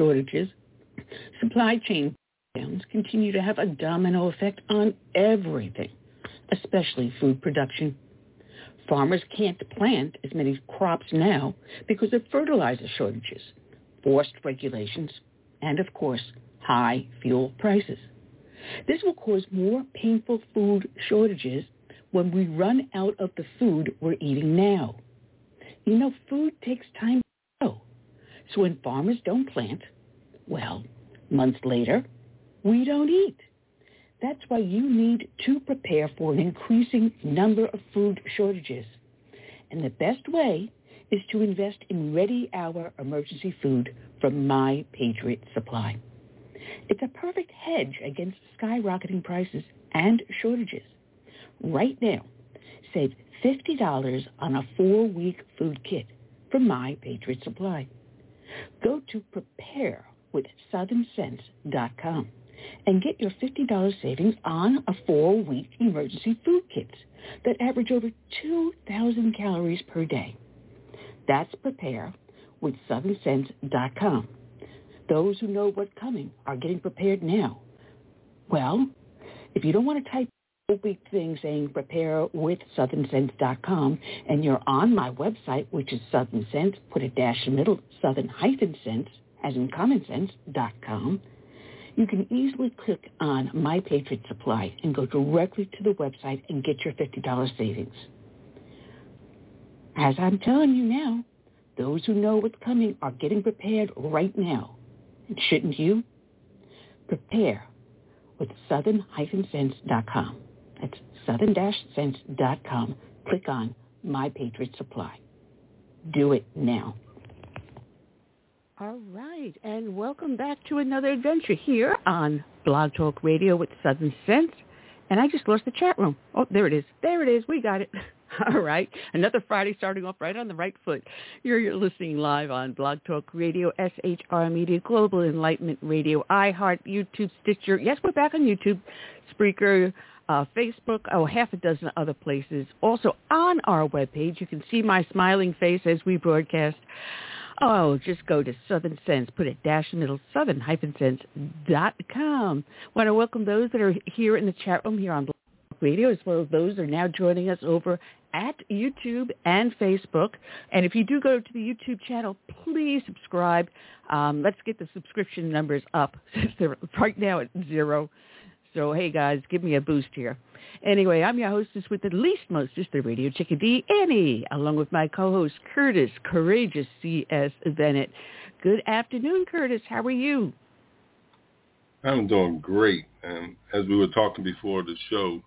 Shortages. Supply chain downs continue to have a domino effect on everything, especially food production. Farmers can't plant as many crops now because of fertilizer shortages, forced regulations, and of course, high fuel prices. This will cause more painful food shortages when we run out of the food we're eating now. You know, food takes time. So when farmers don't plant, well, months later, we don't eat. That's why you need to prepare for an increasing number of food shortages. And the best way is to invest in Ready Hour emergency food from My Patriot Supply. It's a perfect hedge against skyrocketing prices and shortages. Right now, save $50 on a four-week food kit from My Patriot Supply. Go to preparewithsouthernsense.com and get your $50 savings on a four-week emergency food kits that average over 2,000 calories per day. That's preparewithsouthernsense.com. Those who know what's coming are getting prepared now. Well, if you don't want to type week thing saying prepare with southernsense.com and you're on my website, which is Southern Sense, put a dash in the middle, southern hyphen sense, as in common you can easily click on My Patriot Supply and go directly to the website and get your $50 savings. As I'm telling you now, those who know what's coming are getting prepared right now. And shouldn't you? Prepare with southern-sense.com. That's southern-sense.com. Click on My Patriot Supply. Do it now. All right, and welcome back to another adventure here on Blog Talk Radio with Southern Sense. And I just lost the chat room. Oh, there it is. There it is. We got it. All right. Another Friday starting off right on the right foot. You're, you're listening live on Blog Talk Radio, SHR Media, Global Enlightenment Radio, iHeart, YouTube, Stitcher. Yes, we're back on YouTube, Spreaker, uh, Facebook, oh, half a dozen other places. Also on our webpage, you can see my smiling face as we broadcast. Oh, just go to Southern Sense, put a dash in the middle, southern-sense.com. Want to welcome those that are here in the chat room here on Blog Radio, as well as those that are now joining us over at YouTube and Facebook. And if you do go to the YouTube channel, please subscribe. Um, let's get the subscription numbers up. since They're right now at zero. So hey guys, give me a boost here. Anyway, I'm your hostess with the least mostest, the radio chickadee Annie, along with my co-host Curtis, courageous C.S. Bennett. Good afternoon, Curtis. How are you? I'm doing great. And as we were talking before the show,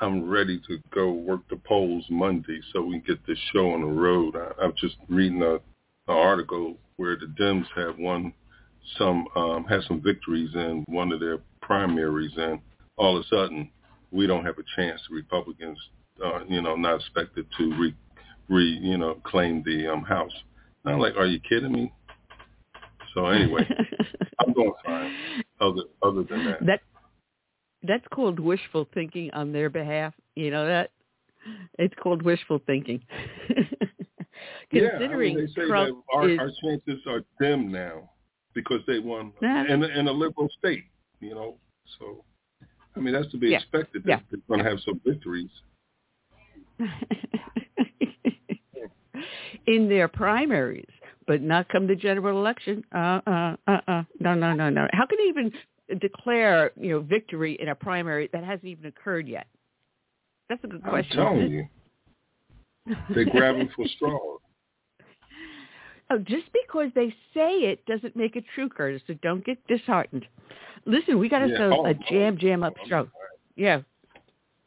I'm ready to go work the polls Monday so we can get this show on the road. I, I'm just reading a, an article where the Dems have won some, um, had some victories in one of their primaries, and all of a sudden we don't have a chance. Republicans, uh, you know, not expected to re, re you know, claim the um, House. And I'm like, are you kidding me? So anyway, I'm doing fine. Other other than that, that that's called wishful thinking on their behalf. You know that it's called wishful thinking. Considering yeah, I mean, they say Trump that our, is, our chances are dim now because they won Yeah. in, in a liberal state. You know, so I mean that's to be Yeah. expected. Yeah. They're going to have some victories. in their primaries, but not come the general election. Uh, uh, uh, uh. No, no, no, no. How can they even declare, you know, victory in a primary that hasn't even occurred yet? That's a good question. I'm telling you, they're grabbing for straws. Oh, just because they say it doesn't make it true, Curtis. So don't get disheartened. Listen, we got Yeah. ourselves Oh, a jam jam up show. Yeah.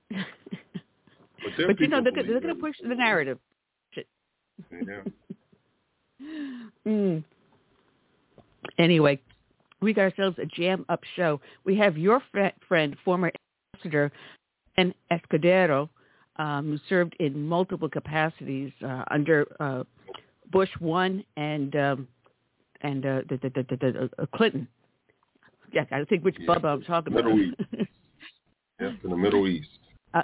But, but you know they're, they're going to push the narrative. Yeah. Mm. Anyway, we got ourselves a jam up show. We have your fr- friend, former ambassador and Escudero, um, who served in multiple capacities uh, under uh, Bush one and um, and uh, the, the, the, the, uh, Clinton. Yeah, I think which Yeah, Bubba I'm talking Middle about. East. Yeah, in the Middle East. Uh,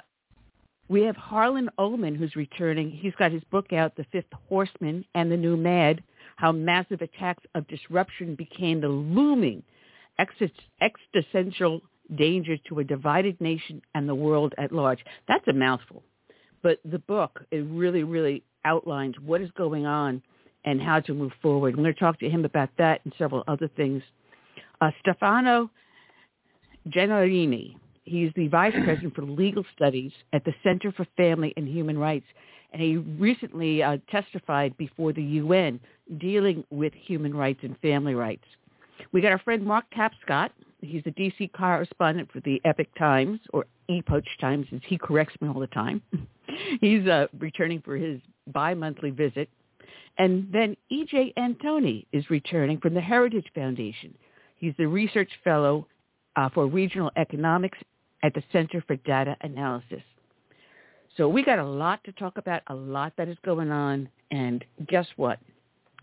we have Harlan Ullman who's returning. He's got his book out, The Fifth Horseman and the New Mad, How Massive Attacks of Disruption Became the Looming Existential Danger to a Divided Nation and the World at Large. That's a mouthful. But the book, it really, really outlines what is going on and how to move forward. I'm going to talk to him about that and several other things. Uh, Stefano Gennarini. He's the vice president for legal studies at the Center for Family and Human Rights, and he recently uh, testified before the UN dealing with human rights and family rights. We got our friend Mark Tapscott. He's the D.C. correspondent for the Epic Times, or Epoch Times, as he corrects me all the time. He's uh, returning for his bi-monthly visit. And then E.J. Antoni is returning from the Heritage Foundation. He's the research fellow uh, for regional economics at the Center for Data Analysis. So we got a lot to talk about, a lot that is going on. And guess what?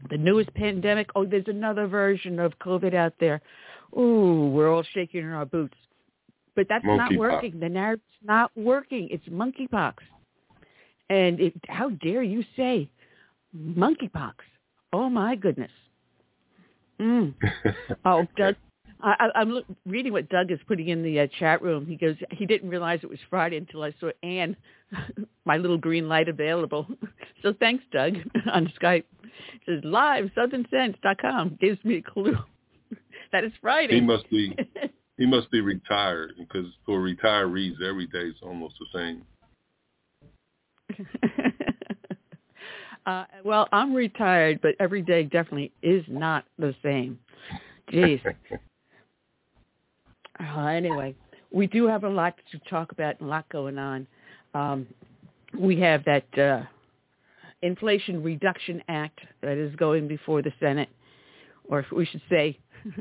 The newest pandemic, oh, there's another version of COVID out there. Ooh, we're all shaking in our boots. But that's not Monkeypox. working. The narrative's not working. It's monkeypox. And it, how dare you say monkeypox? Oh, my goodness. Mm. Oh, Doug, I, I'm look, reading what Doug is putting in the uh, chat room. He goes, he didn't realize it was Friday until I saw Anne, my little green light available. So thanks, Doug, on Skype. It says live southernsense.com gives me a clue that it's Friday. he must be he must be retired because for retirees every day is almost the same. Uh, well, I'm retired, but every day definitely is not the same. Jeez. Uh, anyway, we do have a lot to talk about and a lot going on. Um, we have that uh, Inflation Reduction Act that is going before the Senate, or we should say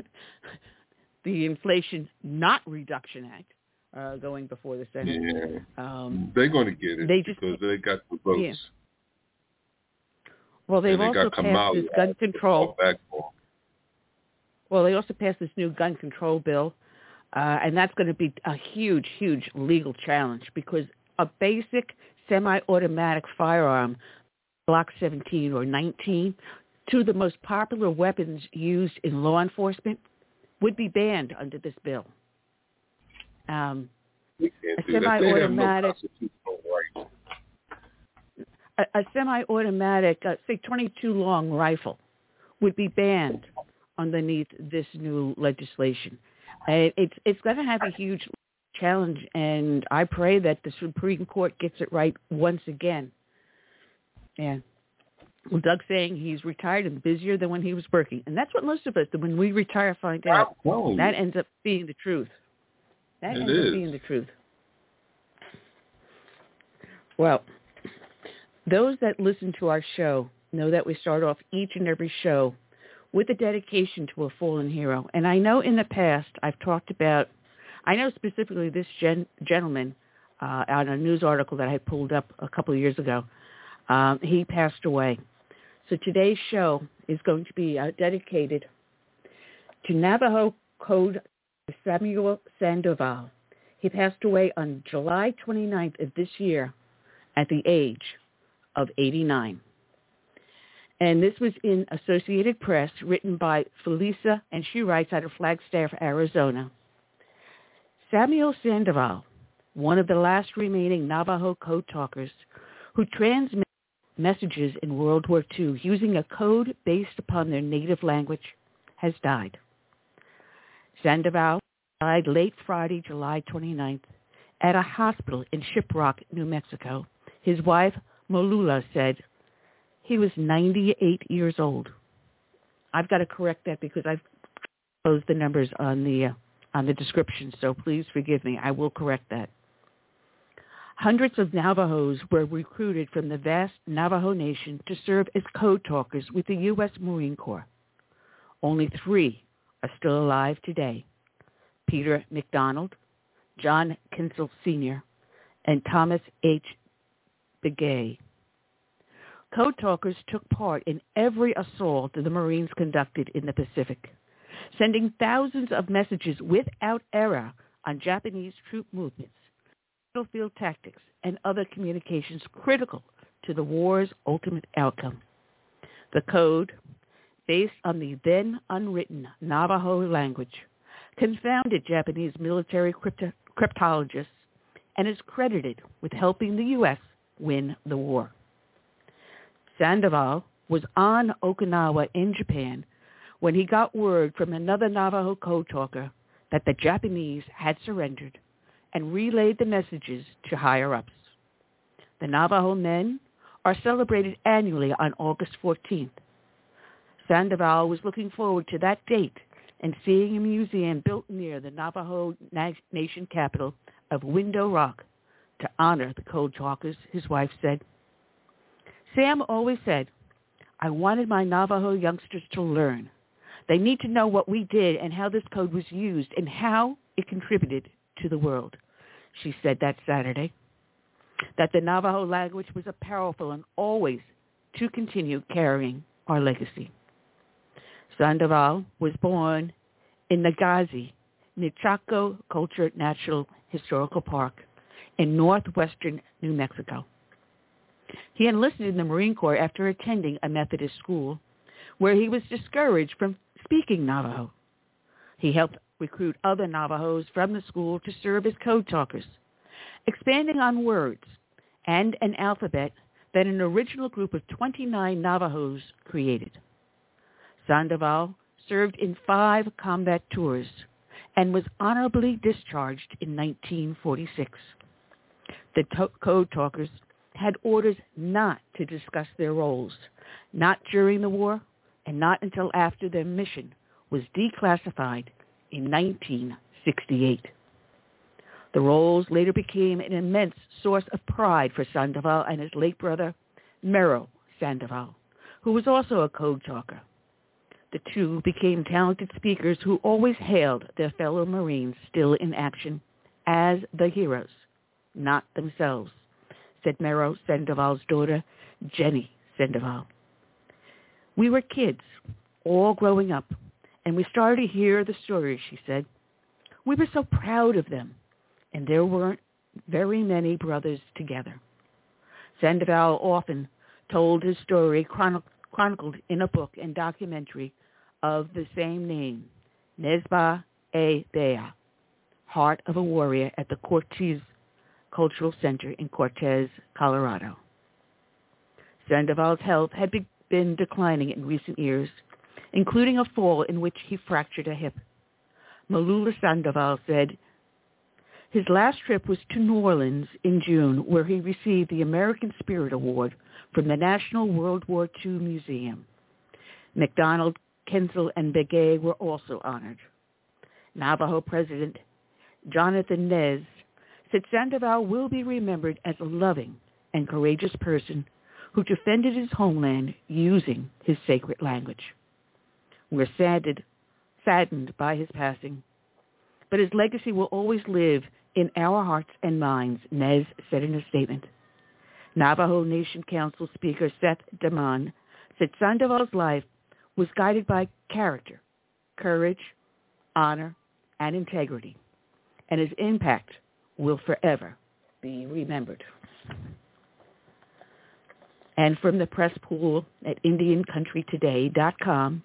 the Inflation Not Reduction Act uh, going before the Senate. Yeah, Um, they're going to get it They just- because they got the votes. Yeah. Well, they've also passed Kamala this gun control. fall back on. Well, they also passed this new gun control bill, uh, and that's going to be a huge, huge legal challenge because a basic semi-automatic firearm, Glock 17 or 19, two of the most popular weapons used in law enforcement, would be banned under this bill. Um, A do that. They have no semi-automatic- right. A, a semi-automatic, uh, say 22 long rifle, would be banned underneath this new legislation. And it's it's going to have a huge challenge, and I pray that the Supreme Court gets it right once again. And well, Doug's saying he's retired and busier than when he was working, and that's what most of us, when we retire, find out. That ends up being the truth. That It ends is. up being the truth. Well, those that listen to our show know that we start off each and every show with a dedication to a fallen hero. And I know in the past I've talked about, I know specifically this gen- gentleman uh, on a news article that I pulled up a couple of years ago. Um, he passed away. So today's show is going to be uh, dedicated to Navajo Code Samuel Sandoval. He passed away on July 29th of this year at the age of 89. And this was in Associated Press, written by Felisa, and she writes out of Flagstaff, Arizona. Samuel Sandoval, one of the last remaining Navajo code talkers who transmitted messages in World War II using a code based upon their native language, has died. Sandoval died late Friday, July 29th, at a hospital in Shiprock, New Mexico. His wife, Malula, said he was 98 years old. I've got to correct that because I've closed the numbers on the uh, on the description, so please forgive me. I will correct that. Hundreds of Navajos were recruited from the vast Navajo Nation to serve as code talkers with the U.S. Marine Corps. Only three are still alive today. Peter McDonald, John Kinsel Sr., and Thomas H. Begay. Code talkers took part in every assault the Marines conducted in the Pacific, sending thousands of messages without error on Japanese troop movements, battlefield tactics, and other communications critical to the war's ultimate outcome. The code, based on the then unwritten Navajo language, confounded Japanese military crypto- cryptologists and is credited with helping the U.S. win the war. Sandoval was on Okinawa in Japan when he got word from another Navajo code talker that the Japanese had surrendered and relayed the messages to higher-ups. The Navajo men are celebrated annually on August 14th. Sandoval was looking forward to that date and seeing a museum built near the Navajo Nation capital of Window Rock to honor the code talkers, his wife said. Sam always said, I wanted my Navajo youngsters to learn. They need to know what we did and how this code was used and how it contributed to the world. She said that Saturday. That the Navajo language was a powerful and always to continue carrying our legacy. Sandoval was born in Nageezi, Nichaco Culture Natural Historical Park in northwestern New Mexico. He enlisted in the Marine Corps after attending a Methodist school where he was discouraged from speaking Navajo. He helped recruit other Navajos from the school to serve as code talkers, expanding on words and an alphabet that an original group of 29 Navajos created. Sandoval served in five combat tours and was honorably discharged in 1946. The to- code talkers had orders not to discuss their roles, not during the war and not until after their mission was declassified in 1968. The roles later became an immense source of pride for Sandoval and his late brother, Merril Sandoval, who was also a code talker. The two became talented speakers who always hailed their fellow Marines still in action as the heroes, not themselves, said Merril Sandoval's daughter, Jenny Sandoval. We were kids, all growing up, and we started to hear the stories, she said. We were so proud of them, and there weren't very many brothers together. Sandoval often told his story chronic- chronicled in a book and documentary of the same name, Nesba A. Bea, Heart of a Warrior at the Cortez Cultural Center in Cortez, Colorado. Sandoval's health had be- been declining in recent years, including a fall in which he fractured a hip. Malula Sandoval said, His last trip was to New Orleans in June, where he received the American Spirit Award from the National World War II Museum. McDonald, Kinsel, and Begay were also honored. Navajo President Jonathan Nez said Sandoval will be remembered as a loving and courageous person who defended his homeland using his sacred language. We're saddened, saddened by his passing, but his legacy will always live in our hearts and minds, Nez said in a statement. Navajo Nation Council Speaker Seth Damon said Sandoval's life was guided by character, courage, honor, and integrity, and his impact will forever be remembered. And from the press pool at IndianCountryToday.com,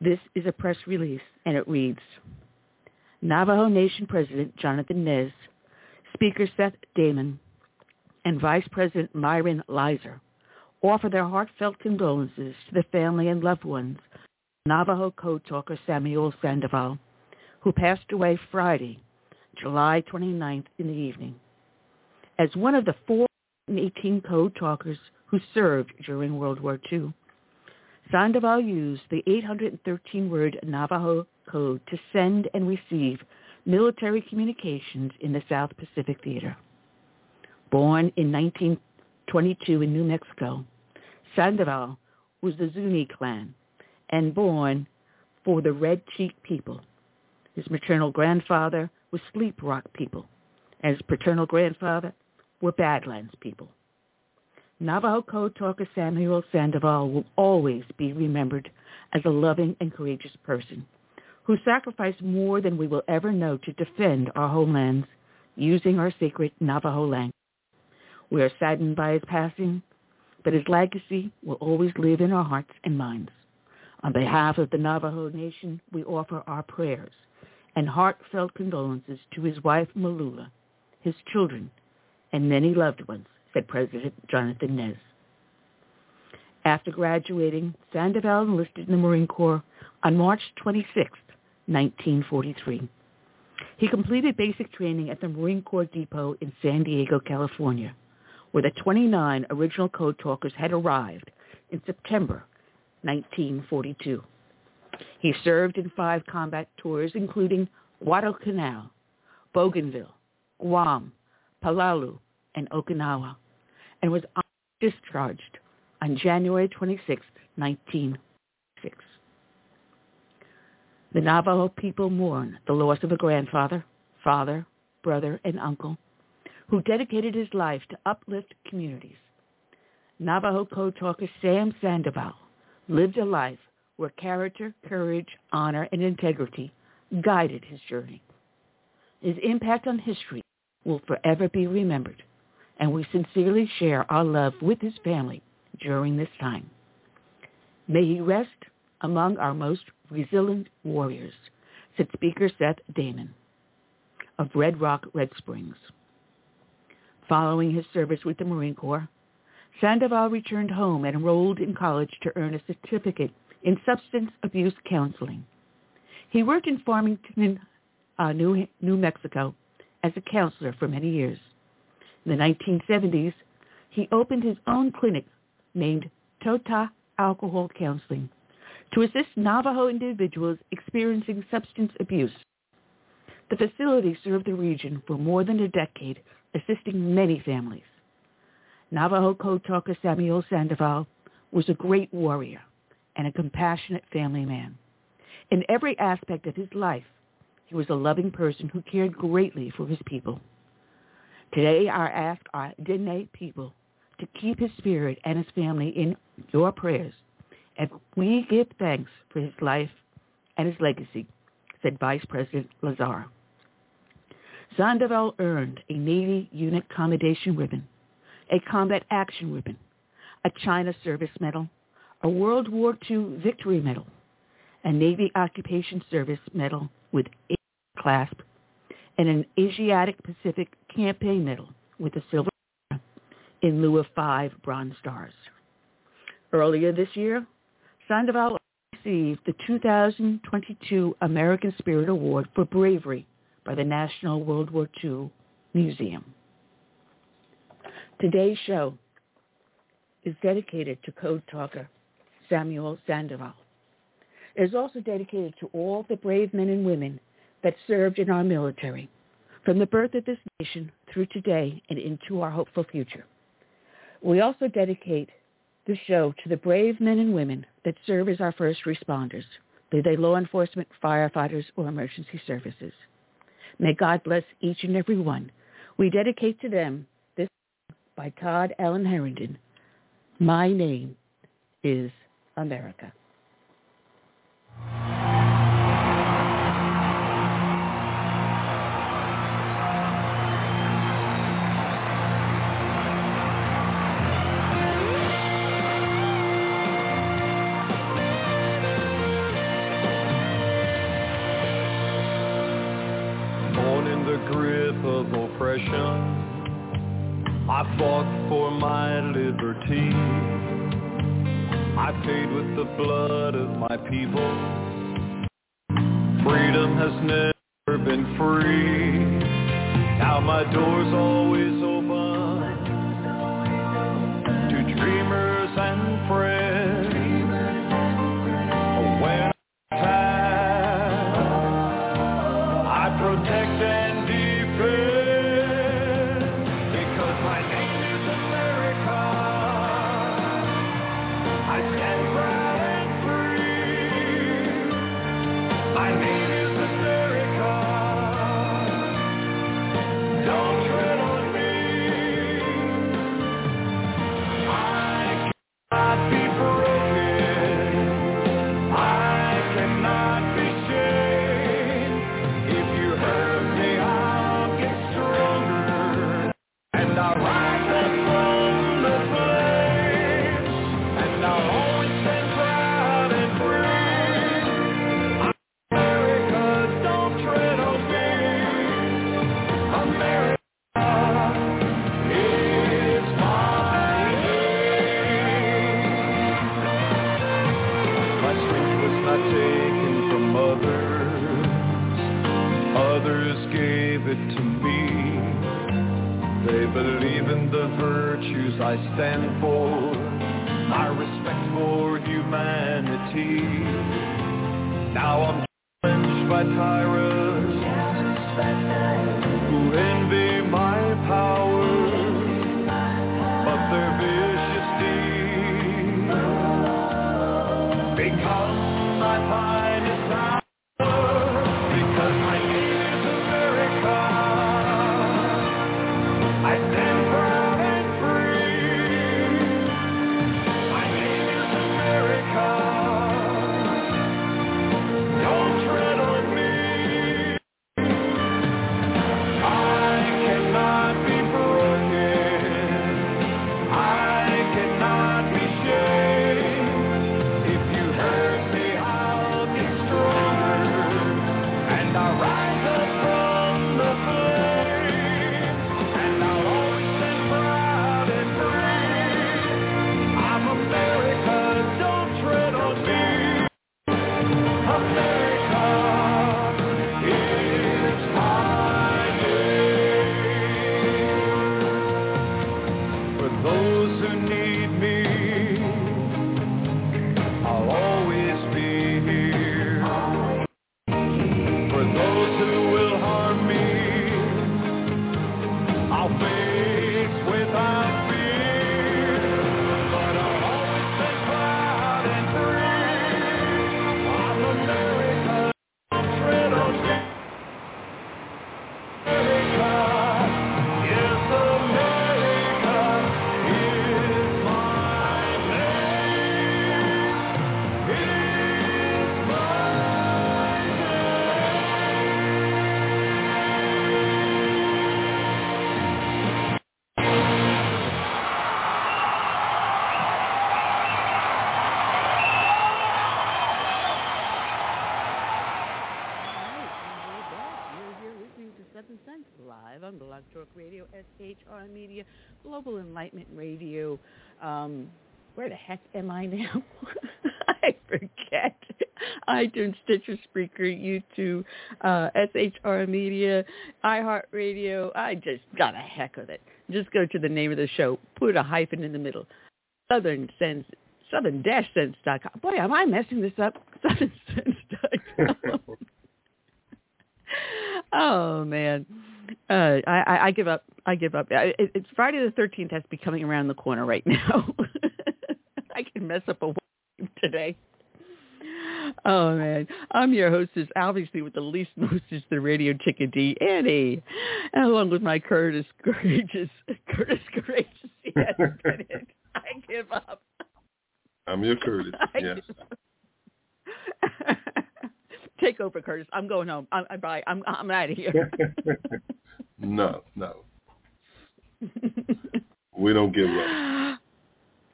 this is a press release, and it reads, Navajo Nation President Jonathan Nez, Speaker Seth Damon, and Vice President Myron Lizer offer their heartfelt condolences to the family and loved ones of Navajo code talker Samuel Sandoval, who passed away Friday, July 29th in the evening. As one of the 418 code talkers who served during World War II, Sandoval used the 813-word Navajo code to send and receive military communications in the South Pacific Theater. Born in 1922 in New Mexico, Sandoval was the Zuni clan and born for the Red Chief people. His maternal grandfather was Sleep Rock people, and his paternal grandfather were Badlands people. Navajo code talker Samuel Sandoval will always be remembered as a loving and courageous person who sacrificed more than we will ever know to defend our homelands using our sacred Navajo language. We are saddened by his passing, but his legacy will always live in our hearts and minds. On behalf of the Navajo Nation, we offer our prayers and heartfelt condolences to his wife Malula, his children, and many loved ones, said President Jonathan Nez. After graduating, Sandoval enlisted in the Marine Corps on March 26, 1943. He completed basic training at the Marine Corps Depot in San Diego, California, where the 29 original code talkers had arrived in September 1942. He served in five combat tours, including Guadalcanal, Bougainville, Guam, Palau, and Okinawa, and was discharged on January 26, 1906. The Navajo people mourn the loss of a grandfather, father, brother, and uncle who dedicated his life to uplift communities. Navajo code talker Sam Sandoval lived a life where character, courage, honor, and integrity guided his journey. His impact on history will forever be remembered, and we sincerely share our love with his family during this time. May he rest among our most resilient warriors, said Speaker Seth Damon of Red Rock, Red Springs. Following his service with the Marine Corps, Sandoval returned home and enrolled in college to earn a certificate in substance abuse counseling. He worked in Farmington, uh, New, New Mexico as a counselor for many years. In the 1970s, he opened his own clinic named Tota Alcohol Counseling to assist Navajo individuals experiencing substance abuse. The facility served the region for more than a decade, assisting many families. Navajo code talker Samuel Sandoval was a great warrior and a compassionate family man. In every aspect of his life, he was a loving person who cared greatly for his people. Today, I ask our Diné people to keep his spirit and his family in your prayers as we give thanks for his life and his legacy, said Vice President Lizer. Sandoval earned a Navy Unit Commendation Ribbon, a Combat Action Ribbon, a China Service Medal, a World War II Victory Medal, a Navy Occupation Service Medal with a clasp, and an Asiatic Pacific Campaign Medal with a silver in lieu of five Bronze Stars. Earlier this year, Sandoval received the 2022 American Spirit Award for bravery by the National World War II Museum. Today's show is dedicated to Code Talker Samuel Sandoval. It is also dedicated to all the brave men and women that served in our military, from the birth of this nation through today and into our hopeful future. We also dedicate the show to the brave men and women that serve as our first responders, be they law enforcement, firefighters, or emergency services. May God bless each and every one. We dedicate to them this by Todd Allen Harrington. My name is America. Born in the grip of oppression, I fought for my liberty. I paid with the blood of my people. Freedom has never been free. Now my door's always it to me. They believe in the virtues I stand for. My respect for humanity. Now I'm Media, Global Enlightenment Radio. Um, where the heck am I now? I forget. iTunes, Stitcher, Spreaker, YouTube, uh, SHR Media, iHeartRadio. I just got a heck of it. Just go to the name of the show, put a hyphen in the middle. Southern Sense, southern dash sense.com. Boy, am I messing this up? Southernsense.com. oh man, uh, I, I give up. I give up. It, it's Friday the Thirteenth has to be coming around the corner right now. I can mess up a today. Oh man, I'm your hostess, obviously with the least mostest, the radio chickadee Annie, and along with my Curtis courageous, Curtis courageous. Yes, I give up. I'm your Curtis. yes. Take over, Curtis. I'm going home. I'm I'm, bye. I'm, I'm out of here. no, no. we don't give up.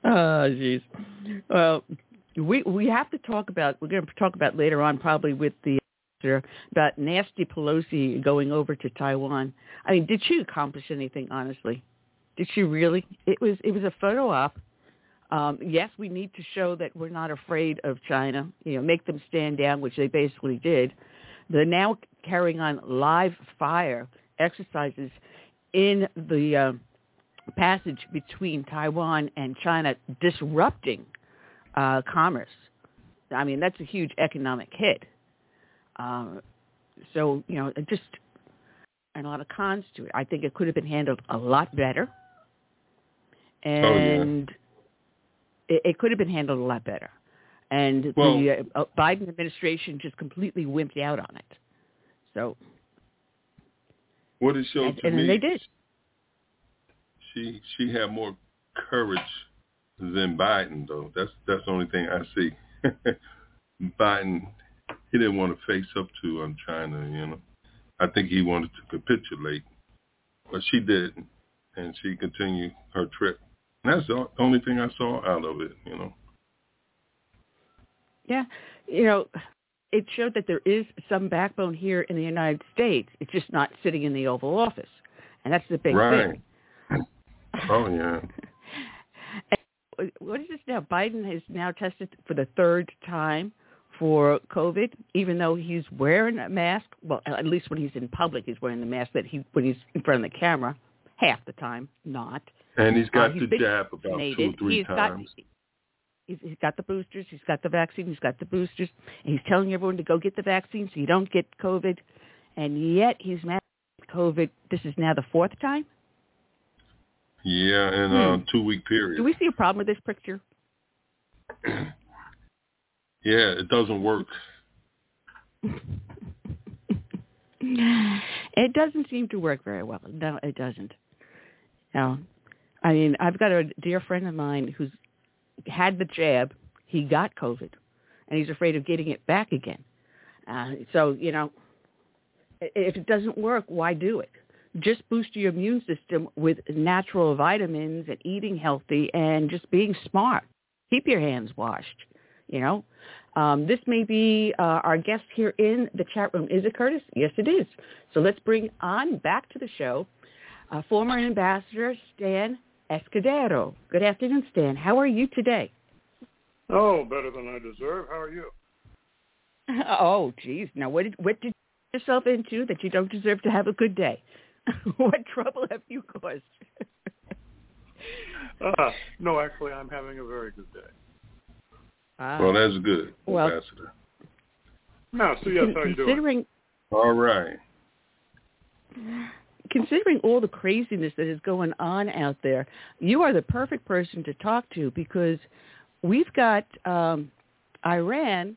Oh, jeez. Well, we we have to talk about. We're going to talk about later on, probably with the about nasty Pelosi going over to Taiwan. I mean, did she accomplish anything? Honestly, did she really? It was it was a photo op. Um, yes, we need to show that we're not afraid of China. You know, make them stand down, which they basically did. They're now carrying on live fire exercises in the uh, passage between Taiwan and China, disrupting uh, commerce. I mean, that's a huge economic hit. Um, so, you know, just and a lot of cons to it. I think it could have been handled a lot better. And oh, yeah. It, it could have been handled a lot better. And well, the uh, Biden administration just completely wimped out on it. So what it showed and, to and me, they did. She she had more courage than Biden, though. That's that's the only thing I see. Biden, he didn't want to face up to um, China. You know, I think he wanted to capitulate, but she didn't, and she continued her trip. And that's the only thing I saw out of it. You know. Yeah, you know, it showed that there is some backbone here in the United States. It's just not sitting in the Oval Office, and that's the big thing. right. thing. Oh yeah. what is this now? Biden has now tested for the third time for COVID, even though he's wearing a mask. Well, at least when he's in public, he's wearing the mask. That he when he's in front of the camera, half the time not. And he's got uh, he's the jab about two or three he's times. Got, he's, he's got the boosters. He's got the vaccine. He's got the boosters. And he's telling everyone to go get the vaccine so you don't get COVID. And yet he's mad at COVID. This is now the fourth time. Yeah, in Hmm. a two-week period. Do we see a problem with this picture? yeah, it doesn't work. it doesn't seem to work very well. No, it doesn't. No, I mean, I've got a dear friend of mine who's had the jab. He got COVID, and he's afraid of getting it back again. Uh, so you know, if it doesn't work, why do it? Just boost your immune system with natural vitamins and eating healthy and just being smart. Keep your hands washed. You know, um, this may be uh, our guest here in the chat room. Is it Curtis? Yes, it is. So let's bring on back to the show uh, former ambassador Stan Escudero. Good afternoon, Stan. How are you today? Oh, better than I deserve. How are you? Oh, geez. Now, what did what did you get yourself into that you don't deserve to have a good day? what trouble have you caused? Uh, no, actually, I'm having a very good day. Ah. Well, that's good, Well, Ambassador. No, so yes, how are you doing? All right. Considering all the craziness that is going on out there, you are the perfect person to talk to because we've got um, Iran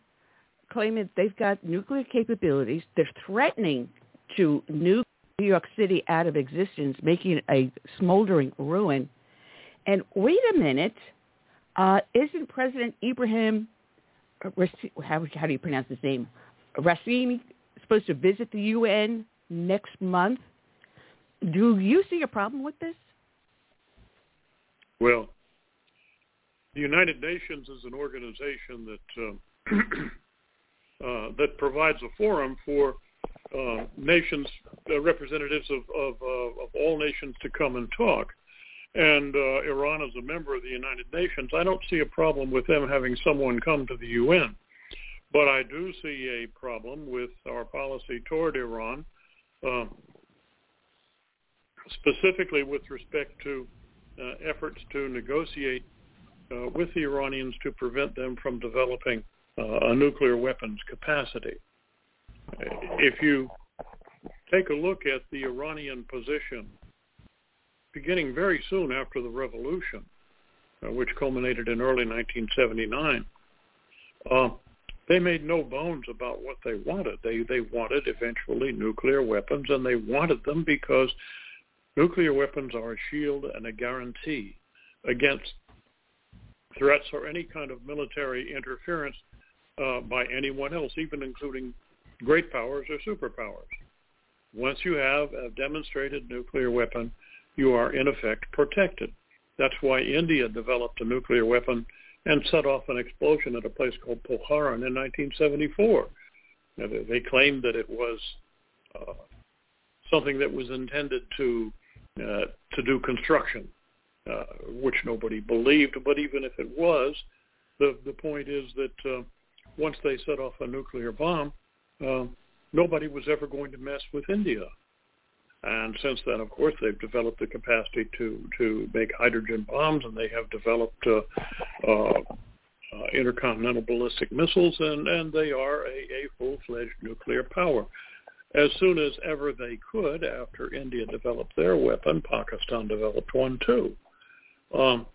claiming they've got nuclear capabilities. They're threatening to nuke New York City out of existence, making it a smoldering ruin. And wait a minute, uh, isn't President Ibrahim, how, how do you pronounce his name, Racine, supposed to visit the UN next month? Do you see a problem with this? Well, the United Nations is an organization that uh, uh, that provides a forum for uh, nations, uh, representatives of of, uh, of all nations to come and talk. And uh, Iran is a member of the United Nations. I don't see a problem with them having someone come to the UN. but I do see a problem with our policy toward Iran, uh, specifically with respect to uh, efforts to negotiate uh, with the Iranians to prevent them from developing uh, a nuclear weapons capacity. If you take a look at the Iranian position beginning very soon after the revolution, which culminated in early 1979, uh, they made no bones about what they wanted. They they wanted eventually nuclear weapons, and they wanted them because nuclear weapons are a shield and a guarantee against threats or any kind of military interference uh, by anyone else, even including great powers or superpowers. Once you have a demonstrated nuclear weapon, you are in effect protected. That's why India developed a nuclear weapon and set off an explosion at a place called Pokhran in 1974. Now, they claimed that it was uh, something that was intended to uh, to do construction, uh, which nobody believed. But even if it was, the the point is that uh, once they set off a nuclear bomb, uh, nobody was ever going to mess with India. And since then, of course, they've developed the capacity to, to make hydrogen bombs, and they have developed uh, uh, uh, intercontinental ballistic missiles, and, and they are a, a full-fledged nuclear power. As soon as ever they could, after India developed their weapon, Pakistan developed one too. Um,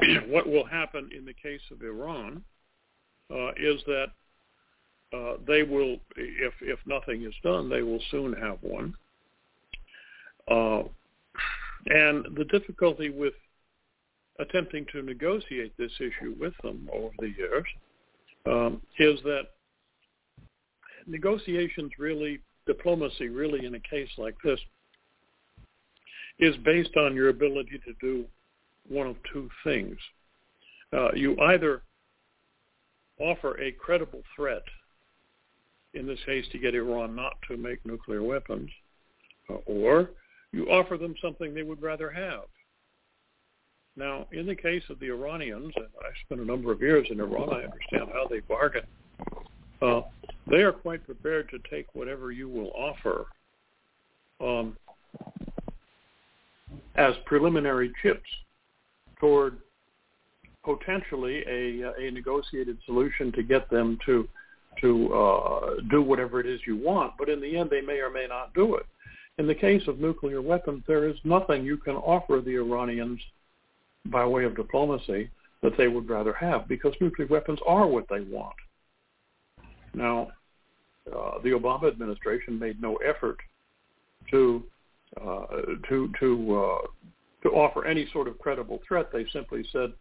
what will happen in the case of Iran uh, is that uh, they will, if if nothing is done, they will soon have one. Uh, and the difficulty with attempting to negotiate this issue with them over the years um, is that negotiations really, diplomacy really in a case like this is based on your ability to do one of two things. Uh, you either offer a credible threat in this case to get Iran not to make nuclear weapons, uh, or you offer them something they would rather have. Now, in the case of the Iranians, and I spent a number of years in Iran, I understand how they bargain. Uh, they are quite prepared to take whatever you will offer um, as preliminary chips toward potentially a, a negotiated solution to get them to to uh, do whatever it is you want, but in the end they may or may not do it. In the case of nuclear weapons, there is nothing you can offer the Iranians by way of diplomacy that they would rather have because nuclear weapons are what they want. Now, uh, the Obama administration made no effort to uh, to to uh, to offer any sort of credible threat. They simply said,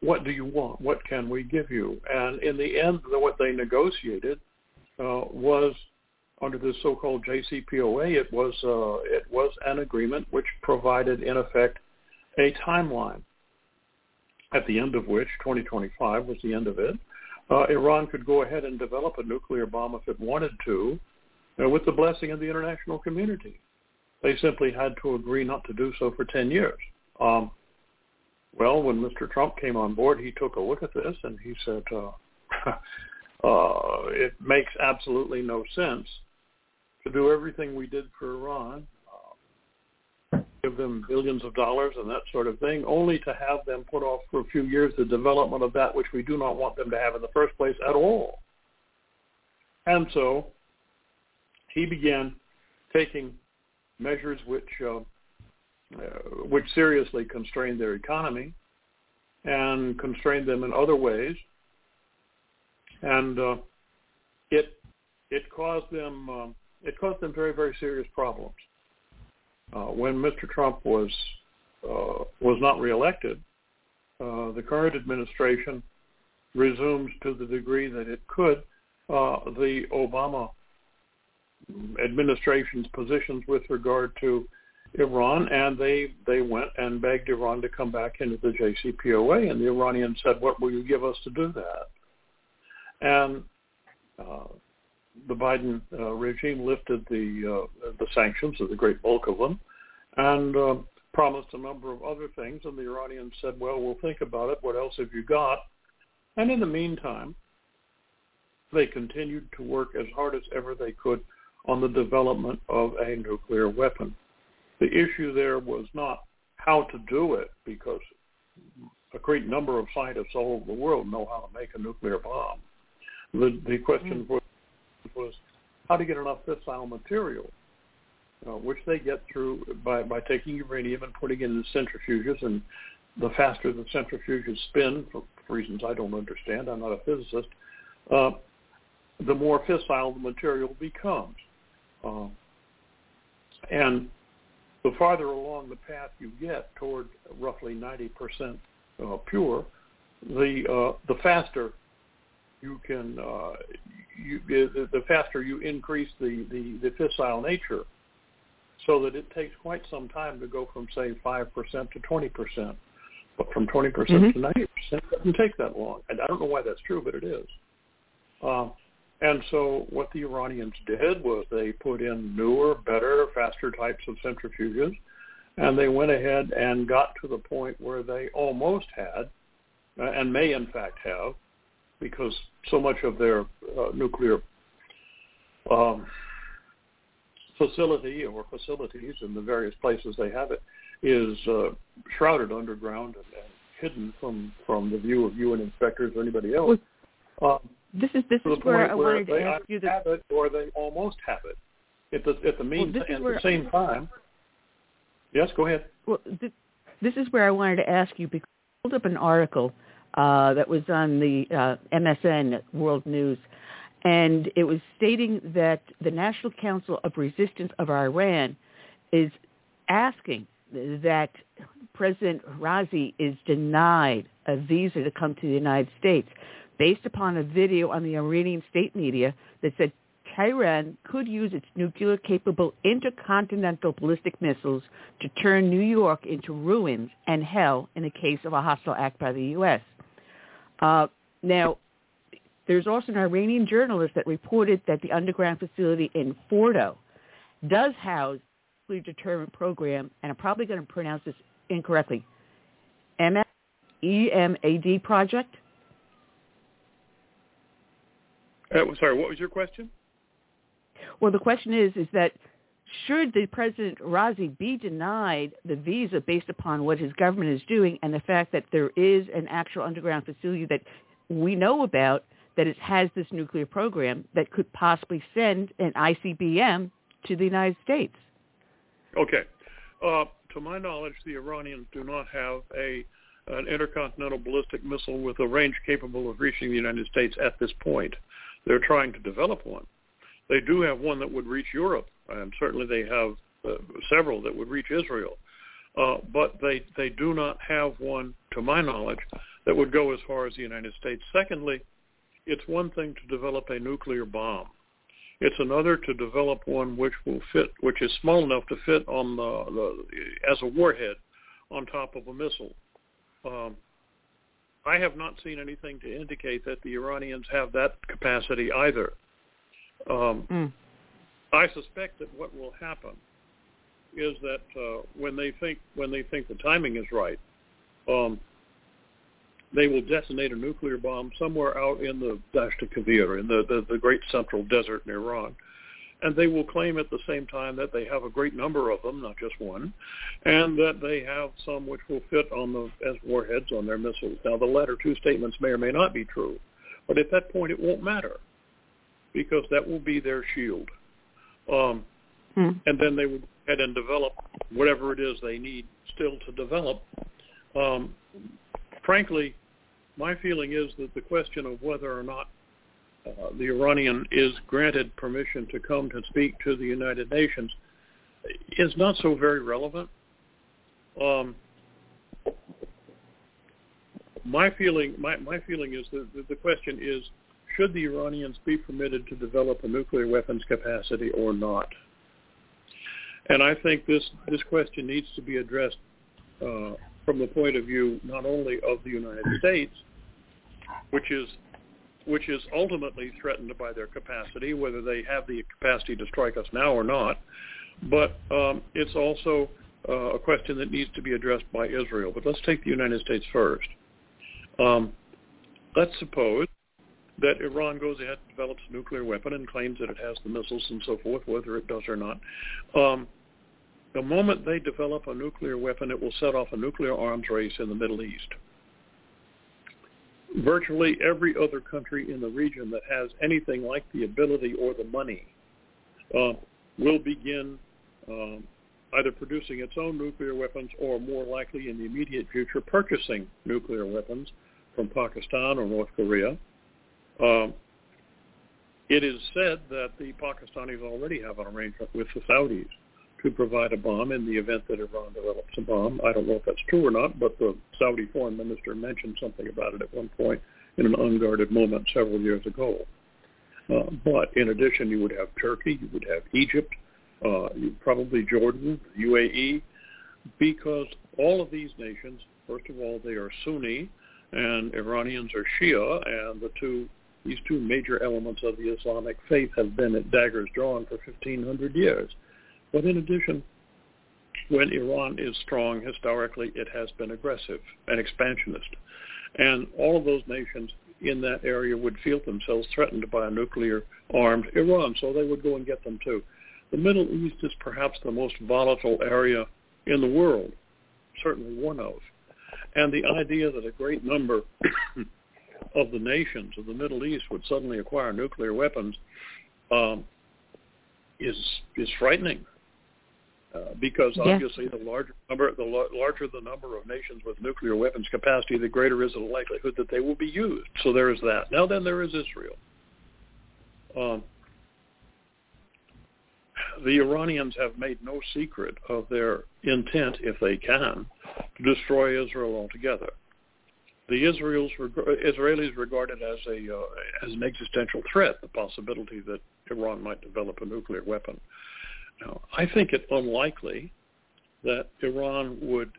what do you want? What can we give you? And in the end, what they negotiated uh, was under the so-called JCPOA. It was uh, it was an agreement which provided, in effect, a timeline. At the end of which, 2025 was the end of it. Uh, Iran could go ahead and develop a nuclear bomb if it wanted to, uh, with the blessing of the international community. They simply had to agree not to do so for 10 years. Um, well, when Mr. Trump came on board, he took a look at this and he said, uh, uh, it makes absolutely no sense to do everything we did for Iran, give them billions of dollars and that sort of thing, only to have them put off for a few years the development of that which we do not want them to have in the first place at all. And so he began taking measures which uh, uh, which seriously constrained their economy and constrained them in other ways. And uh, it it caused them uh, it caused them very very serious problems. Uh, when Mr. Trump was uh, was not reelected, uh, the current administration resumed to the degree that it could the Obama administration's positions with regard to Iran, and they they went and begged Iran to come back into the JCPOA, and the Iranians said, "What will you give us to do that?" And uh, the Biden uh, regime lifted the uh, the sanctions, the great bulk of them, and uh, promised a number of other things. And the Iranians said, "Well, we'll think about it. What else have you got?" And in the meantime, they continued to work as hard as ever they could on the development of a nuclear weapon. The issue there was not how to do it, because a great number of scientists all over the world know how to make a nuclear bomb. The, the question mm. was, was how to get enough fissile material, uh, which they get through by, by taking uranium and putting it in centrifuges. And the faster the centrifuges spin, for, reasons I don't understand, I'm not a physicist, uh, the more fissile the material becomes. Uh, and the farther along the path you get toward roughly 90% uh, pure, the uh, the faster you can uh, you, the, faster you increase the, the, the fissile nature, so that it takes quite some time to go from say five percent to 20 percent. But from 20 percent mm-hmm. to 90 percent doesn't take that long. And I don't know why that's true, but it is. Uh, and so what the Iranians did was they put in newer, better, faster types of centrifuges, and they went ahead and got to the point where they almost had, uh, and may in fact have, because so much of their uh, nuclear um, facility or facilities in the various places they have it is uh, shrouded underground and, and hidden from from the view of UN inspectors or anybody else. Um, this is this is where I wanted to ask you that. Have it or they almost have it. At the at the mean well, at the same time. Yes, go ahead. Well, th- this is where I wanted to ask you because I pulled up an article uh, that was on the uh, MSN World News, and it was stating that the National Council of Resistance of Iran is asking that President Raisi is denied a visa to come to the United States based upon a video on the Iranian state media that said Tehran could use its nuclear-capable intercontinental ballistic missiles to turn New York into ruins and hell in the case of a hostile act by the U.S. Uh, now, there's also an Iranian journalist that reported that the underground facility in Fordo does house a nuclear deterrent program, and I'm probably going to pronounce this incorrectly, M-E-M-A-D project. Uh, sorry, what was your question? Well, the question is, is that should the President Raisi be denied the visa based upon what his government is doing and the fact that there is an actual underground facility that we know about that it has this nuclear program that could possibly send an ICBM to the United States? Okay. Uh, to my knowledge, the Iranians do not have a an intercontinental ballistic missile with a range capable of reaching the United States at this point. They're trying to develop one. They do have one that would reach Europe, and certainly they have uh, several that would reach Israel. Uh, but they, they do not have one, to my knowledge, that would go as far as the United States. Secondly, it's one thing to develop a nuclear bomb. It's another to develop one which will fit, which is small enough to fit on the, the as a warhead on top of a missile. Um, I have not seen anything to indicate that the Iranians have that capacity either. Um, mm. I suspect that what will happen is that uh, when they think when they think the timing is right, um, they will detonate a nuclear bomb somewhere out in the Dasht Kavir, in the, the, the great central desert in Iran. And they will claim at the same time that they have a great number of them, not just one, and that they have some which will fit on the as warheads on their missiles. Now, the latter two statements may or may not be true, but at that point it won't matter because that will be their shield. Um, hmm. And then they would head and develop whatever it is they need still to develop. Um, frankly, my feeling is that the question of whether or not uh, the Iranian is granted permission to come to speak to the United Nations is not so very relevant. Um, my feeling, my, my feeling is that the question is should the Iranians be permitted to develop a nuclear weapons capacity or not? And I think this, this question needs to be addressed uh, from the point of view not only of the United States, which is which is ultimately threatened by their capacity, whether they have the capacity to strike us now or not, but um, it's also uh, a question that needs to be addressed by Israel. But let's take the United States first. Um, let's suppose that Iran goes ahead and develops a nuclear weapon and claims that it has the missiles and so forth, whether it does or not. Um, the moment they develop a nuclear weapon, it will set off a nuclear arms race in the Middle East. Virtually every other country in the region that has anything like the ability or the money uh, will begin um, either producing its own nuclear weapons or more likely in the immediate future purchasing nuclear weapons from Pakistan or North Korea. Um, it is said that the Pakistanis already have an arrangement with the Saudis to provide a bomb in the event that Iran develops a bomb. I don't know if that's true or not, but the Saudi foreign minister mentioned something about it at one point in an unguarded moment several years ago. Uh, but in addition, you would have Turkey, you would have Egypt, uh, probably Jordan, UAE, because all of these nations, first of all, they are Sunni, and Iranians are Shia, and the two these two major elements of the Islamic faith have been at daggers drawn for 1,500 years. But in addition, when Iran is strong historically, it has been aggressive and expansionist. And all of those nations in that area would feel themselves threatened by a nuclear-armed Iran, so they would go and get them too. The Middle East is perhaps the most volatile area in the world, certainly one of. And the idea that a great number of the nations of the Middle East would suddenly acquire nuclear weapons um, is is frightening. Uh, because obviously yeah. the larger number, the la- larger the number of nations with nuclear weapons capacity, the greater is the likelihood that they will be used. So there is that. Now then, there is Israel. Um, the Iranians have made no secret of their intent, if they can, to destroy Israel altogether. The Israel's, Israelis regard it as a uh, as an existential threat, the possibility that Iran might develop a nuclear weapon. Now, I think it unlikely that Iran would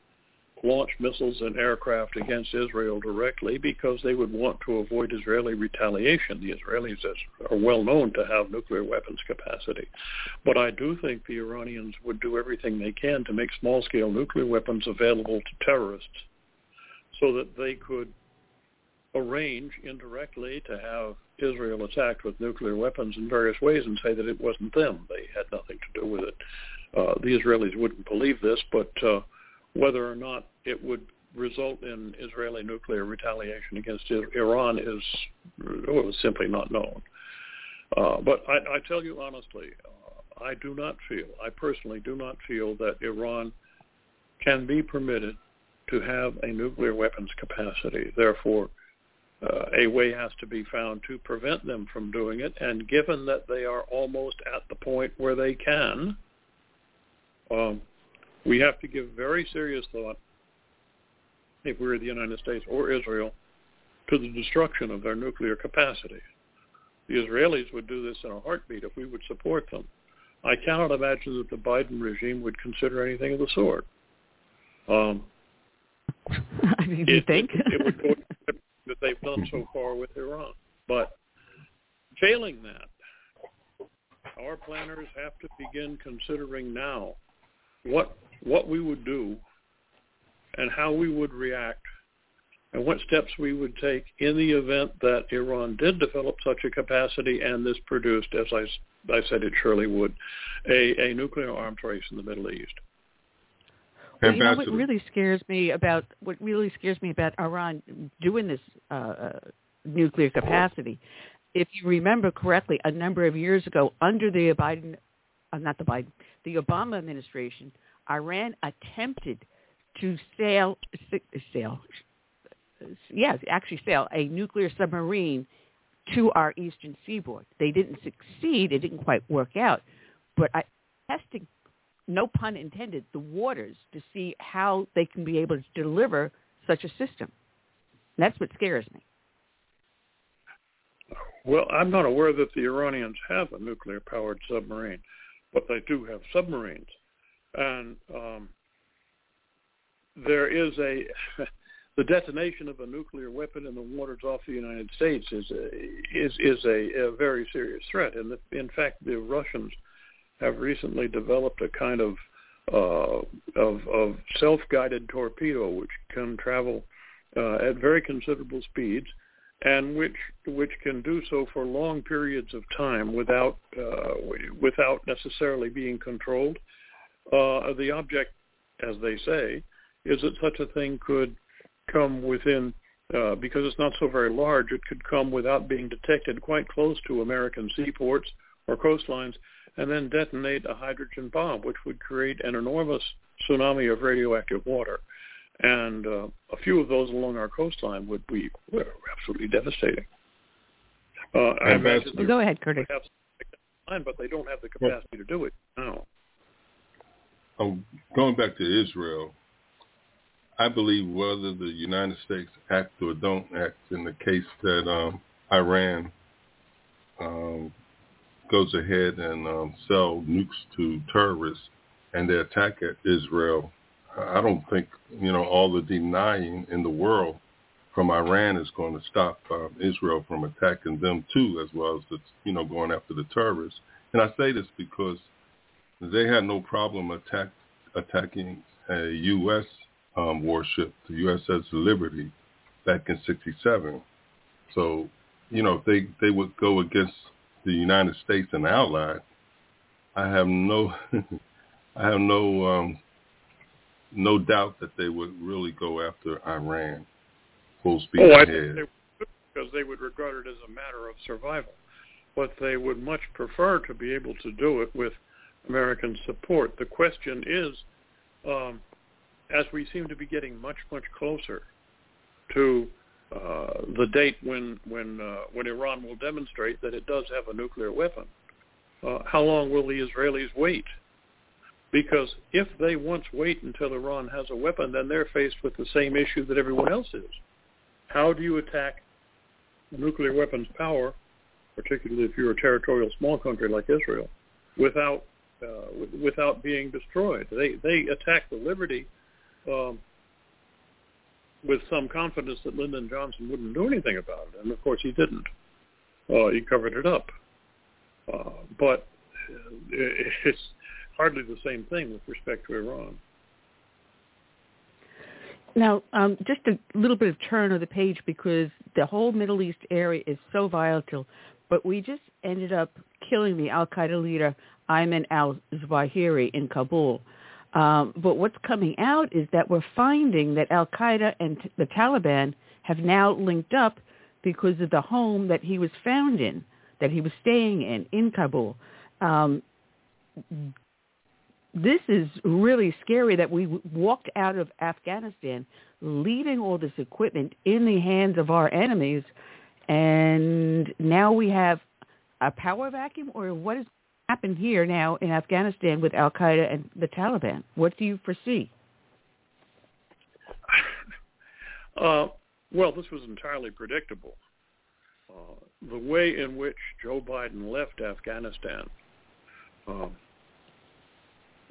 launch missiles and aircraft against Israel directly because they would want to avoid Israeli retaliation. The Israelis are well known to have nuclear weapons capacity. But I do think the Iranians would do everything they can to make small-scale nuclear weapons available to terrorists so that they could arrange indirectly to have Israel attacked with nuclear weapons in various ways and say that it wasn't them. They had nothing to do with it. Uh, the Israelis wouldn't believe this, but uh, whether or not it would result in Israeli nuclear retaliation against Iran is well, simply not known. Uh, but I, I tell you honestly, uh, I do not feel, I personally do not feel that Iran can be permitted to have a nuclear weapons capacity. Therefore, uh, a way has to be found to prevent them from doing it. And given that they are almost at the point where they can, um, we have to give very serious thought, if we are the United States or Israel, to the destruction of their nuclear capacity. The Israelis would do this in a heartbeat if we would support them. I cannot imagine that the Biden regime would consider anything of the sort. Um, I mean, you think? it, it would go that they've done so far with Iran. But failing that, our planners have to begin considering now what what we would do and how we would react and what steps we would take in the event that Iran did develop such a capacity and this produced, as I, I said it surely would, a, a nuclear arms race in the Middle East. Well, you know what really scares me about what really scares me about Iran doing this uh, uh, nuclear capacity. If you remember correctly, a number of years ago, under the Biden, uh, not the Biden, the Obama administration, Iran attempted to sail, sail, yes, actually sail a nuclear submarine to our eastern seaboard. They didn't succeed; it didn't quite work out. But I, testing no pun intended, the waters to see how they can be able to deliver such a system. That's what scares me. Well, I'm not aware that the Iranians have a nuclear-powered submarine, but they do have submarines, and um, there is a the detonation of a nuclear weapon in the waters off the United States is a, is is a, a very serious threat, and in fact, the Russians have recently developed a kind of uh, of, of self-guided torpedo which can travel uh, at very considerable speeds and which which can do so for long periods of time without uh, without necessarily being controlled. Uh, the object, as they say, is that such a thing could come within uh, because it's not so very large. It could come without being detected quite close to American seaports or coastlines, and then detonate a hydrogen bomb, which would create an enormous tsunami of radioactive water and uh, a few of those along our coastline would be absolutely devastating. Uh, I imagine well, go ahead, Curtis. Have, but they don't have the capacity well, to do it. No. Um, going back to Israel, I believe whether the United States act or don't act in the case that um, Iran um, goes ahead and um, sell nukes to terrorists and they attack Israel I don't think you know all the denying in the world from Iran is going to stop uh, Israel from attacking them too, as well as the, you know going after the terrorists. And I say this because they had no problem attack, attacking a U.S. Um, warship, the USS Liberty, back in '67. So, you know, if they they would go against the United States and allies, I have no, I have no um, no doubt that they would really go after Iran full speed oh, ahead. They would, because they would regard it as a matter of survival. But they would much prefer to be able to do it with American support. The question is, um, as we seem to be getting much, much closer to uh, the date when when uh, when Iran will demonstrate that it does have a nuclear weapon, uh, how long will the Israelis wait? Because if they once wait until Iran has a weapon, then they're faced with the same issue that everyone else is. How do you attack nuclear weapons power, particularly if you're a territorial small country like Israel, without uh, without being destroyed? They they attacked the Liberty um, with some confidence that Lyndon Johnson wouldn't do anything about it, and of course he didn't. Uh, he covered it up. Uh, but it's hardly the same thing with respect to Iran. Now, um, just a little bit of turn of the page because the whole Middle East area is so volatile, but we just ended up killing the al-Qaeda leader Ayman al-Zawahiri in Kabul. Um, but what's coming out is that we're finding that al-Qaeda and t- the Taliban have now linked up because of the home that he was found in, that he was staying in, in Kabul. Um, this is really scary that we walked out of Afghanistan leaving all this equipment in the hands of our enemies and now we have a power vacuum or what has happened here now in Afghanistan with Al-Qaeda and the Taliban? What do you foresee? Uh, well, this was entirely predictable. Uh, the way in which Joe Biden left Afghanistan uh,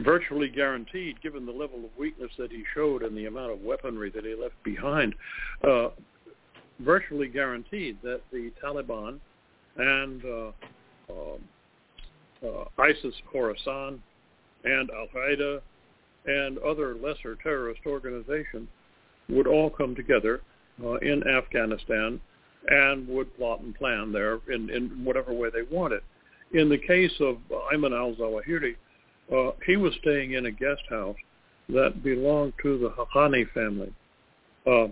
virtually guaranteed, given the level of weakness that he showed and the amount of weaponry that he left behind, uh, virtually guaranteed that the Taliban and uh, uh, ISIS Khorasan and Al-Qaeda and other lesser terrorist organizations would all come together uh, in Afghanistan and would plot and plan there in, in whatever way they wanted. In the case of Ayman al-Zawahiri, uh, he was staying in a guest house that belonged to the Haqqani family. Uh,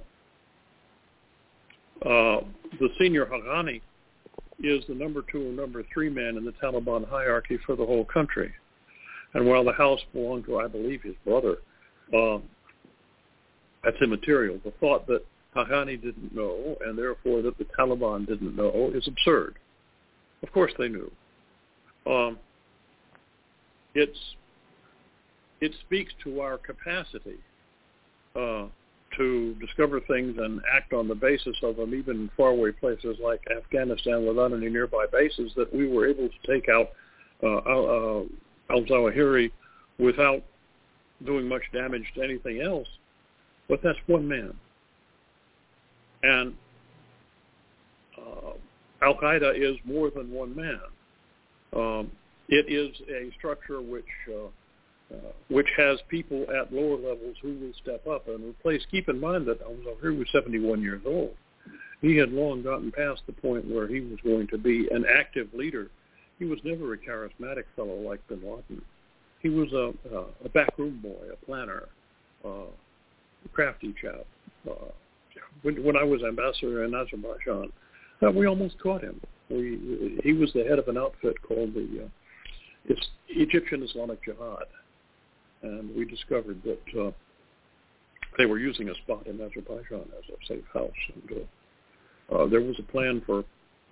uh, the senior Haqqani is the number two or number three man in the Taliban hierarchy for the whole country. And while the house belonged to, I believe, his brother, um, that's immaterial. The thought that Haqqani didn't know and therefore that the Taliban didn't know is absurd. Of course they knew. Um, it's it speaks to our capacity uh, to discover things and act on the basis of them, even in faraway places like Afghanistan without any nearby bases, that we were able to take out uh, uh, al-Zawahiri without doing much damage to anything else. But that's one man. And uh, Al-Qaeda is more than one man. Um, it is a structure which uh, uh, which has people at lower levels who will step up and replace. Keep in mind that Al-Zawahiri was 71 years old, he had long gotten past the point where he was going to be an active leader. He was never a charismatic fellow like Bin Laden. He was a, a, a backroom boy, a planner, uh, a crafty chap. Uh, when, when I was ambassador in Azerbaijan, uh, we almost caught him. We, he was the head of an outfit called the uh, Egyptian Islamic Jihad, and we discovered that uh, they were using a spot in Azerbaijan as a safe house, and uh, uh, there was a plan for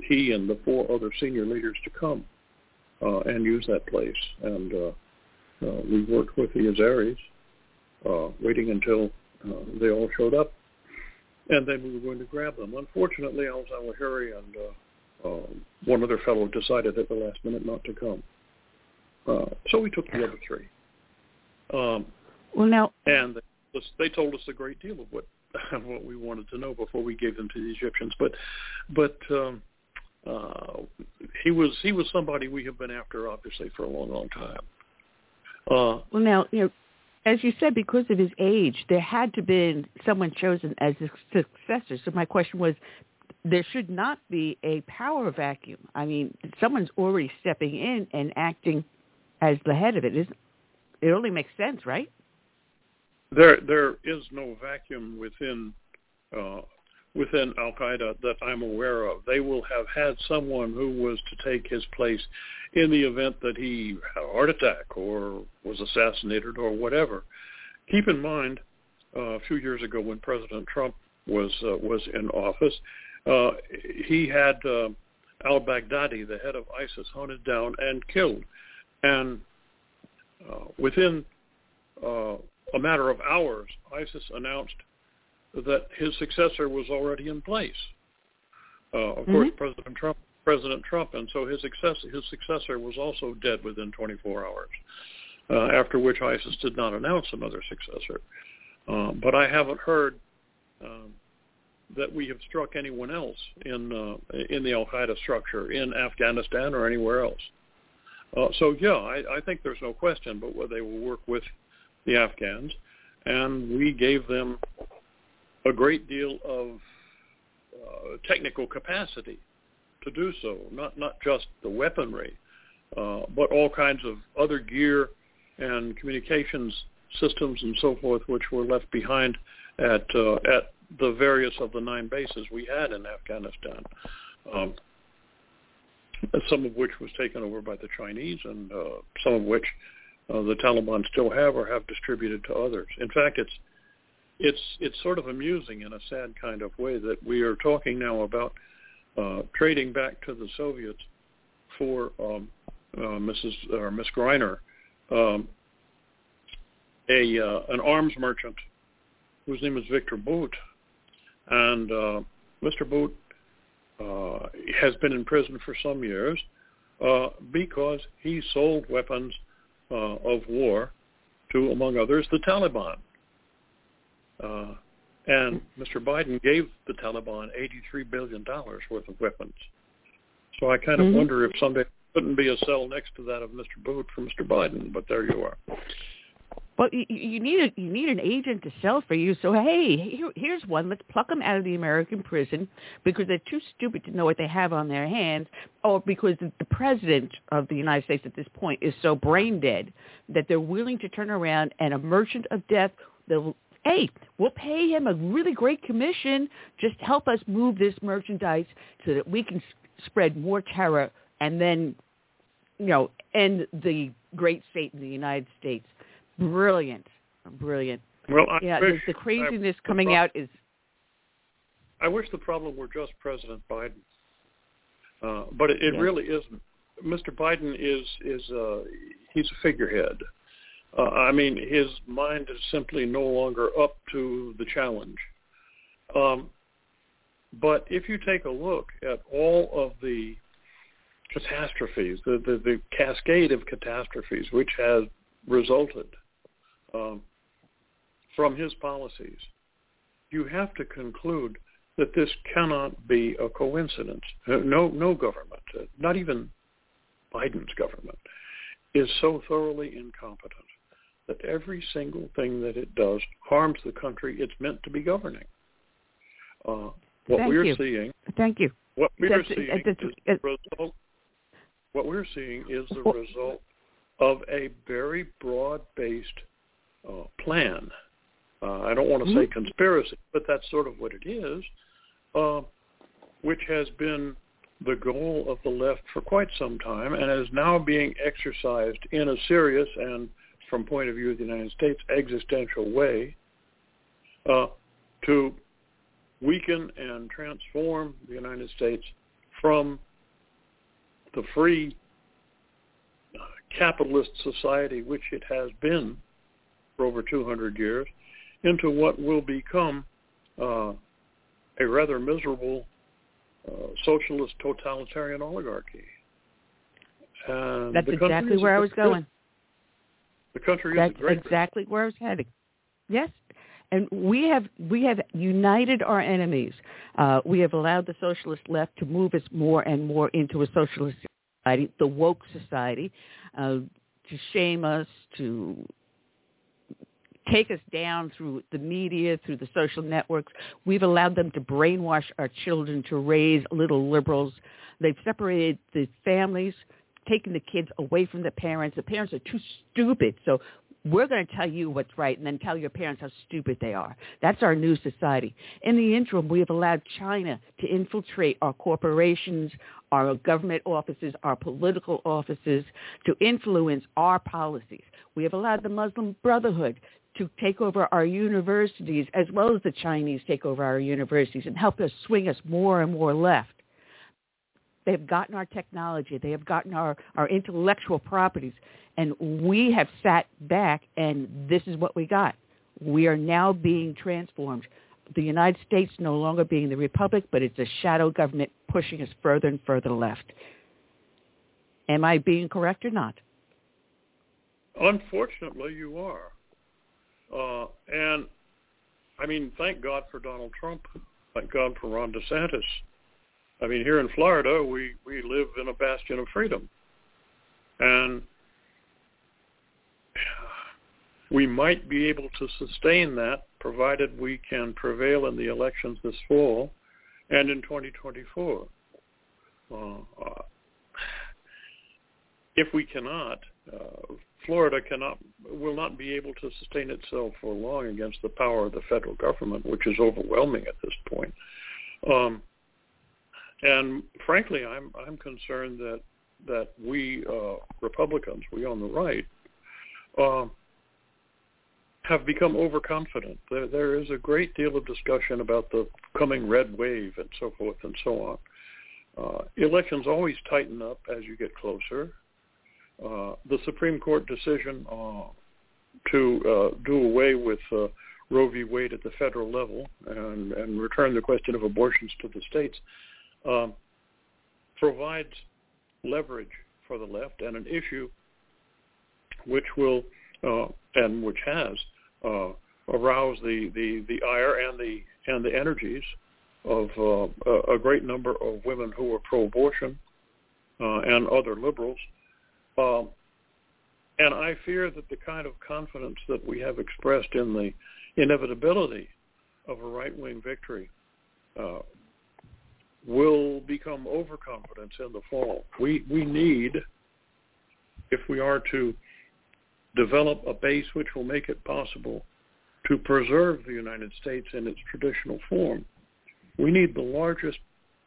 he and the four other senior leaders to come uh, and use that place, and uh, uh, we worked with the Azeris, uh, waiting until uh, they all showed up, and then we were going to grab them. Unfortunately, Al Zawahiri and uh, uh, one other fellow decided at the last minute not to come. Uh, so we took the other three. Um, well, now and they told us a great deal of what what we wanted to know before we gave them to the Egyptians. But but um, uh, he was he was somebody we have been after obviously for a long long time. Uh, well, now you know. As you said, because of his age, there had to been someone chosen as a successor. So my question was, there should not be a power vacuum. I mean, someone's already stepping in and acting as the head of it. Is it only makes sense, right? There, there is no vacuum within uh, within Al Qaeda that I'm aware of. They will have had someone who was to take his place in the event that he had a heart attack or was assassinated or whatever. Keep in mind, uh, a few years ago when President Trump was uh, was in office, uh, he had uh, al-Baghdadi, the head of ISIS, hunted down and killed. And within uh, a matter of hours, ISIS announced that his successor was already in place. Uh, of mm-hmm. course, President Trump, President Trump, and so his successor, his successor was also dead within 24 hours. Uh, after which ISIS did not announce another successor. Uh, but I haven't heard um, that we have struck anyone else in uh, in the Al Qaeda structure in Afghanistan or anywhere else. Uh, so yeah, I, I think there's no question, but they will work with the Afghans, and we gave them a great deal of uh, technical capacity to do so. Not not just the weaponry, uh, but all kinds of other gear and communications systems and so forth, which were left behind at uh, at the various of the nine bases we had in Afghanistan. Um, some of which was taken over by the Chinese, and uh, some of which uh, the Taliban still have or have distributed to others. In fact, it's it's it's sort of amusing in a sad kind of way that we are talking now about uh, trading back to the Soviets for um, uh, Mrs. or Miss Griner, um, a uh, an arms merchant whose name is Viktor Bout, and uh, Mr. Bout uh, has been in prison for some years uh, because he sold weapons uh, of war to, among others, the Taliban. Uh, and Mr. Biden gave the Taliban $83 billion worth of weapons. So I kind of mm-hmm. wonder if someday couldn't be a cell next to that of Mr. Bout for Mr. Biden, but there you are. Well, you, you need a, you need an agent to sell for you. So hey, here, here's one. Let's pluck them out of the American prison because they're too stupid to know what they have on their hands, or because the, president of the United States at this point is so brain dead that they're willing to turn around and a merchant of death. They'll hey, we'll pay him a really great commission. Just help us move this merchandise so that we can spread more terror and then, you know, end the great state in the United States brilliant, brilliant. Well, I yeah, wish, the, the craziness I, coming out is. I wish the problem were just President Biden, uh, but it, it really isn't. Mr. Biden is is uh, he's a figurehead. Uh, I mean, his mind is simply no longer up to the challenge. Um, but if you take a look at all of the catastrophes, the, the, the cascade of catastrophes which has resulted um, from his policies, you have to conclude that this cannot be a coincidence. Uh, no, no government, uh, not even Biden's government, is so thoroughly incompetent that every single thing that it does harms the country it's meant to be governing. Uh, What Thank we're you. seeing, Thank you. what we're That's- seeing uh, that's- is uh, the result. What we're seeing is the Well- result of a very broad-based uh, plan. Uh, I don't want to say Mhm. conspiracy, but that's sort of what it is, uh, which has been the goal of the left for quite some time and is now being exercised in a serious and, from point of view of the United States, existential way uh, to weaken and transform the United States from the free uh, capitalist society which it has been for over 200 years into what will become uh, a rather miserable uh, socialist totalitarian oligarchy. And That's exactly where I was great- going. The country is That's exactly where I was heading. Yes, and we have we have united our enemies. Uh, we have allowed the socialist left to move us more and more into a socialist society, the woke society, uh, to shame us, to take us down through the media, through the social networks. We've allowed them to brainwash our children to raise little liberals. They've separated the families, taken the kids away from the parents. The parents are too stupid. So we're going to tell you what's right and then tell your parents how stupid they are. That's our new society. In the interim, we have allowed China to infiltrate our corporations, our government offices, our political offices, to influence our policies. We have allowed the Muslim Brotherhood to take over our universities as well as the Chinese take over our universities and help us swing us more and more left. They have gotten our technology. They have gotten our, our intellectual properties. And we have sat back and this is what we got. We are now being transformed. The United States no longer being the republic, but it's a shadow government pushing us further and further left. Am I being correct or not? Unfortunately, you are. Uh, and I mean, thank God for Donald Trump. Thank God for Ron DeSantis. I mean, here in Florida, we we live in a bastion of freedom, and we might be able to sustain that provided we can prevail in the elections this fall and in 2024. Uh, if we cannot, uh, Florida cannot will not be able to sustain itself for long against the power of the federal government, which is overwhelming at this point. Um, and frankly, I'm I'm concerned that that we uh, Republicans, we on the right, uh, have become overconfident. There, there is a great deal of discussion about the coming red wave and so forth and so on. Uh, elections always tighten up as you get closer. Uh, the Supreme Court decision uh, to uh, do away with uh, Roe v. Wade at the federal level and, and return the question of abortions to the states um, provides leverage for the left and an issue which will uh, and which has uh, aroused the, the, the ire and the and the energies of uh, a, great number of women who are pro-abortion uh, and other liberals. Um, and I fear that the kind of confidence that we have expressed in the inevitability of a right-wing victory uh, will become overconfidence in the fall. We we need, if we are to develop a base which will make it possible to preserve the United States in its traditional form, we need the largest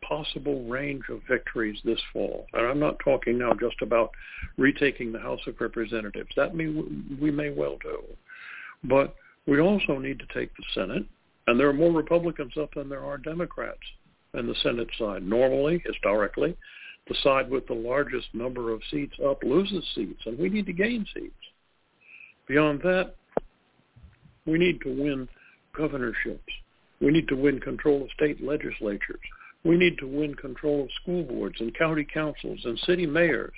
possible range of victories this fall. And I'm not talking now just about retaking the House of Representatives. That may, we may well do. But we also need to take the Senate, and there are more Republicans up than there are Democrats in the Senate side. Normally, historically, the side with the largest number of seats up loses seats, and we need to gain seats. Beyond that, we need to win governorships. We need to win control of state legislatures. We need to win control of school boards and county councils and city mayors.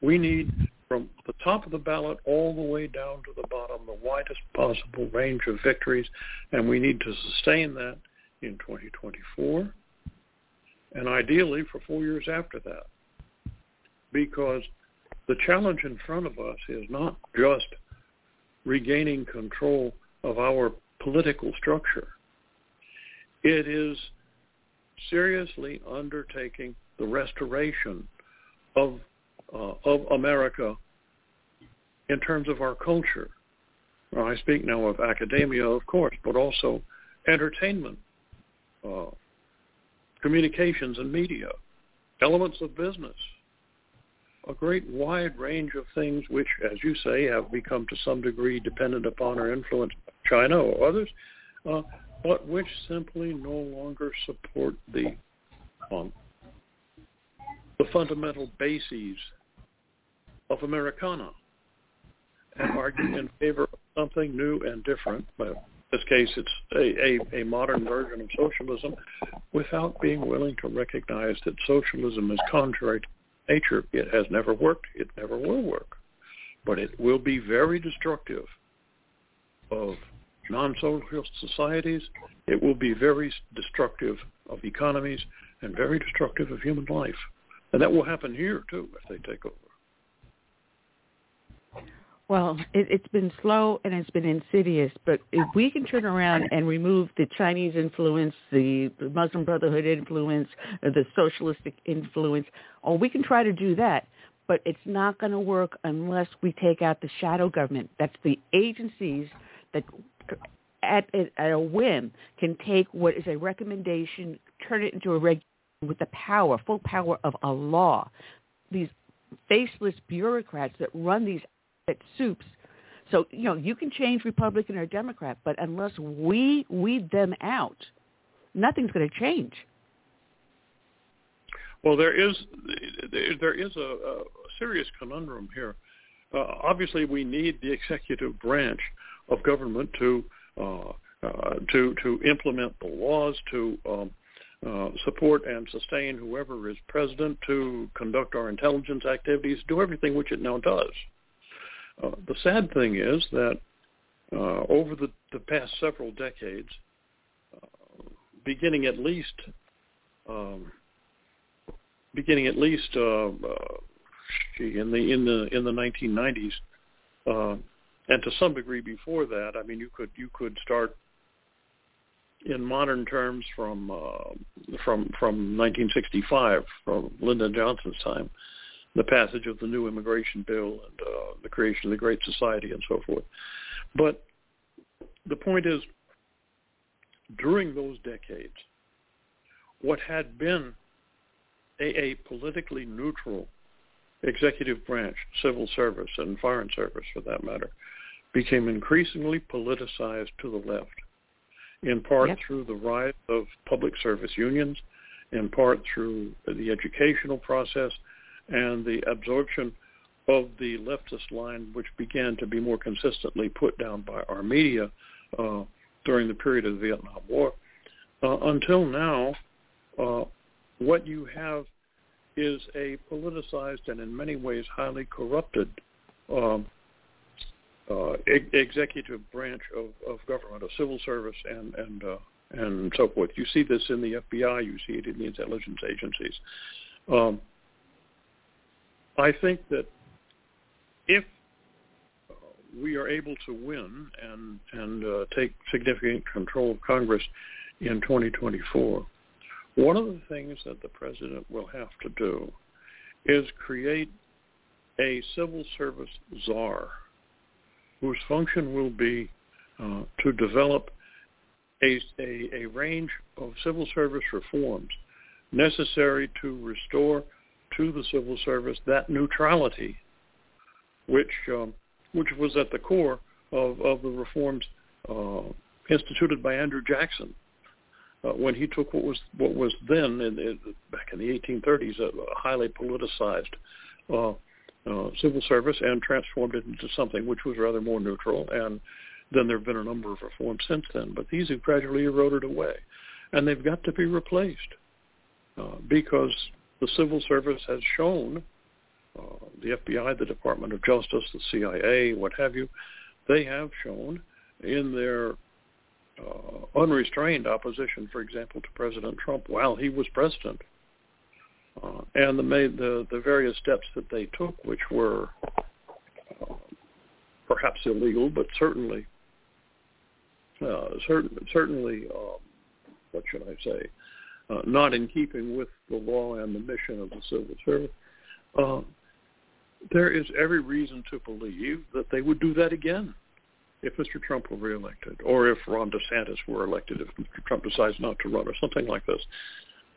We need from the top of the ballot all the way down to the bottom the widest possible range of victories, and we need to sustain that in 2024 and ideally for four years after that. Because the challenge in front of us is not just regaining control of our political structure. It is seriously undertaking the restoration of uh, of America in terms of our culture. I speak now of academia, of course, but also entertainment, uh, communications and media, elements of business, a great wide range of things which, as you say, have become to some degree dependent upon or influenced by China or others, uh, but which simply no longer support the um, the fundamental bases of Americana and argue in favor of something new and different. But in this case, it's a, a, a modern version of socialism without being willing to recognize that socialism is contrary to nature. It has never worked. It never will work. But it will be very destructive of non-social societies. It will be very destructive of economies and very destructive of human life. And that will happen here, too, if they take over. Well, it, it's been slow and it's been insidious, but if we can turn around and remove the Chinese influence, the, Muslim Brotherhood influence, the socialistic influence, or we can try to do that, but it's not going to work unless we take out the shadow government. That's the agencies that at, at a whim can take what is a recommendation, turn it into a regulation with the power, full power of a law. These faceless bureaucrats that run these at soups. So, you know, you can change Republican or Democrat, but unless we weed them out, nothing's going to change. Well, there is there is a, a serious conundrum here. Uh, obviously, we need the executive branch of government to uh, uh, to to implement the laws, to um, uh, support and sustain whoever is president, to conduct our intelligence activities, do everything which it now does. Uh, the sad thing is that uh, over the, the, past several decades, uh, beginning at least um, beginning at least uh, uh, in the in the in the 1990s, and to some degree before that, I mean, you could you could start in modern terms from from from 1965, from Lyndon Johnson's time the passage of the new immigration bill and uh, the creation of the Great Society and so forth. But the point is, during those decades, what had been a, a politically neutral executive branch, civil service, and foreign service for that matter, became increasingly politicized to the left, in part yep. through the rise of public service unions, in part through the educational process, and the absorption of the leftist line, which began to be more consistently put down by our media uh, during the period of the Vietnam War. Uh, until now, uh, what you have is a politicized and in many ways highly corrupted um, uh, e- executive branch of, of government, of civil service, and and uh, and so forth. You see this in the FBI. You see it in the intelligence agencies. Um, I think that if we are able to win and and uh, take significant control of Congress in 2024, one of the things that the president will have to do is create a civil service czar whose function will be uh, to develop a, a, a range of civil service reforms necessary to restore to the civil service that neutrality, which um, which was at the core of, of the reforms uh, instituted by Andrew Jackson uh, when he took what was what was then in, in, back in the 1830s a, highly politicized uh, uh, civil service and transformed it into something which was rather more neutral. And then there have been a number of reforms since then, but these have gradually eroded away, and they've got to be replaced uh, because the civil service has shown, uh, the FBI, the Department of Justice, the CIA, what have you, they have shown in their uh, unrestrained opposition, for example, to President Trump while he was president, uh, and the, the the various steps that they took, which were uh, perhaps illegal, but certainly uh, certain, certainly um, what should I say, uh, not in keeping with the law and the mission of the civil service, uh, there is every reason to believe that they would do that again if Mr. Trump were reelected, or if Ron DeSantis were elected, if Mr. Trump decides not to run, or something like this.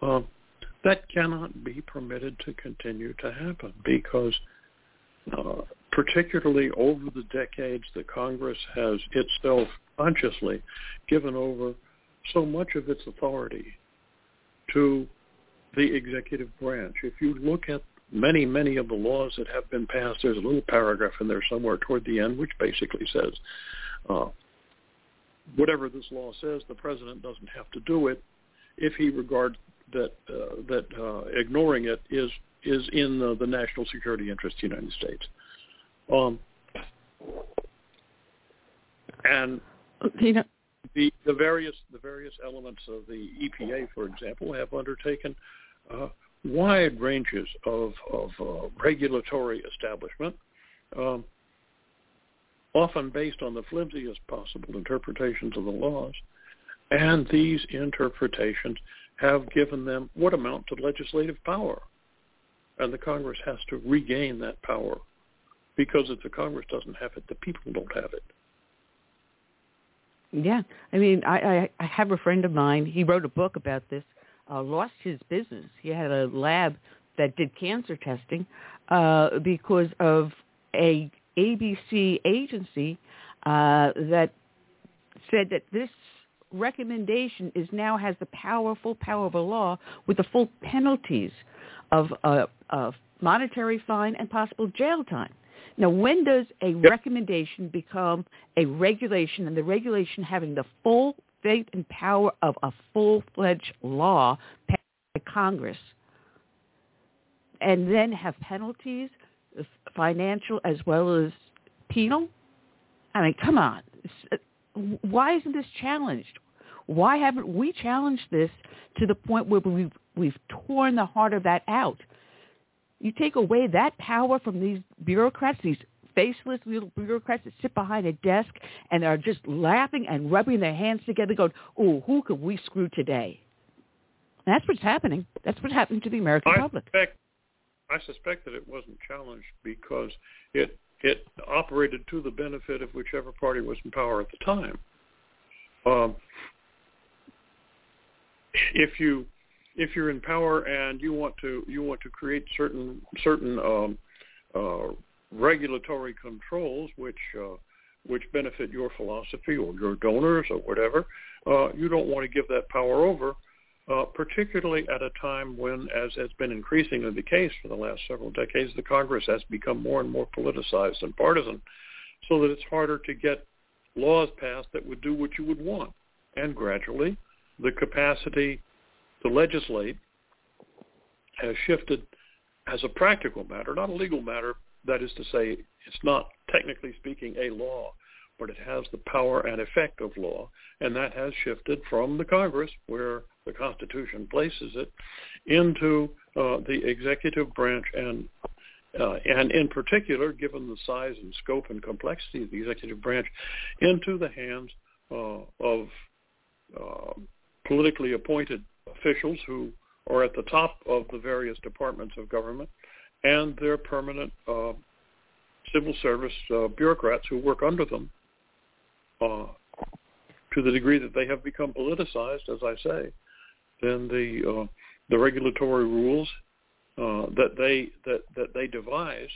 Uh, that cannot be permitted to continue to happen because uh, particularly over the decades that Congress has itself consciously given over so much of its authority to the executive branch. If you look at many, many of the laws that have been passed, there's a little paragraph in there somewhere toward the end which basically says, uh, whatever this law says, the president doesn't have to do it if he regards that uh, that uh, ignoring it is is in the, the national security interest of the United States. Um, and you know, the the various the various elements of the EPA, for example, have undertaken uh, wide ranges of of uh, regulatory establishment, um, often based on the flimsiest possible interpretations of the laws, and these interpretations have given them what amount to legislative power, and the Congress has to regain that power because if the Congress doesn't have it, the people don't have it. Yeah, I mean, I, I, I have a friend of mine. He wrote a book about this. Uh, lost his business. He had a lab that did cancer testing uh, because of a ABC agency uh, that said that this recommendation is now has the powerful power of a law with the full penalties of a, a monetary fine and possible jail time. Now, when does a yep. recommendation become a regulation and the regulation having the full faith and power of a full-fledged law passed by Congress and then have penalties, financial as well as penal? I mean, come on. Why isn't this challenged? Why haven't we challenged this to the point where we've, we've torn the heart of that out? You take away that power from these bureaucrats, these faceless little bureaucrats that sit behind a desk and are just laughing and rubbing their hands together going, oh, who could we screw today? And that's what's happening. That's what's happening to the American I public. Suspect, I suspect that it wasn't challenged because it it operated to the benefit of whichever party was in power at the time. Um, if you if you're in power and you want to you want to create certain certain um, uh, regulatory controls which uh, which benefit your philosophy or your donors or whatever, uh, you don't want to give that power over, uh, particularly at a time when, as has been increasingly the case for the last several decades, the Congress has become more and more politicized and partisan, so that it's harder to get laws passed that would do what you would want. And gradually, the capacity to legislate has shifted as a practical matter, not a legal matter. That is to say, it's not technically speaking a law, but it has the power and effect of law, and that has shifted from the Congress, where the Constitution places it, into uh, the executive branch and uh, and in particular, given the size and scope and complexity of the executive branch, into the hands uh, of uh, politically appointed officials who are at the top of the various departments of government and their permanent uh, civil service uh, bureaucrats who work under them uh, to the degree that they have become politicized, as I say, then the uh, the regulatory rules uh, that they that that they devise,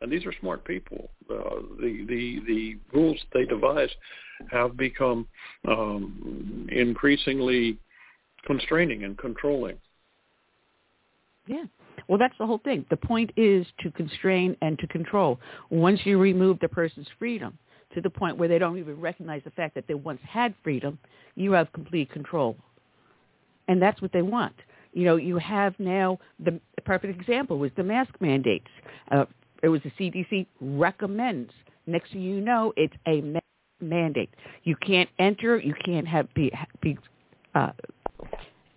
and these are smart people. Uh, the the the rules they devise have become um, increasingly constraining and controlling. Yeah. Well, that's the whole thing. The point is to constrain and to control. Once you remove the person's freedom to the point where they don't even recognize the fact that they once had freedom, you have complete control. And that's what they want. You know, you have now the, perfect example was the mask mandates. Uh, it was the CDC recommends. Next thing you know, it's a mandate. You can't enter. You can't have be, be uh,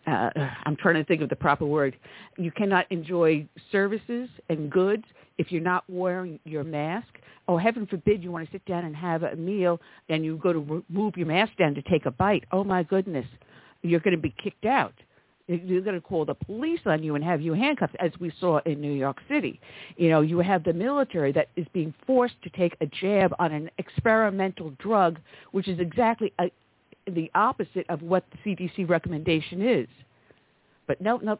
uh, I'm trying to think of the proper word. You cannot enjoy services and goods if you're not wearing your mask. Oh, heaven forbid you want to sit down and have a meal and you go to move your mask down to take a bite. Oh my goodness, you're going to be kicked out. You're going to call the police on you and have you handcuffed, as we saw in New York City. You know, you have the military that is being forced to take a jab on an experimental drug, which is exactly a, the opposite of what the CDC recommendation is. But no, no,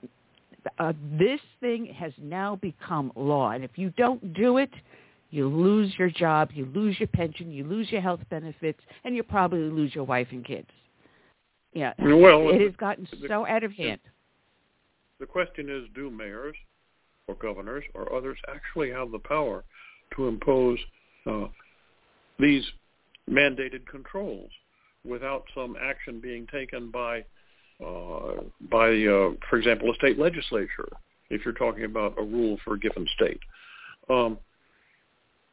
uh, this thing has now become law, and if you don't do it, you lose your job, you lose your pension, you lose your health benefits, and you probably lose your wife and kids. Yeah, well, it has gotten so out of hand. The question is, do mayors or governors or others actually have the power to impose uh, these mandated controls without some action being taken by, uh, by, uh, for example, a state legislature, if you're talking about a rule for a given state. Um,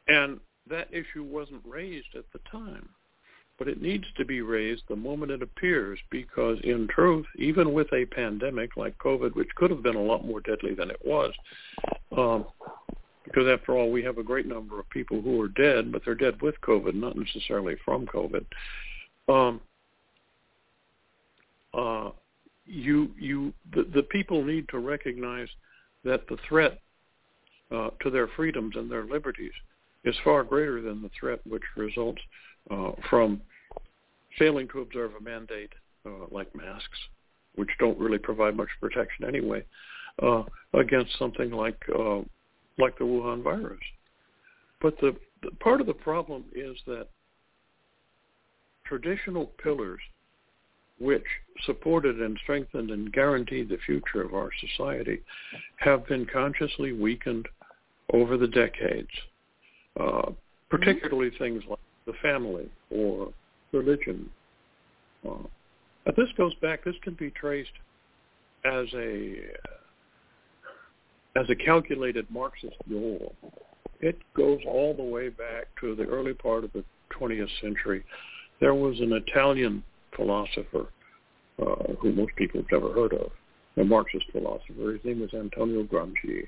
and that issue wasn't raised at the time. But it needs to be raised the moment it appears because in truth, even with a pandemic like COVID, which could have been a lot more deadly than it was, um, because after all, we have a great number of people who are dead, but they're dead with COVID, not necessarily from COVID. Um, uh, you, you, the, the people need to recognize that the threat uh, to their freedoms and their liberties is far greater than the threat which results uh, from failing to observe a mandate uh, like masks, which don't really provide much protection anyway, uh, against something like uh, like the Wuhan virus. But the, the part of the problem is that traditional pillars which supported and strengthened and guaranteed the future of our society have been consciously weakened over the decades, uh, particularly things like the family or religion. Uh, but this goes back. This can be traced as a as a calculated Marxist goal. It goes all the way back to the early part of the 20th century. There was an Italian philosopher uh, who most people have never heard of, a Marxist philosopher. His name was Antonio Gramsci.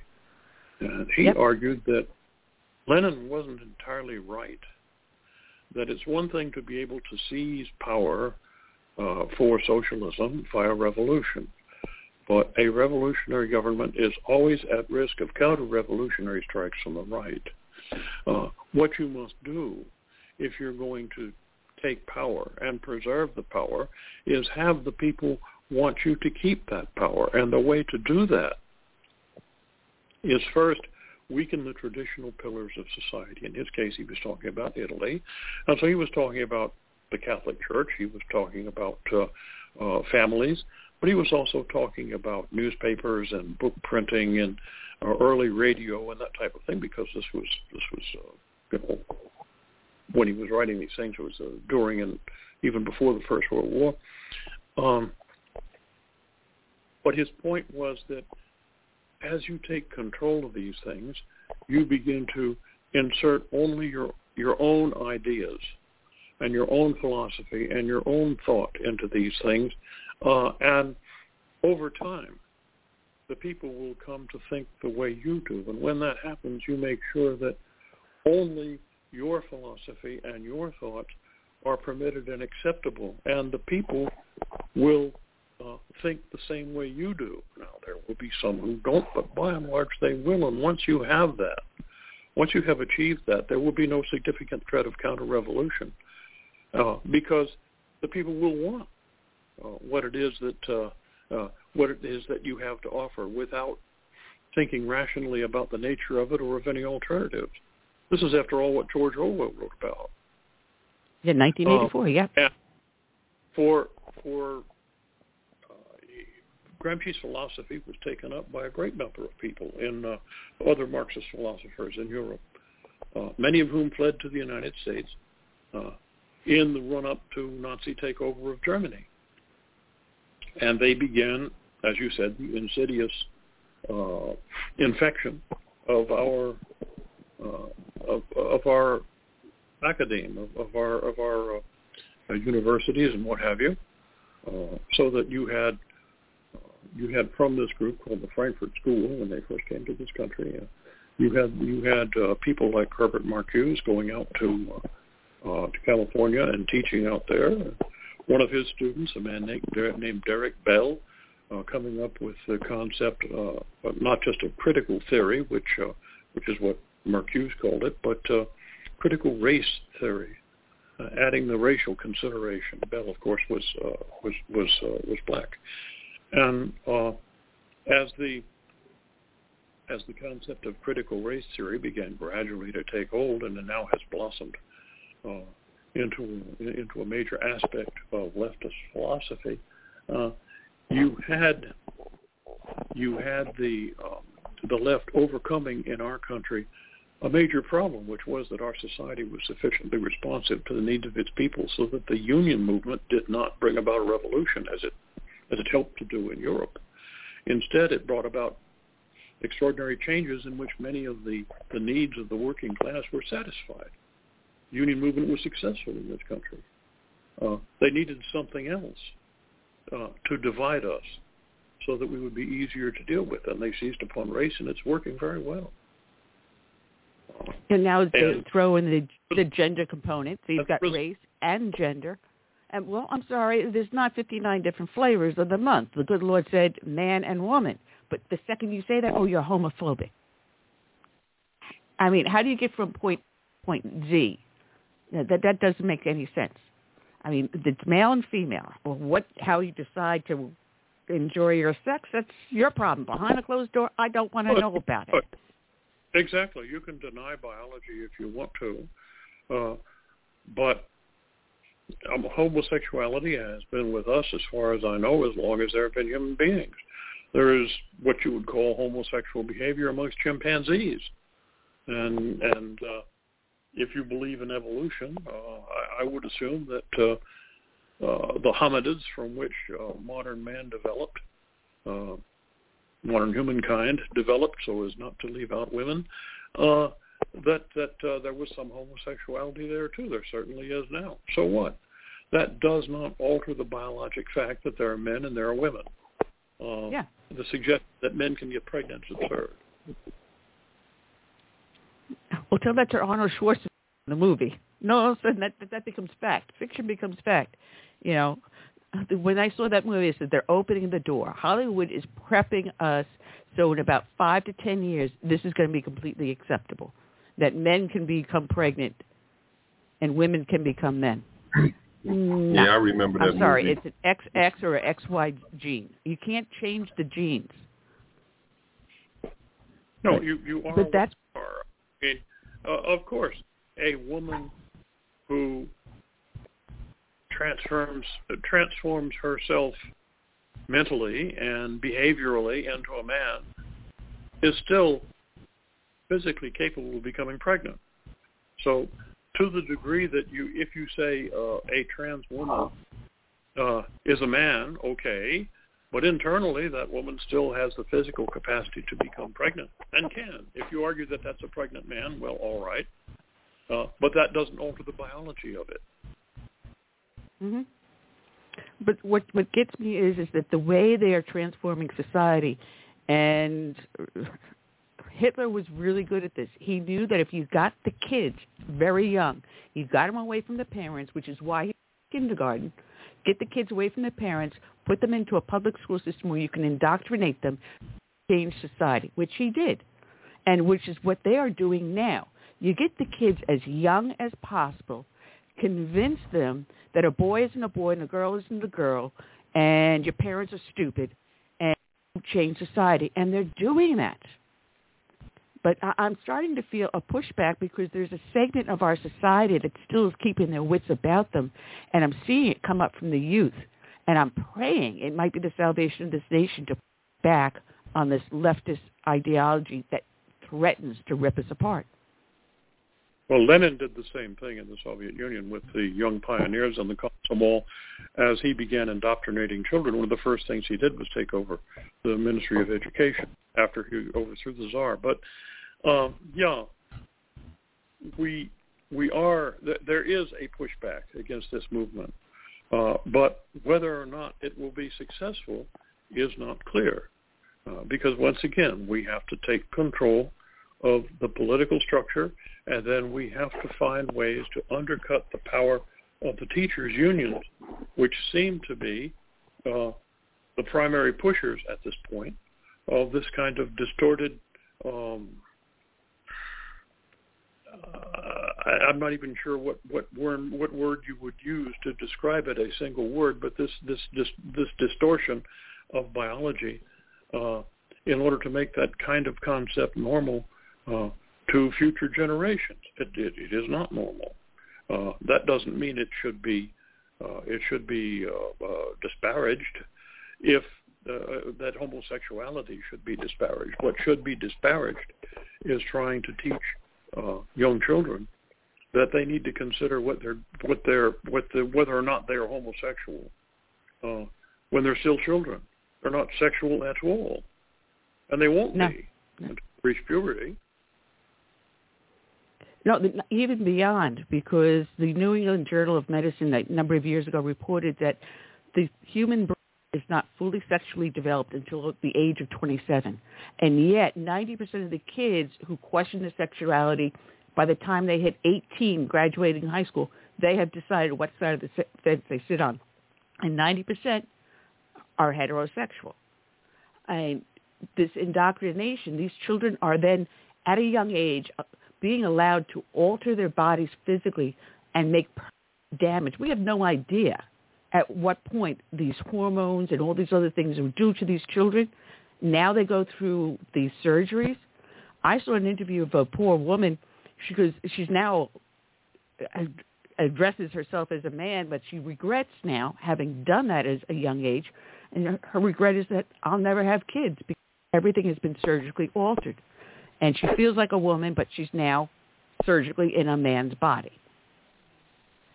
And he yep. argued that Lenin wasn't entirely right that it's one thing to be able to seize power uh, for socialism via revolution, but a revolutionary government is always at risk of counter-revolutionary strikes from the right. Uh, what you must do if you're going to take power and preserve the power is have the people want you to keep that power. And the way to do that is first weaken the traditional pillars of society. In his case, he was talking about Italy. And so he was talking about the Catholic Church. He was talking about uh, uh, families. But he was also talking about newspapers and book printing and uh, early radio and that type of thing because this was, this was uh, you know, when he was writing these things, it was uh, during and even before the First World War. Um, but his point was that as you take control of these things, you begin to insert only your your own ideas and your own philosophy and your own thought into these things, uh, and over time, the people will come to think the way you do. And when that happens, you make sure that only your philosophy and your thoughts are permitted and acceptable, and the people will uh, think the same way you do. Now, there will be some who don't, but by and large they will. And once you have that, once you have achieved that, there will be no significant threat of counter-revolution uh, because the people will want uh, what it is that uh, uh, what it is that you have to offer without thinking rationally about the nature of it or of any alternatives. This is, after all, what George Orwell wrote about. Yeah, 1984. Uh, yeah. For for Gramsci's philosophy was taken up by a great number of people in uh, other Marxist philosophers in Europe, uh, many of whom fled to the United States uh, in the run-up to Nazi takeover of Germany. And they began, as you said, the insidious uh, infection of our uh, of, of our academe, of, of our of our uh, universities and what have you, uh, so that you had you had from this group called the Frankfurt School when they first came to this country. Uh, you had you had uh, people like Herbert Marcuse going out to uh, uh, to California and teaching out there. One of his students, a man named, named Derrick Bell, uh, coming up with the concept uh, not just of critical theory, which uh, which is what Marcuse called it, but uh, critical race theory, uh, adding the racial consideration. Bell, of course, was uh, was was uh, was black, and uh, as the as the concept of critical race theory began gradually to take hold, and now has blossomed uh, into into a major aspect of leftist philosophy, uh, you had you had the um, the left overcoming in our country a major problem, which was that our society was sufficiently responsive to the needs of its people, so that the union movement did not bring about a revolution as it as it helped to do in Europe. Instead, it brought about extraordinary changes in which many of the, the needs of the working class were satisfied. Union movement was successful in this country. Uh, they needed something else uh, to divide us so that we would be easier to deal with, and they seized upon race, and it's working very well. And now they throw in the the gender component. So you've got race and gender. And well, I'm sorry, there's not 59 different flavors of the month. The good Lord said man and woman. But the second you say that, oh, you're homophobic. I mean, how do you get from point point Z? That that doesn't make any sense. I mean, it's male and female. Well, what how you decide to enjoy your sex, that's your problem. Behind a closed door, I don't want to know about it. Exactly. You can deny biology if you want to, uh, but um, homosexuality has been with us, as far as I know, as long as there have been human beings. There is what you would call homosexual behavior amongst chimpanzees, and and uh, if you believe in evolution, uh, I, I would assume that uh, uh, the hominids from which uh, modern man developed, uh, modern humankind developed, so as not to leave out women, uh, that that uh, there was some homosexuality there too. There certainly is now. So what? That does not alter the biologic fact that there are men and there are women. Uh, yeah. The suggestion that men can get pregnant is absurd. Well, tell that to Arnold Schwarzenegger in the movie. No, all of a sudden that, that that becomes fact. Fiction becomes fact. You know, when I saw that movie, I said they're opening the door. Hollywood is prepping us so in about five to ten years, this is going to be completely acceptable. That men can become pregnant and women can become men. No. Yeah, I remember that. I'm sorry, movie. it's an XX or an XY gene. You can't change the genes. No, you you are. But that's. Are. I mean, uh, of course, a woman who transforms transforms herself mentally and behaviorally into a man is still physically capable of becoming pregnant. So to the degree that you, if you say uh, a trans woman uh, is a man, okay, but internally that woman still has the physical capacity to become pregnant and can. If you argue that that's a pregnant man, well, all right, uh, but that doesn't alter the biology of it. Mm-hmm. But what what gets me is is that the way they are transforming society, and Hitler was really good at this. He knew that if you got the kids very young, you got them away from the parents, which is why he kindergarten, get the kids away from their parents, put them into a public school system where you can indoctrinate them, change society, which he did, and which is what they are doing now. You get the kids as young as possible, convince them that a boy isn't a boy and a girl isn't a girl, and your parents are stupid, and change society, and they're doing that. But I'm starting to feel a pushback because there's a segment of our society that still is keeping their wits about them, and I'm seeing it come up from the youth. And I'm praying it might be the salvation of this nation to back on this leftist ideology that threatens to rip us apart. Well, Lenin did the same thing in the Soviet Union with the young pioneers on the Komsomol. As he began indoctrinating children, one of the first things he did was take over the Ministry of Education after he overthrew the Tsar. But um, yeah, we we are there is a pushback against this movement, uh, but whether or not it will be successful is not clear, uh, because once again we have to take control of the political structure, and then we have to find ways to undercut the power of the teachers' unions, which seem to be uh, the primary pushers at this point of this kind of distorted. Um, uh, I, I'm not even sure what what word what word you would use to describe it, a single word, but this this this, this distortion of biology uh, in order to make that kind of concept normal uh, to future generations. It, it, it is not normal. Uh, that doesn't mean it should be uh, it should be uh, uh, disparaged if uh, that homosexuality should be disparaged. What should be disparaged is trying to teach uh, young children that they need to consider what they're what they're what the whether or not they are homosexual uh, when they're still children. They're not sexual at all, and they won't no. be until they reach puberty. No, even beyond, because the New England Journal of Medicine a number of years ago reported that the human brain is not fully sexually developed until the age of 27. And yet 90% of the kids who question their sexuality, by the time they hit 18, graduating high school, they have decided what side of the fence they sit on. And 90% are heterosexual. And this indoctrination, these children are then at a young age being allowed to alter their bodies physically and make damage. We have no idea at what point these hormones and all these other things are due to these children. Now they go through these surgeries. I saw an interview of a poor woman. She goes, she's now addresses herself as a man, but she regrets now having done that as a young age. And her regret is that I'll never have kids because everything has been surgically altered and she feels like a woman, but she's now surgically in a man's body.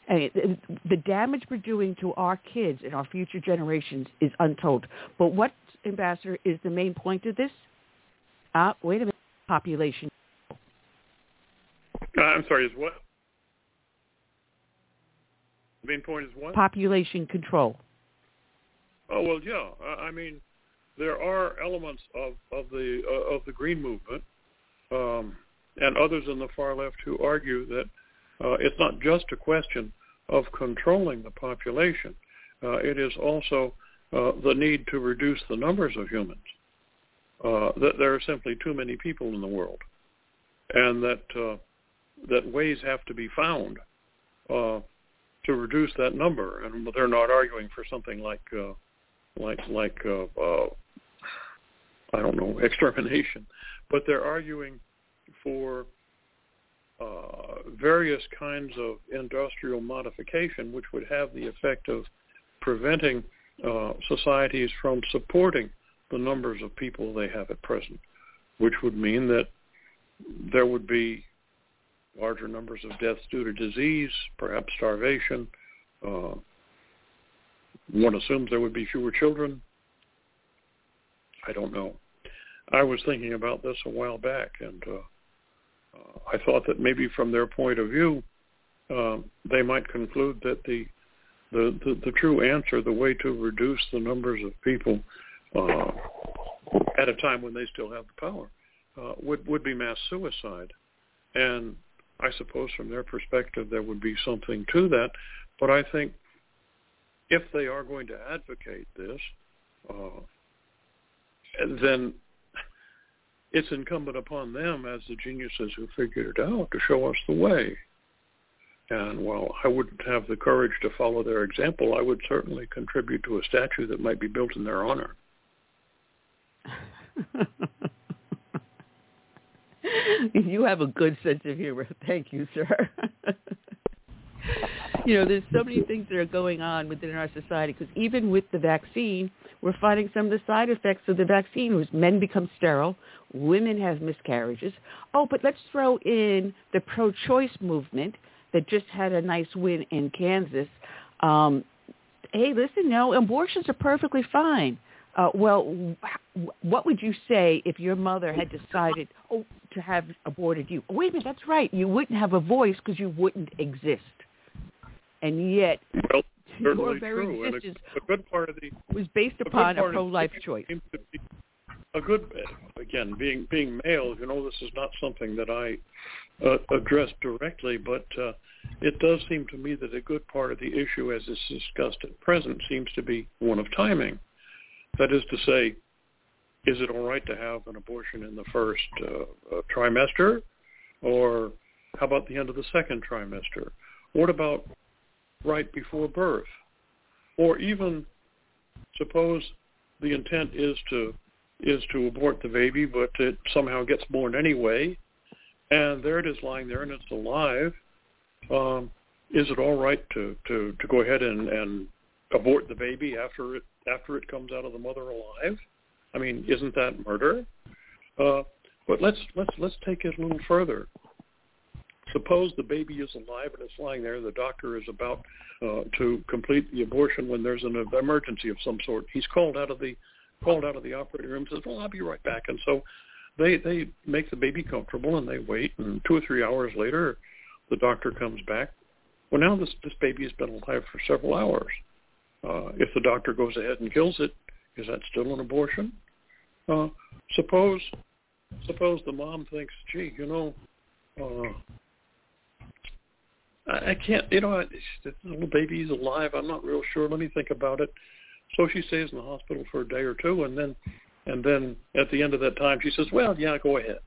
And the damage we're doing to our kids and our future generations is untold. But what, Ambassador, is the main point of this? Uh, wait a minute, population. Uh, I'm sorry, is what? The main point is what? Population control. Oh well, yeah. I mean, there are elements of of the uh, of the green movement um, and others in the far left who argue that uh, it's not just a question of controlling the population. Uh, it is also uh, the need to reduce the numbers of humans. Uh, that there are simply too many people in the world, and that uh, that ways have to be found uh, to reduce that number. And they're not arguing for something like like like I don't know extermination, but they're arguing for uh, various kinds of industrial modification, which would have the effect of preventing uh, societies from supporting the numbers of people they have at present, which would mean that there would be larger numbers of deaths due to disease, perhaps starvation. Uh, one assumes there would be fewer children. I don't know. I was thinking about this a while back, and uh, uh, I thought that maybe from their point of view, uh, they might conclude that the, the, the the true answer, the way to reduce the numbers of people uh, at a time when they still have the power, uh, would would be mass suicide, and I suppose from their perspective there would be something to that, but I think if they are going to advocate this, uh, then it's incumbent upon them as the geniuses who figured it out to show us the way. And while I wouldn't have the courage to follow their example, I would certainly contribute to a statue that might be built in their honor. you have a good sense of humor. Thank you, sir. you know, there's so many things that are going on within our society because even with the vaccine, we're finding some of the side effects of the vaccine was men become sterile, women have miscarriages. Oh, but let's throw in the pro-choice movement that just had a nice win in Kansas. Um, hey, listen, no, abortions are perfectly fine. Uh, well, what would you say if your mother had decided oh, to have aborted you? wait a minute, that's right. You wouldn't have a voice because you wouldn't exist. And yet, well, your very true. existence a, a, good part of the was based upon a pro-life choice. A good, again, being being male, you know, this is not something that I uh, address directly, but uh, it does seem to me that a good part of the issue, as is discussed at present, seems to be one of timing. That is to say, is it all right to have an abortion in the first uh, uh, trimester, or how about the end of the second trimester? What about right before birth? Or even suppose the intent is to is to abort the baby, but it somehow gets born anyway, and there it is lying there and it's alive. Um, is it all right to, to, to go ahead and, and abort the baby after it after it comes out of the mother alive? I mean, isn't that murder? Uh, but let's let's let's take it a little further. Suppose the baby is alive and it's lying there. The doctor is about uh, to complete the abortion when there's an emergency of some sort. He's called out of the called out of the operating room. Says, "Well, I'll be right back." And so they they make the baby comfortable and they wait. And two or three hours later, the doctor comes back. Well, now this this baby has been alive for several hours. Uh, if the doctor goes ahead and kills it, is that still an abortion? Uh, suppose suppose the mom thinks, gee, you know, uh, I, I can't, you know, this little baby's alive. I'm not real sure. Let me think about it. So she stays in the hospital for a day or two, and then, and then at the end of that time, she says, well, yeah, go ahead.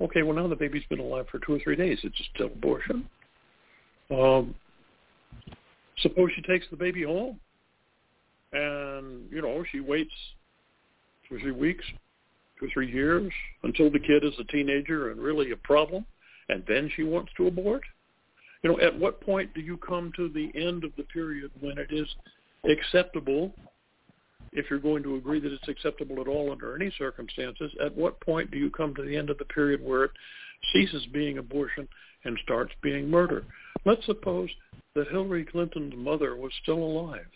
Okay, well now the baby's been alive for two or three days. It's still abortion. Um, suppose she takes the baby home, and you know she waits two or three weeks, two or three years until the kid is a teenager and really a problem, and then she wants to abort. You know, at what point do you come to the end of the period when it is acceptable, if you're going to agree that it's acceptable at all under any circumstances, at what point do you come to the end of the period where it ceases being abortion and starts being murder? Let's suppose that Hillary Clinton's mother was still alive.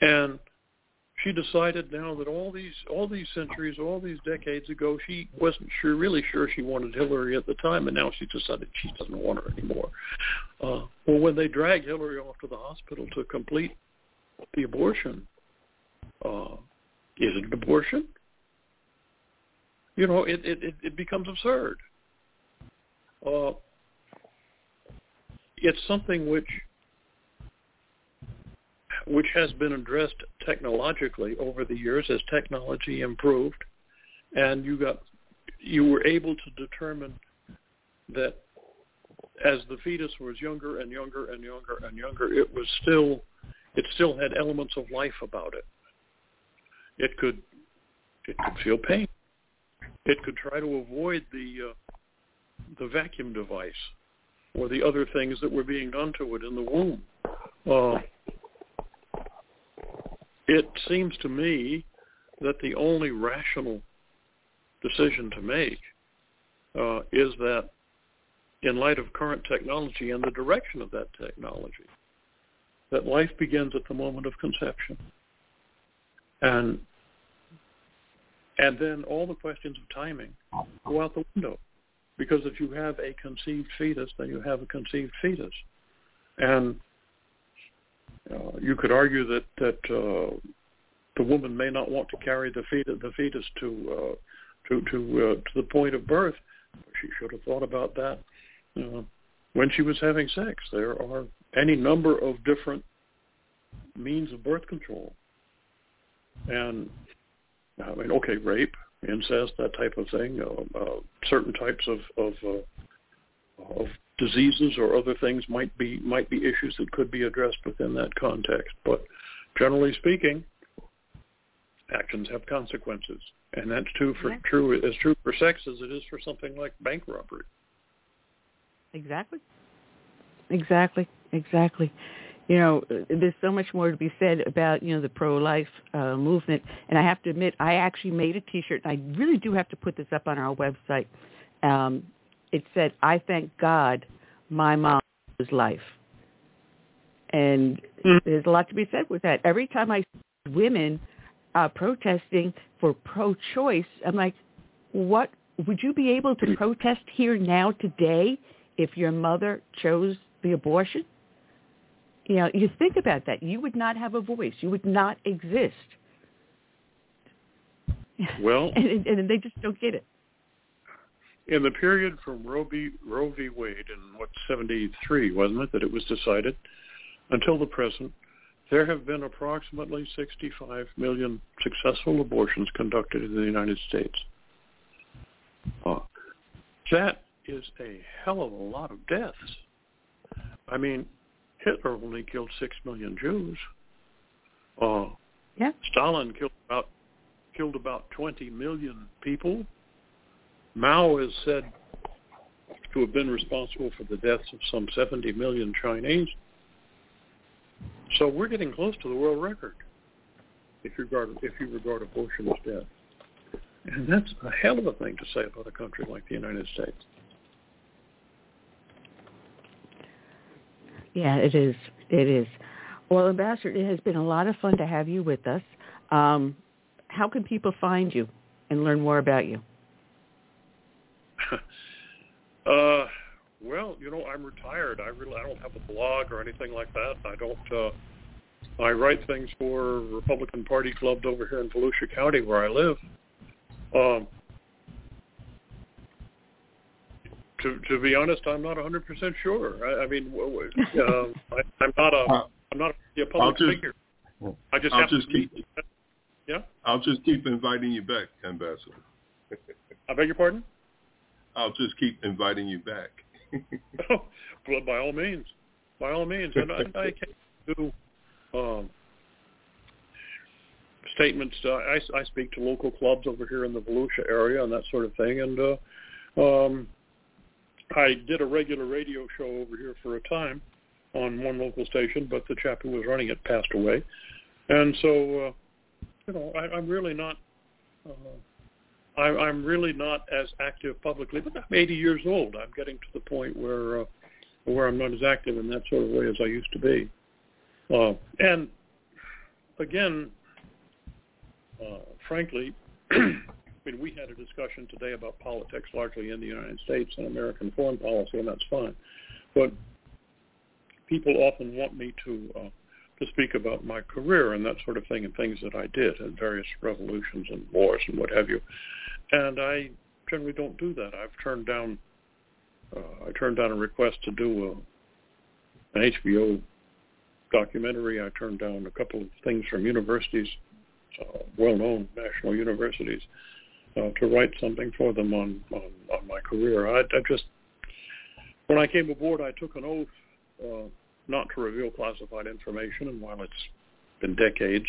And she decided now that all these all these centuries, all these decades ago, she wasn't sure, really sure she wanted Hillary at the time, and now she decided she doesn't want her anymore. Uh, well, when they dragged Hillary off to the hospital to complete the abortion, uh, is it an abortion? You know, it it it becomes absurd. Uh, it's something which which has been addressed technologically over the years as technology improved, and you got you were able to determine that as the fetus was younger and younger and younger and younger, it was still it still had elements of life about it. It could it could feel pain. It could try to avoid the uh, the vacuum device or the other things that were being done to it in the womb. Uh, it seems to me that the only rational decision to make uh, is that in light of current technology and the direction of that technology, that life begins at the moment of conception. And and then all the questions of timing go out the window. Because if you have a conceived fetus, then you have a conceived fetus. And uh, you could argue that that uh, the woman may not want to carry the fetus, the fetus to uh, to to uh, to the point of birth. She should have thought about that uh, when she was having sex. There are any number of different means of birth control, and I mean, okay, rape, incest, that type of thing, uh, uh, certain types of of, uh, of diseases or other things might be might be issues that could be addressed within that context. But generally speaking, actions have consequences, and that's true for yeah. true as true for sex as it is for something like bank robbery. Exactly. Exactly. Exactly. You know, there's so much more to be said about you know the pro-life uh, movement, and I have to admit, I actually made a T-shirt. I really do have to put this up on our website. Um, it said, "I thank God, my mom was life," and mm-hmm. there's a lot to be said with that. Every time I see women uh, protesting for pro-choice, I'm like, what would you be able to protest here now today if your mother chose the abortion? You know, you think about that. You would not have a voice. You would not exist. Well, and, and they just don't get it in the period from Roe v. Roe v. Wade in what 73 wasn't it that it was decided until the present, there have been approximately 65 million successful abortions conducted in the United States. Uh, that is a hell of a lot of deaths. I mean, Hitler only killed six million Jews. Uh, yeah. Stalin killed about killed about 20 million people. Mao is said to have been responsible for the deaths of some 70 million Chinese. So we're getting close to the world record if you regard if you regard abortion as death. And that's a hell of a thing to say about a country like the United States. Yeah, it is. It is. Well, Ambassador, it has been a lot of fun to have you with us. Um, how can people find you and learn more about you? uh, well, you know, I'm retired. I really I don't have a blog or anything like that. I don't. Uh, I write things for Republican Party clubs over here in Volusia County where I live. Um, to to be honest, I'm not 100 percent sure. I, I mean, um, I, I'm not a I'm not a public just, figure. I just I'll have just to keep. Yeah. I'll just keep inviting you back, Ambassador. I beg your pardon. I'll just keep inviting you back. well, by all means, by all means, and I, I can do um, statements. Uh, I, I speak to local clubs over here in the Volusia area and that sort of thing, and uh, um, I did a regular radio show over here for a time on one local station, but the chap who was running it passed away, and so uh, you know I, I'm really not. Uh, I, I'm really not as active publicly, but I'm 80 years old. I'm getting to the point where uh, where I'm not as active in that sort of way as I used to be. Uh, and again, uh, frankly, I mean, we had a discussion today about politics largely in the United States and American foreign policy, and that's fine. But people often want me to uh, to speak about my career and that sort of thing, and things that I did in various revolutions and wars and what have you. And I generally don't do that. I've turned down uh, I turned down a request to do a, an HBO documentary. I turned down a couple of things from universities, uh, well-known national universities, uh, to write something for them on, on, on my career. I, I just, when I came aboard, I took an oath uh, not to reveal classified information, and while it's been decades,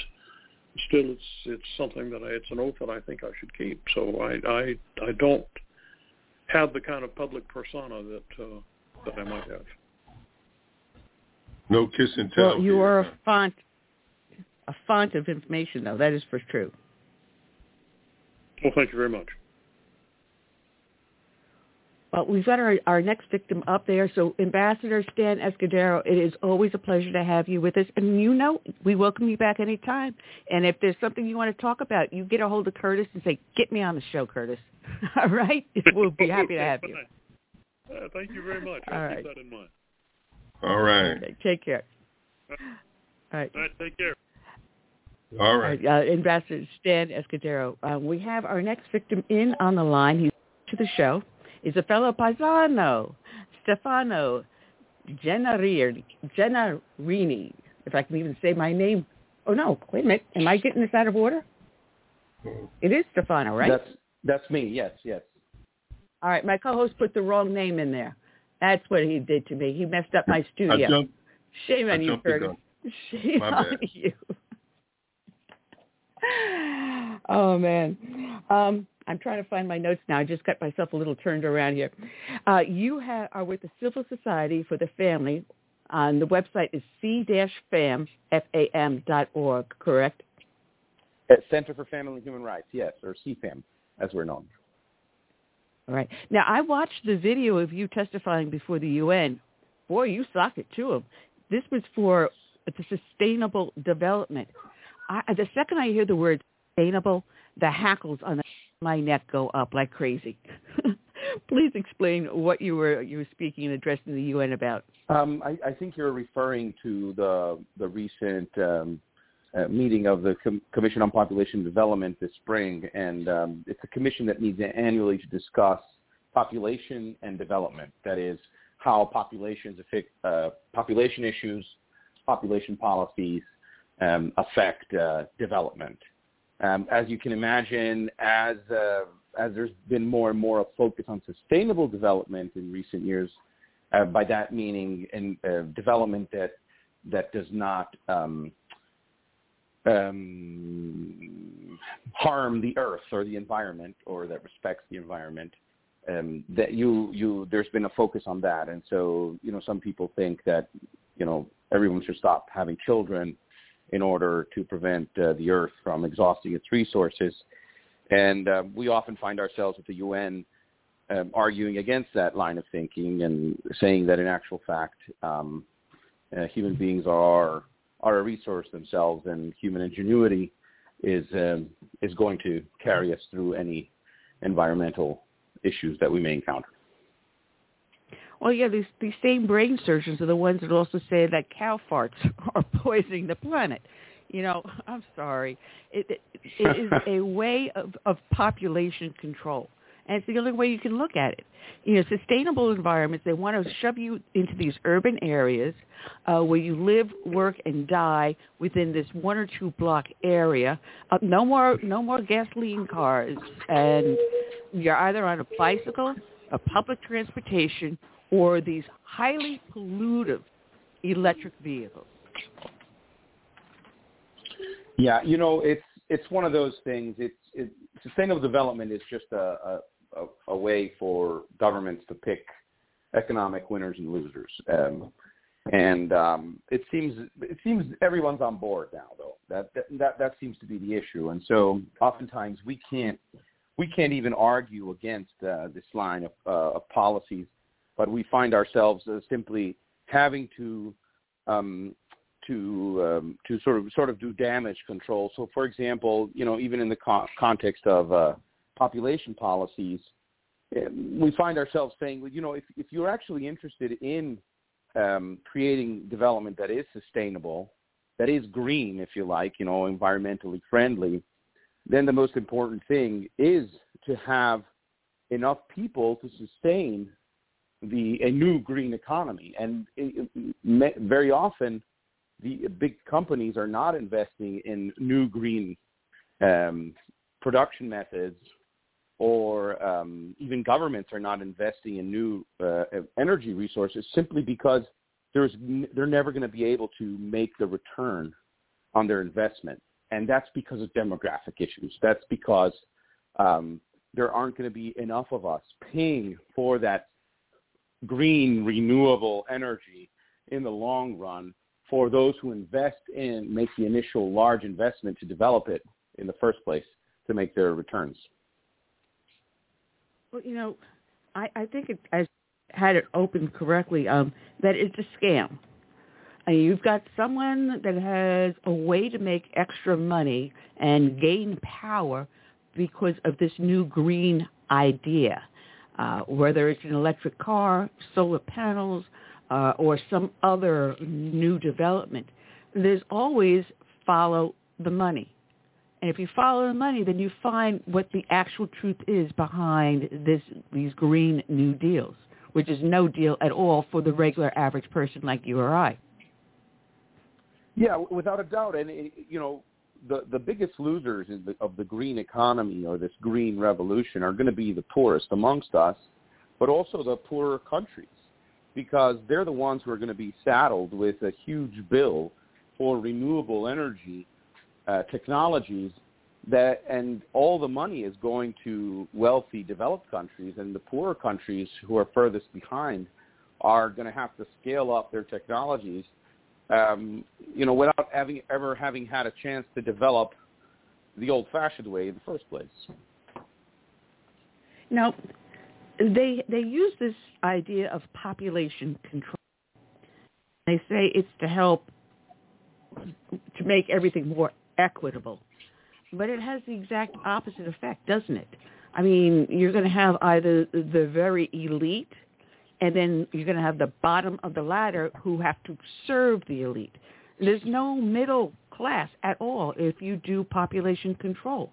still it's it's something that I, it's an oath that I think I should keep. So I I, I don't have the kind of public persona that uh, that I might have. No kiss and tell. Well, you are a font, a font of information, though. That is for true. Well, thank you very much. Well, we've got our, our next victim up there. So, Ambassador Stan Escudero, it is always a pleasure to have you with us. And you know, we welcome you back anytime. And if there's something you want to talk about, you get a hold of Curtis and say, get me on the show, Curtis. All right? We'll be happy to have you. Uh, thank you very much. I'll All keep right. that in mind. All right. Okay, take care. All right. All right, take care. All right. Uh, Ambassador Stan Escudero. Uh, we have our next victim in on the line. He's to the show. He's a fellow paisano, Stefano Gennarini, Gennarini, if I can even say my name. Oh, no, wait a minute. Am I getting this out of order? It is Stefano, right? That's that's me. Yes, yes. All right, my co-host put the wrong name in there. That's what he did to me. He messed up my studio. jumped. Shame I on you, jumped Curtis. Shame My on bad. you. oh man, um, I'm trying to find my notes now. I just got myself a little turned around here. Uh, you ha- are with the Civil Society for the Family. On the website is c-fam, F-A-M dot org, correct? At Center for Family and Human Rights, yes, or CFAM, as we're known. All right. Now, I watched the video of you testifying before the UN. Boy, you socked it to them. This was for the sustainable development. I, the second I hear the word sustainable, the hackles on the, my neck go up like crazy. Please explain what you were you were speaking and addressing the UN about. Um, I, I think you're referring to the the recent um, uh, meeting of the Com- Commission on Population Development this spring, and um, it's a commission that meets annually to discuss population and development. That is, how populations affect uh, population issues, population policies, um, affect uh, development. Um, as you can imagine, as uh, as there's been more and more a focus on sustainable development in recent years, uh, by that meaning in uh, development that that does not um, um, harm the earth or the environment or that respects the environment. Um, that you you there's been a focus on that, and so you know some people think that you know everyone should stop having children in order to prevent uh, the earth from exhausting its resources. And uh, we often find ourselves at the UN um, arguing against that line of thinking and saying that in actual fact, um, uh, human beings are are a resource themselves, and human ingenuity is um, is going to carry us through any environmental issues that we may encounter. Well, yeah, these these same brain surgeons are the ones that also say that cow farts are poisoning the planet. You know, I'm sorry. It, it, it is a way of, of population control. And it's the only way you can look at it. You know, sustainable environments, they want to shove you into these urban areas uh, where you live, work, and die within this one or two block area. Uh, no more, no more gasoline cars. And you're either on a bicycle, a public transportation, or these highly pollutive electric vehicles. Yeah, you know, it's it's one of those things. It's it, sustainable development is just a, a a way for governments to pick economic winners and losers. Um, and um, it seems it seems everyone's on board now, though. That that that seems to be the issue. And so oftentimes we can't we can't even argue against uh, this line of, uh, of policies, but we find ourselves uh, simply having to um, to um, to sort of sort of do damage control. So, for example, you know, even in the co- context of uh, population policies, um, we find ourselves saying, well, you know, if if you're actually interested in um, creating development that is sustainable, that is green, if you like, you know, environmentally friendly, then the most important thing is to have enough people to sustain the a new green economy. And it, it, very often, the big companies are not investing in new green um, production methods, or um, even governments are not investing in new uh, energy resources simply because there's they're never going to be able to make the return on their investment, and that's because of demographic issues. That's because um, there aren't going to be enough of us paying for that green renewable energy in the long run for those who invest in, make the initial large investment to develop it in the first place to make their returns? Well, you know, I, I think it, I had it open correctly, um, that it's a scam. Mean, you've got someone that has a way to make extra money and gain power because of this new green idea, uh, whether it's an electric car, solar panels, uh, or some other new development, there's always follow the money. And if you follow the money, then you find what the actual truth is behind this these green new deals, which is no deal at all for the regular average person like you or I. Yeah, without a doubt, and you know, the the biggest losers the, of the green economy or this green revolution are going to be the poorest amongst us, but also the poorer countries because they're the ones who are going to be saddled with a huge bill for renewable energy uh, technologies that and all the money is going to wealthy developed countries and the poorer countries who are furthest behind are going to have to scale up their technologies um, you know without having ever having had a chance to develop the old fashioned way in the first place now they they use this idea of population control. They say it's to help to make everything more equitable, but it has the exact opposite effect, doesn't it? I mean, you're going to have either the very elite, and then you're going to have the bottom of the ladder who have to serve the elite. There's no middle class at all if you do population control.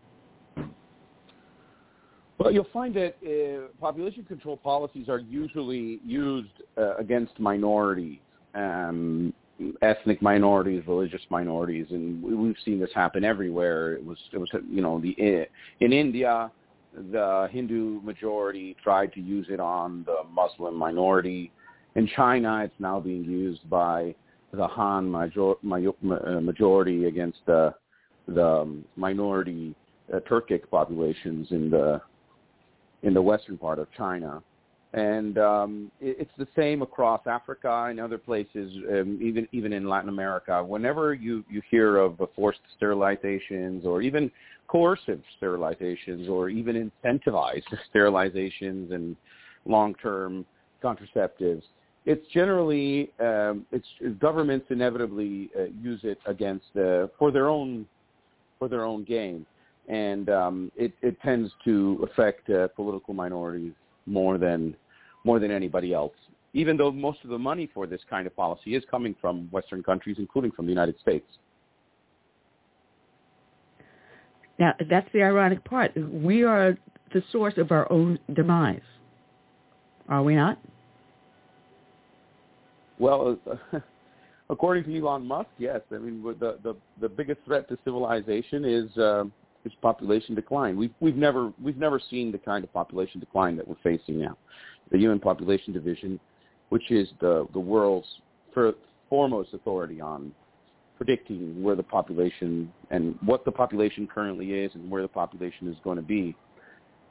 Well, you'll find that uh, population control policies are usually used uh, against minorities. Um, ethnic minorities, religious minorities, and we've seen this happen everywhere. It was it was you know the in India, the Hindu majority tried to use it on the Muslim minority. In China, it's now being used by the Han major, uh, majority against the the minority uh, Turkic populations in the in the western part of China and um, it, it's the same across Africa and other places, um, even even in Latin America. Whenever you you hear of forced sterilizations or even coercive sterilizations or even incentivized sterilizations and long-term contraceptives, it's generally um, it's governments inevitably uh, use it against uh, for their own for their own gain, and um, it, it tends to affect uh, political minorities more than more than anybody else. Even though most of the money for this kind of policy is coming from Western countries, including from the United States. Now, that's the ironic part. We are the source of our own demise. Are we not? Well, according to Elon Musk, yes. I mean, the the, the biggest threat to civilization is uh, is population decline. We've we've never we've never seen the kind of population decline that we're facing now. The UN Population Division, which is the the world's foremost authority on predicting where the population and what the population currently is and where the population is going to be,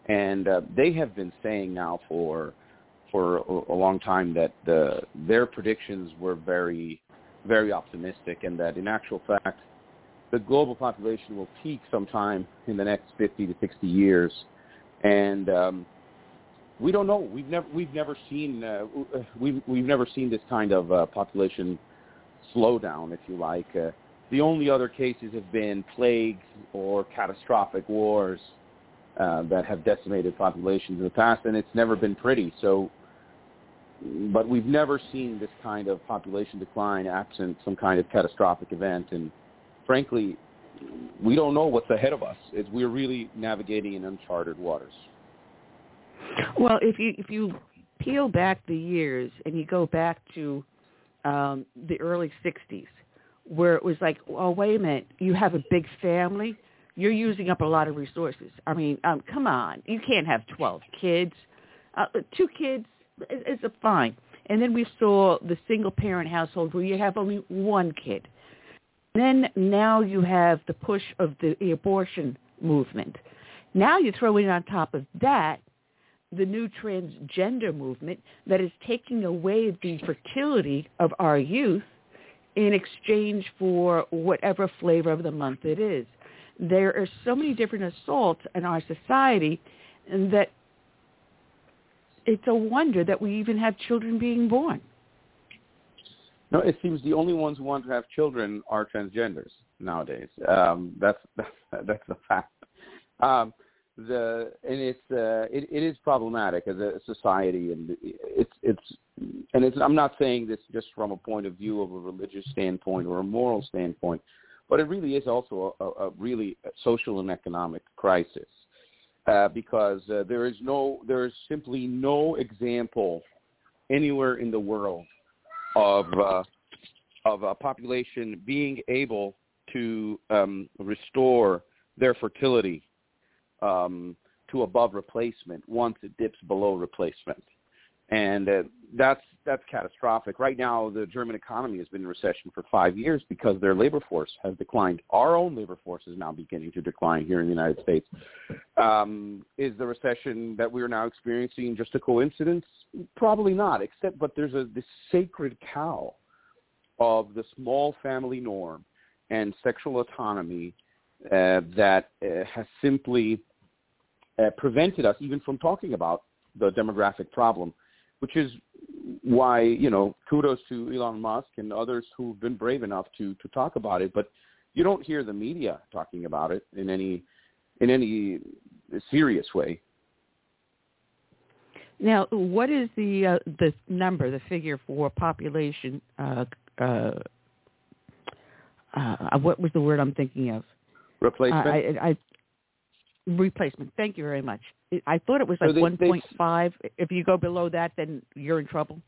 and uh, they have been saying now for for a, a long time that the, their predictions were very very optimistic and that in actual fact the global population will peak sometime in the next 50 to 60 years, and um, we don't know. We've never we've never seen uh, we've we've never seen this kind of uh, population slowdown, if you like. Uh, the only other cases have been plagues or catastrophic wars uh, that have decimated populations in the past, and it's never been pretty. So, but we've never seen this kind of population decline absent some kind of catastrophic event, and frankly, we don't know what's ahead of us. It's, we're really navigating in uncharted waters. Well, if you if you peel back the years and you go back to um, the early '60s, where it was like, oh wait a minute, you have a big family, you're using up a lot of resources. I mean, um, come on, you can't have 12 kids. Uh, two kids is, is fine. And then we saw the single parent household where you have only one kid then now you have the push of the abortion movement. Now you throw in on top of that the new transgender movement that is taking away the fertility of our youth in exchange for whatever flavor of the month it is. There are so many different assaults in our society that it's a wonder that we even have children being born. No, it seems the only ones who want to have children are transgenders nowadays. Um, that's that's a fact. Um, the and it's uh, it, it is problematic as a society, and it's it's and it's. I'm not saying this just from a point of view of a religious standpoint or a moral standpoint, but it really is also a, a really social and economic crisis uh, because uh, there is no there is simply no example anywhere in the world of uh, of a population being able to um, restore their fertility um, to above replacement once it dips below replacement, and uh, that's that's catastrophic. Right now, the German economy has been in recession for five years because their labor force has declined. Our own labor force is now beginning to decline here in the United States. Um, is the recession that we are now experiencing just a coincidence? Probably not. Except, but there's a this sacred cow of the small family norm and sexual autonomy uh, that uh, has simply uh, prevented us even from talking about the demographic problem, which is why you know kudos to Elon Musk and others who've been brave enough to to talk about it. But you don't hear the media talking about it in any in any serious way. Now, what is the uh, the number, the figure for population? Uh, uh, uh, what was the word I'm thinking of? Replacement. I, I, replacement. Thank you very much. I thought it was like so 1.5. If you go below that, then you're in trouble.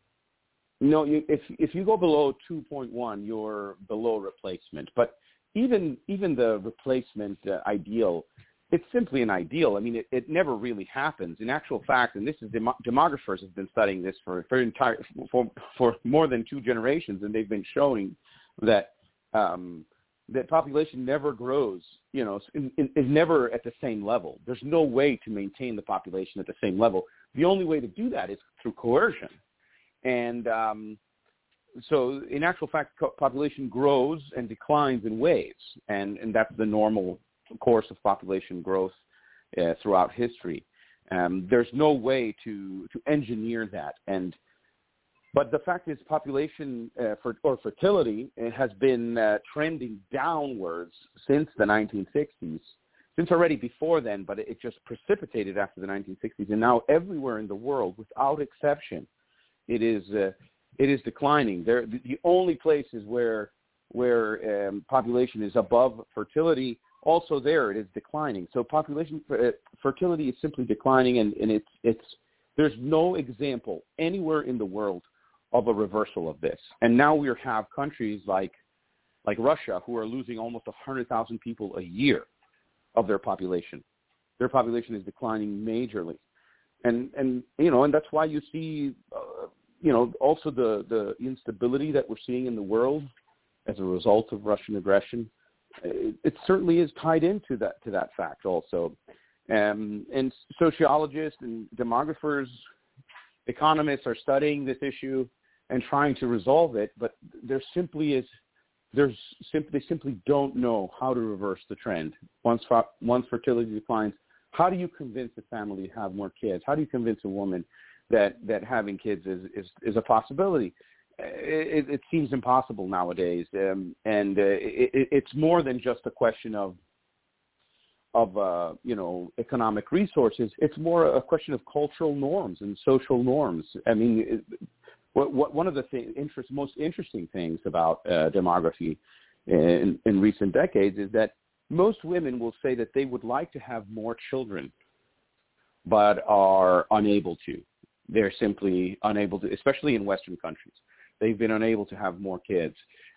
No, you, if if you go below 2.1, you're below replacement. But even even the replacement uh, ideal, it's simply an ideal. I mean, it, it never really happens. In actual fact, and this is demo- demographers have been studying this for for entire for for more than two generations, and they've been showing that um, that population never grows. You know, is never at the same level. There's no way to maintain the population at the same level. The only way to do that is through coercion and um, so in actual fact, population grows and declines in waves, and, and that's the normal course of population growth uh, throughout history. Um, there's no way to, to engineer that. And but the fact is, population uh, for, or fertility has been uh, trending downwards since the 1960s, since already before then, but it just precipitated after the 1960s. And now everywhere in the world, without exception, it is uh, it is declining. There, the only places where where um, population is above fertility, also there it is declining. So population uh, fertility is simply declining, and, and it's it's there's no example anywhere in the world of a reversal of this. And now we have countries like like Russia who are losing almost 100,000 people a year of their population. Their population is declining majorly and and you know, and that's why you see, uh, you know, also the the instability that we're seeing in the world as a result of Russian aggression. It, certainly is tied into that to that fact also, um, and sociologists and demographers, economists are studying this issue and trying to resolve it, but there simply is there's simply they simply don't know how to reverse the trend once once fertility declines how do you convince a family to have more kids? How do you convince a woman that that having kids is is, is a possibility? It, it seems impossible nowadays, um, and uh, it, it's more than just a question of of uh, you know economic resources. It's more a question of cultural norms and social norms. I mean, what, what, one of the th- interest, most interesting things about uh, demography in, in recent decades is that most women will say that they would like to have more children, but are unable to. They're simply unable to, especially in Western countries. They've been unable to have more kids.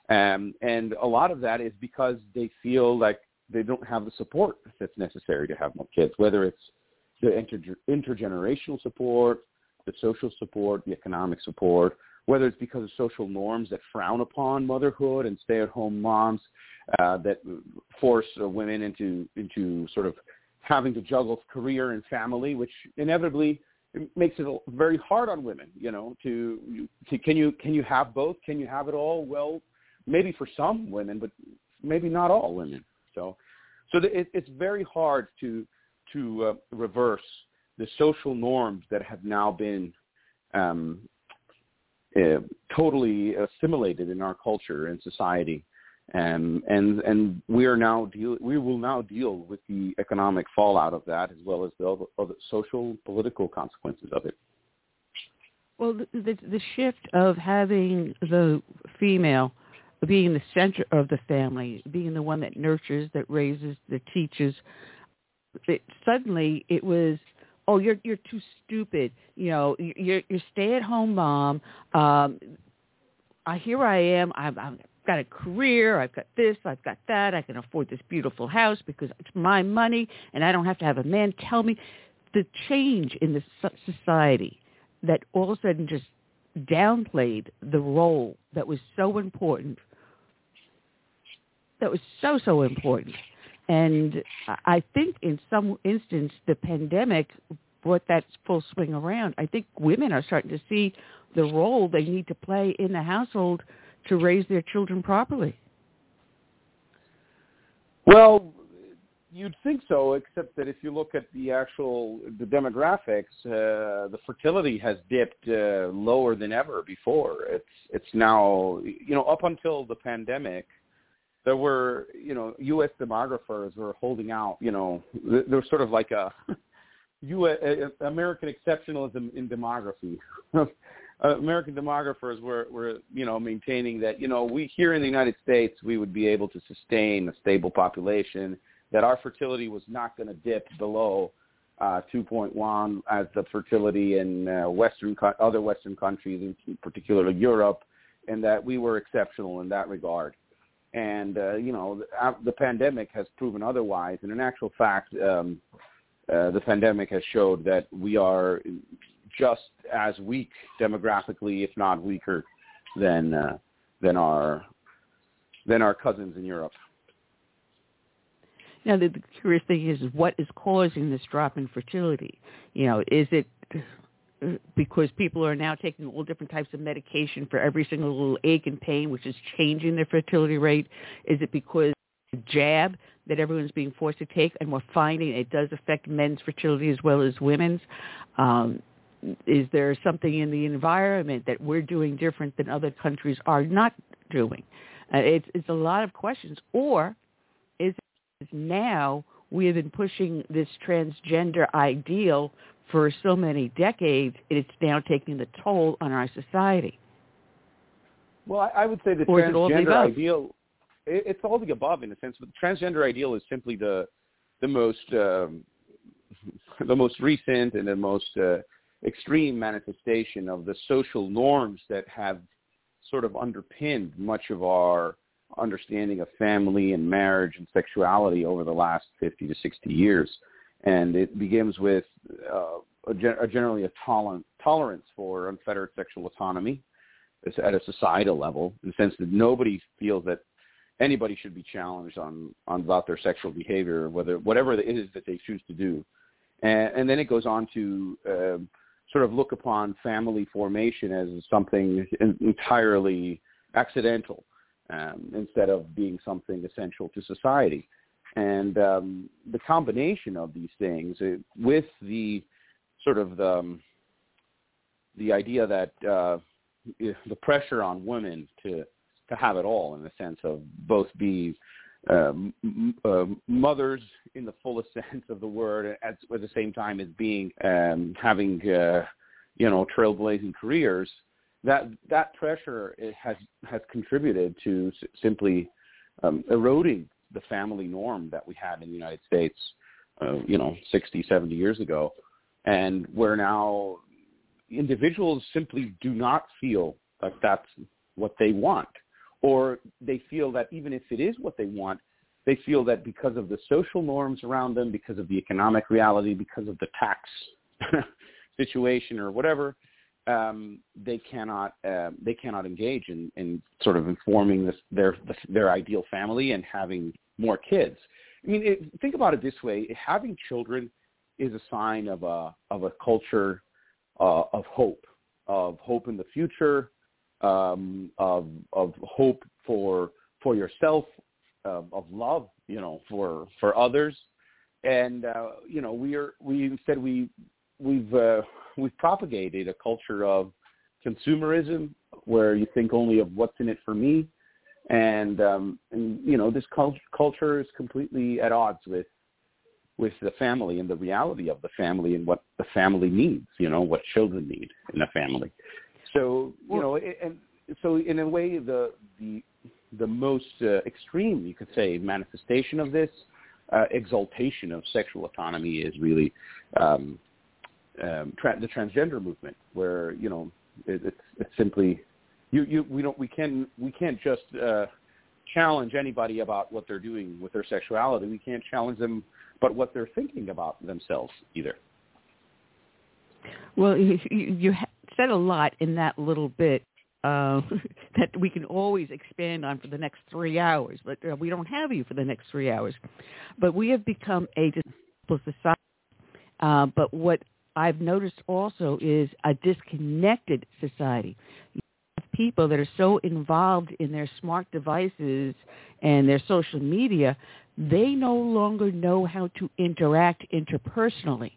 Um, and a lot of that is because they feel like they don't have the support that's necessary to have more kids, whether it's the inter- intergenerational support, the social support, the economic support, whether it's because of social norms that frown upon motherhood and stay-at-home moms uh, that force uh, women into into sort of having to juggle career and family, which inevitably makes it very hard on women. You know, to, to can you can you have both? Can you have it all? Well, maybe for some women, but maybe not all women. So, so it, it's very hard to to uh, reverse the social norms that have now been um, uh, totally assimilated in our culture and society. And and and we are now deal we will now deal with the economic fallout of that as well as the other, other social political consequences of it. Well, the, the the shift of having the female being the center of the family, being the one that nurtures, that raises, that teaches, it, suddenly it was oh you're you're too stupid. You know you're you're stay at home mom. Um i here i am. I've i've got a career. I've got this i've got that. I can afford this beautiful house because it's my money and i don't have to have a man tell me. The change in the society that all of a sudden just downplayed the role that was so important that was so so important and I think in some instance, the pandemic brought that full swing around. I think women are starting to see the role they need to play in the household to raise their children properly. Well, you'd think so, except that if you look at the actual the demographics, uh, the fertility has dipped uh, lower than ever before. It's it's now you know up until the pandemic, there were, you know, U.S. demographers were holding out, you know, there was sort of like a U.S. American exceptionalism in demography. American demographers were, were, you know, maintaining that, you know, we here in the United States, we would be able to sustain a stable population, that our fertility was not going to dip below uh, 2.1 as the fertility in uh, Western other Western countries, in particular Europe, and that we were exceptional in that regard. And uh, you know, the, the pandemic has proven otherwise. And in actual fact, um, uh, the pandemic has showed that we are just as weak demographically, if not weaker, than uh, than our than our cousins in Europe. Now, the, the curious thing is, what is causing this drop in fertility? You know, is it because people are now taking all different types of medication for every single little ache and pain, which is changing their fertility rate? Is it because the jab that everyone's being forced to take, and we're finding it does affect men's fertility as well as women's? Um, is there something in the environment that we're doing different than other countries are not doing? Uh, it's, it's a lot of questions. Or is now we have been pushing this transgender ideal for so many decades, it's now taking the toll on our society. Well, I, would say the or transgender ideal, it, it's all the above in a sense, but the transgender ideal is simply the the most um, the most recent and the most uh, extreme manifestation of the social norms that have sort of underpinned much of our understanding of family and marriage and sexuality over the last 50 to 60 years. And it begins with uh, a, gen- a generally a tolerant, tolerance for unfettered sexual autonomy at a societal level, in the sense that nobody feels that anybody should be challenged on, on about their sexual behavior, whether whatever it is that they choose to do. And, and then it goes on to uh, sort of look upon family formation as something entirely accidental um, instead of being something essential to society. And um, the combination of these things uh, with the sort of the, um, the idea that uh, the pressure on women to to have it all in the sense of both be um, uh, mothers in the fullest sense of the word at, at the same time as being um, having uh, you know trailblazing careers that that pressure has has contributed to s- simply um, eroding the family norm that we had in the United States, uh, you know, 60, 70 years ago, and where now individuals simply do not feel like that's what they want, or they feel that even if it is what they want, they feel that because of the social norms around them, because of the economic reality, because of the tax situation or whatever, um, they cannot uh, they cannot engage in, in sort of informing this, their their ideal family and having more kids. I mean, it, think about it this way: having children is a sign of a of a culture uh, of hope, of hope in the future, um, of of hope for for yourself, uh, of love, you know, for for others, and uh, you know, we are we instead we we've uh, we've propagated a culture of consumerism where you think only of what's in it for me, and um, and you know this cult- culture is completely at odds with with the family and the reality of the family and what the family needs. You know what children need in a family. So you know, and so in a way, the the the most uh, extreme, you could say, manifestation of this uh, exaltation of sexual autonomy is really um, um, tra- the transgender movement, where you know it, it's it's simply you you we don't we can we can't just uh, challenge anybody about what they're doing with their sexuality. We can't challenge them, but what they're thinking about themselves either. Well, you, you said a lot in that little bit uh, that we can always expand on for the next three hours, but uh, we don't have you for the next three hours. But we have become a society. Uh, but what I've noticed also is a disconnected society. People that are so involved in their smart devices and their social media, they no longer know how to interact interpersonally.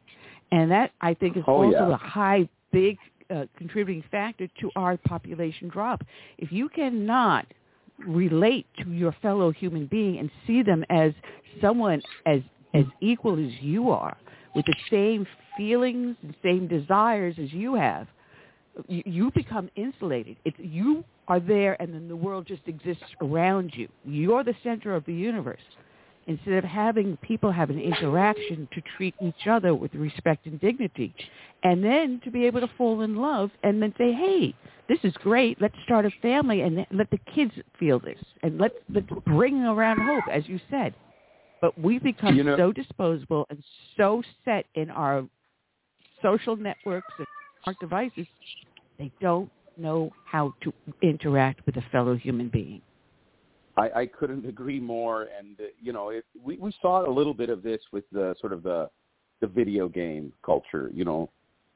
And that, I think, is oh, also yeah. a high, big uh, contributing factor to our population drop. If you cannot relate to your fellow human being and see them as someone as as equal as you are, with the same feelings and same desires as you have, you, you become insulated. It's you are there, and then the world just exists around you. You're the center of the universe, instead of having people have an interaction to treat each other with respect and dignity, and then to be able to fall in love and then say, hey, this is great. Let's start a family and let the kids feel this and let's, let's bring around hope, as you said. But we become You know- so disposable and so set in our social networks and smart devices, they don't know how to interact with a fellow human being. I, I couldn't agree more. And uh, you know, it, we we saw a little bit of this with the sort of the the video game culture. You know,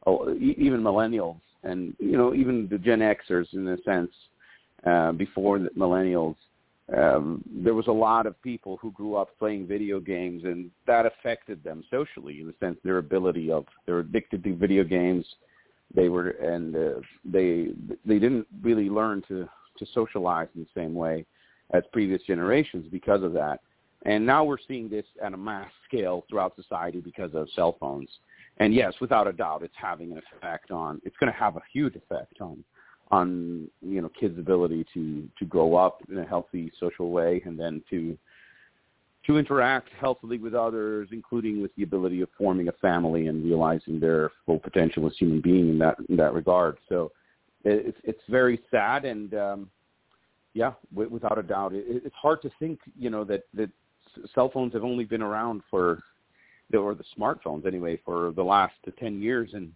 oh, e- even millennials and you know even the Gen Xers in a sense uh, before the millennials. Um, there was a lot of people who grew up playing video games, and that affected them socially in the sense their ability of they're addicted to video games. They were and uh, they they didn't really learn to to socialize in the same way as previous generations because of that. And now we're seeing this at a mass scale throughout society because of cell phones. And yes, without a doubt, it's having an effect on. It's going to have a huge effect on, on you know kids' ability to to grow up in a healthy social way, and then to to interact healthily with others, including with the ability of forming a family and realizing their full potential as human being in that in that regard. So it's it's very sad and. um yeah, w- without a doubt. It, it's hard to think, you know, that that cell phones have only been around for, or the smartphones anyway, for the last ten years, and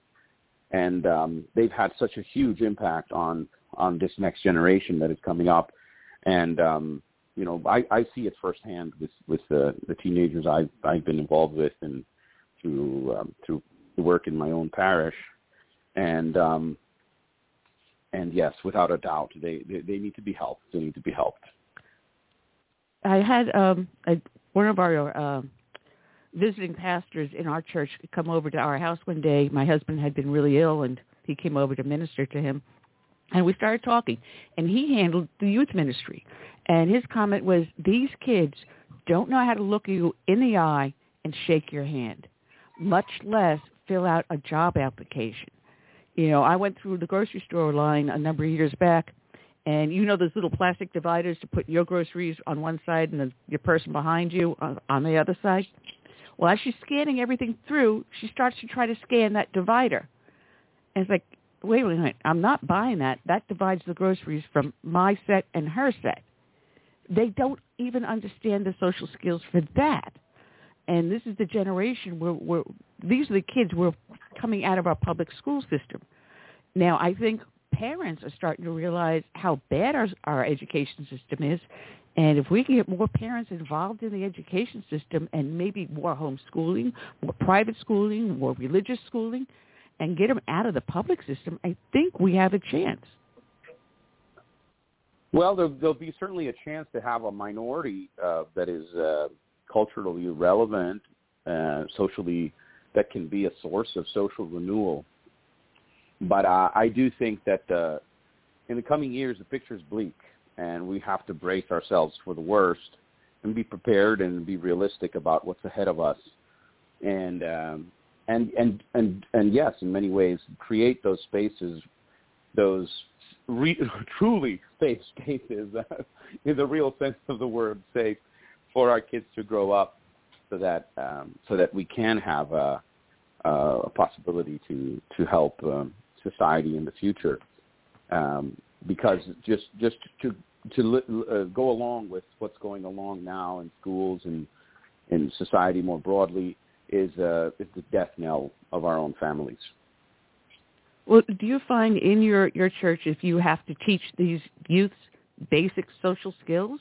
and um, they've had such a huge impact on on this next generation that is coming up, and um, you know, I, I see it firsthand with with the, the teenagers I've I've been involved with, and through um, through the work in my own parish, and um, and yes, without a doubt, they, they they need to be helped. They need to be helped. I had um, a, one of our uh, visiting pastors in our church come over to our house one day. My husband had been really ill, and he came over to minister to him. And we started talking, and he handled the youth ministry. And his comment was, these kids don't know how to look you in the eye and shake your hand, much less fill out a job application. You know, I went through the grocery store line a number of years back, and you know those little plastic dividers to put your groceries on one side and the, your person behind you on, on the other side. Well, as she's scanning everything through, she starts to try to scan that divider. And it's like, wait a minute, I'm not buying that. That divides the groceries from my set and her set. They don't even understand the social skills for that. And this is the generation where, where these are the kids we're coming out of our public school system. Now, I think parents are starting to realize how bad our, our education system is. And if we can get more parents involved in the education system and maybe more homeschooling, more private schooling, more religious schooling, and get them out of the public system, I think we have a chance. Well, there, there'll be certainly a chance to have a minority uh, that is uh, culturally relevant, uh, socially, that can be a source of social renewal. But uh, I do think that uh, in the coming years, the picture is bleak, and we have to brace ourselves for the worst and be prepared and be realistic about what's ahead of us. And um, and and and and yes, in many ways, create those spaces, those re- truly safe spaces, in the real sense of the word, safe for our kids to grow up, so that um, so that we can have a, a possibility to to help um, society in the future. Um, because just just to to li- uh, go along with what's going along now in schools and in society more broadly is uh, is the death knell of our own families. Well, do you find in your, your church if you have to teach these youths basic social skills?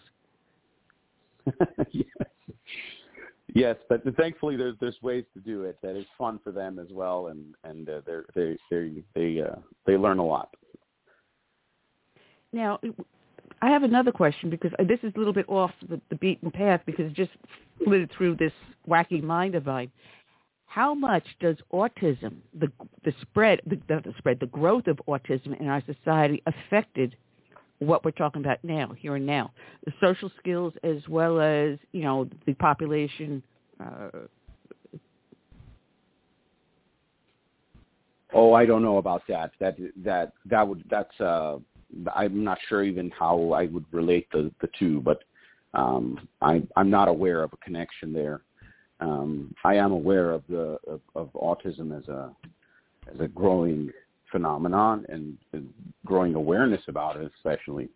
yes. yes, but thankfully there's there's ways to do it that is fun for them as well, and and uh, they're they they they uh, they learn a lot. Now, I have another question because this is a little bit off the, the beaten path because it just flitted through this wacky mind of mine. How much does autism, the the spread, the, the spread, the growth of autism in our society affected what we're talking about now, here and now, the social skills as well as you know the population. Uh, oh, I don't know about that. That that that would that's. uh I'm not sure even how I would relate the the two, but Um, I, I'm not aware of a connection there. Um, I am aware of the of, of autism as a as a growing phenomenon and, and growing awareness about it, especially.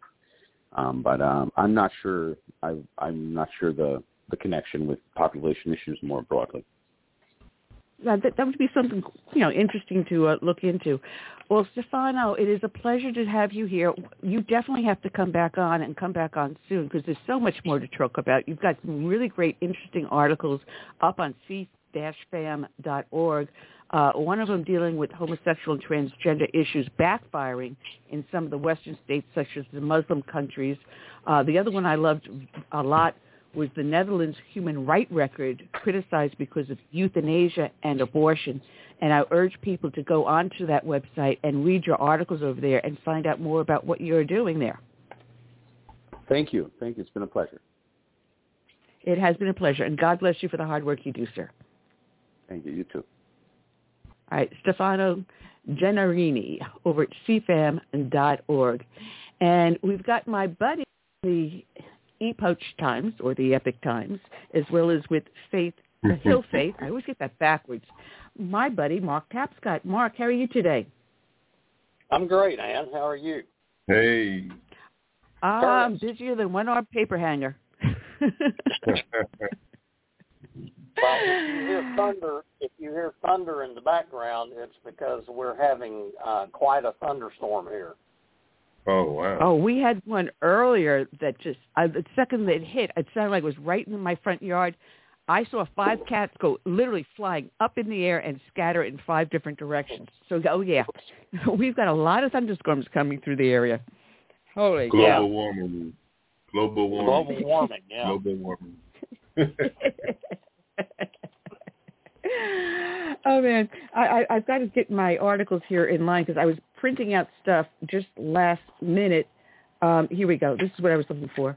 Um, but um, I'm not sure. I, I'm not sure the the connection with population issues more broadly. Yeah, that, that would be something you know interesting to uh, look into. Well, Stefano, it is a pleasure to have you here. You definitely have to come back on and come back on soon because there's so much more to talk about. You've got some really great, interesting articles up on c-fam.org. Uh, one of them dealing with homosexual and transgender issues backfiring in some of the Western states, such as the Muslim countries. Uh, the other one I loved a lot was the Netherlands human right record criticized because of euthanasia and abortion. And I urge people to go onto that website and read your articles over there and find out more about what you're doing there. Thank you. Thank you. It's been a pleasure. It has been a pleasure. And God bless you for the hard work you do, sir. Thank you. You too. All right, Stefano Gennarini over at cfam.org. And we've got my buddy, the Epoch Times or the Epic Times, as well as with Faith, the Hill Faith. I always get that backwards. My buddy, Mark Tapscott. Mark, how are you today? I'm great, Ann. How are you? Hey. I'm busier than one-armed paper hanger. Well, if you hear thunder, if you hear thunder in the background, it's because we're having uh, quite a thunderstorm here. Oh wow! Oh, we had one earlier that just uh, the second that it hit, it sounded like it was right in my front yard. I saw five cats go literally flying up in the air and scatter in five different directions. So, oh yeah, we've got a lot of thunderstorms coming through the area. Holy global cow! warming. Global warming. Global warming. Yeah. Global warming. oh man, I, I, I've got to get my articles here in line because I was printing out stuff just last minute. Um, here we go. This is what I was looking for.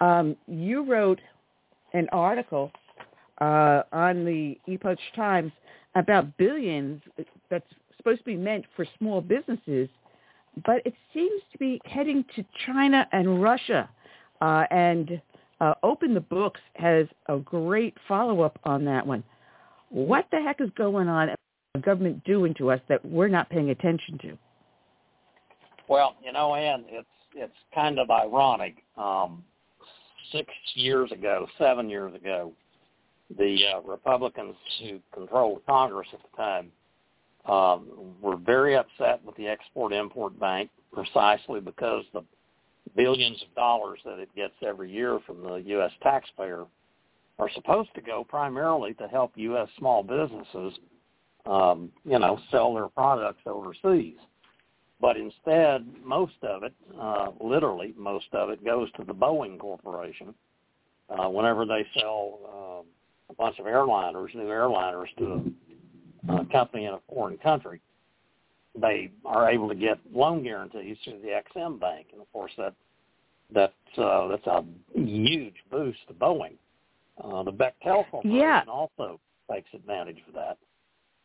Um, you wrote an article uh, on the Epoch Times about billions that's supposed to be meant for small businesses, but it seems to be heading to China and Russia. Uh, and uh, Open the Books has a great follow-up on that one. What the heck is going on? The government doing to us that we're not paying attention to? Well, you know, Ann, it's it's kind of ironic. Um, six years ago, seven years ago, the uh, Republicans who controlled Congress at the time um, were very upset with the Export-Import Bank precisely because the billions of dollars that it gets every year from the U.S. taxpayer are supposed to go primarily to help U.S. small businesses, um, you know, sell their products overseas. But instead, most of it, uh, literally most of it, goes to the Boeing Corporation uh, whenever they sell uh, a bunch of airliners, new airliners to a, a company in a foreign country. They are able to get loan guarantees through the Exim Bank, and of course that that's uh, that's a huge boost to Boeing. Uh, the Bechtel Corporation Yeah. also takes advantage of that.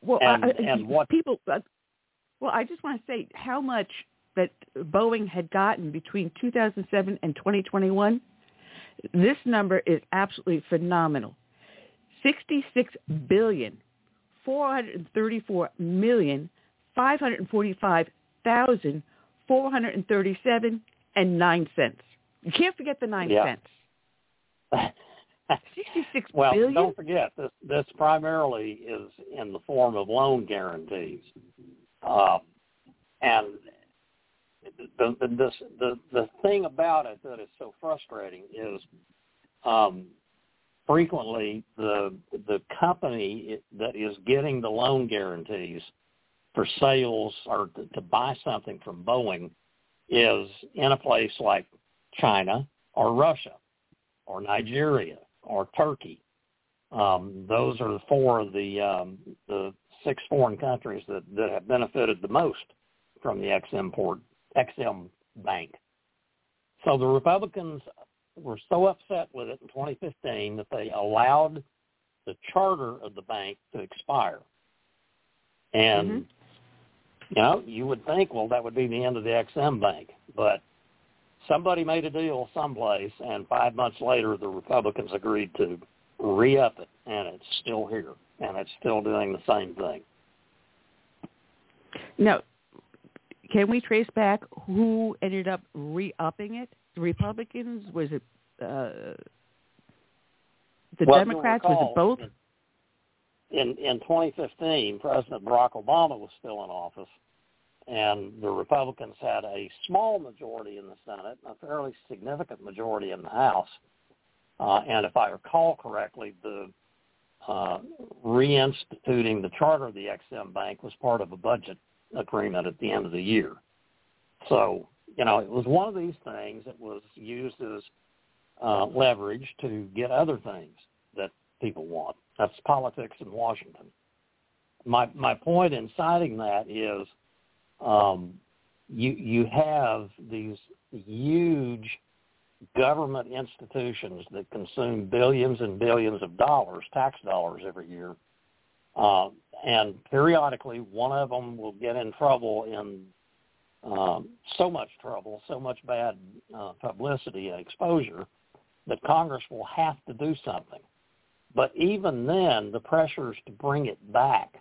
Well, And- I, and what- people? Uh, well, I just want to say how much that Boeing had gotten between 2007 and 2021. This number is absolutely phenomenal. 66 billion, 434 million, 545,000, 437 and 9 cents. You can't forget the 9 Yeah. cents. 66 well, billion? don't forget this. This primarily is in the form of loan guarantees, um, and the the, this, the the thing about it that is so frustrating is um, frequently the the company that is getting the loan guarantees for sales or to, to buy something from Boeing is in a place like China or Russia or Nigeria or Turkey. Um, those are the four of the um, the six foreign countries that, that have benefited the most from the Exim port, Exim Bank. So the Republicans were so upset with it in 2015 that they allowed the charter of the bank to expire. And Mm-hmm. you know, you would think, well, that would be the end of the Exim Bank, but somebody made a deal someplace, and five months later, the Republicans agreed to re-up it, and it's still here, and it's still doing the same thing. Now, can we trace back who ended up re-upping it? The Republicans? Was it uh, the well, Democrats? Recall, was it both? In in 2015, President Barack Obama was still in office, and the Republicans had a small majority in the Senate, a fairly significant majority in the House. Uh, and if I recall correctly, the uh, reinstituting the charter of the Exim Bank was part of a budget agreement at the end of the year. So, you know, it was one of these things that was used as uh, leverage to get other things that people want. That's politics in Washington. My my point in citing that is, um, you you have these huge government institutions that consume billions and billions of dollars, tax dollars every year, uh, and periodically one of them will get in trouble in um, so much trouble, so much bad uh, publicity and exposure that Congress will have to do something. But even then, the pressures to bring it back,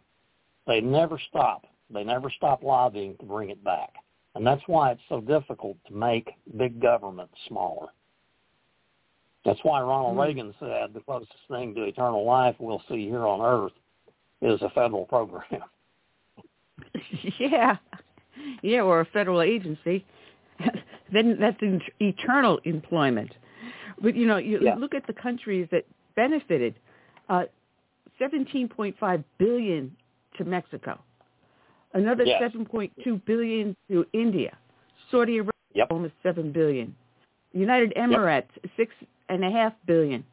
they never stop. They never stop lobbying to bring it back. And that's why it's so difficult to make big government smaller. That's why Ronald mm-hmm. Reagan said the closest thing to eternal life we'll see here on earth is a federal program. yeah. Yeah, or a federal agency. then that's in- eternal employment. But you know, you yeah. look at the countries that benefited. Uh, 17.5 billion to Mexico. Another yes. 7.2 billion to India. Saudi Arabia yep. almost 7 billion. United Emirates yep. six and a half billion.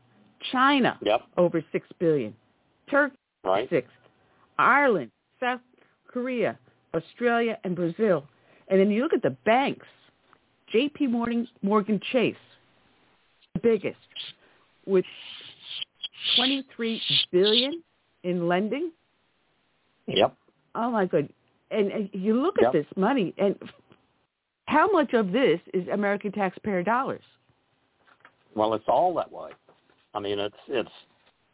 China yep. over six billion. Turkey right. six. Ireland, South Korea, Australia, and Brazil. And then you look at the banks. J.P. Morgan, Morgan Chase, the biggest, with 23 billion in lending. Yep. Oh my god! And, and you look at yep. this money, and how much of this is American taxpayer dollars? Well, it's all that way. I mean, it's it's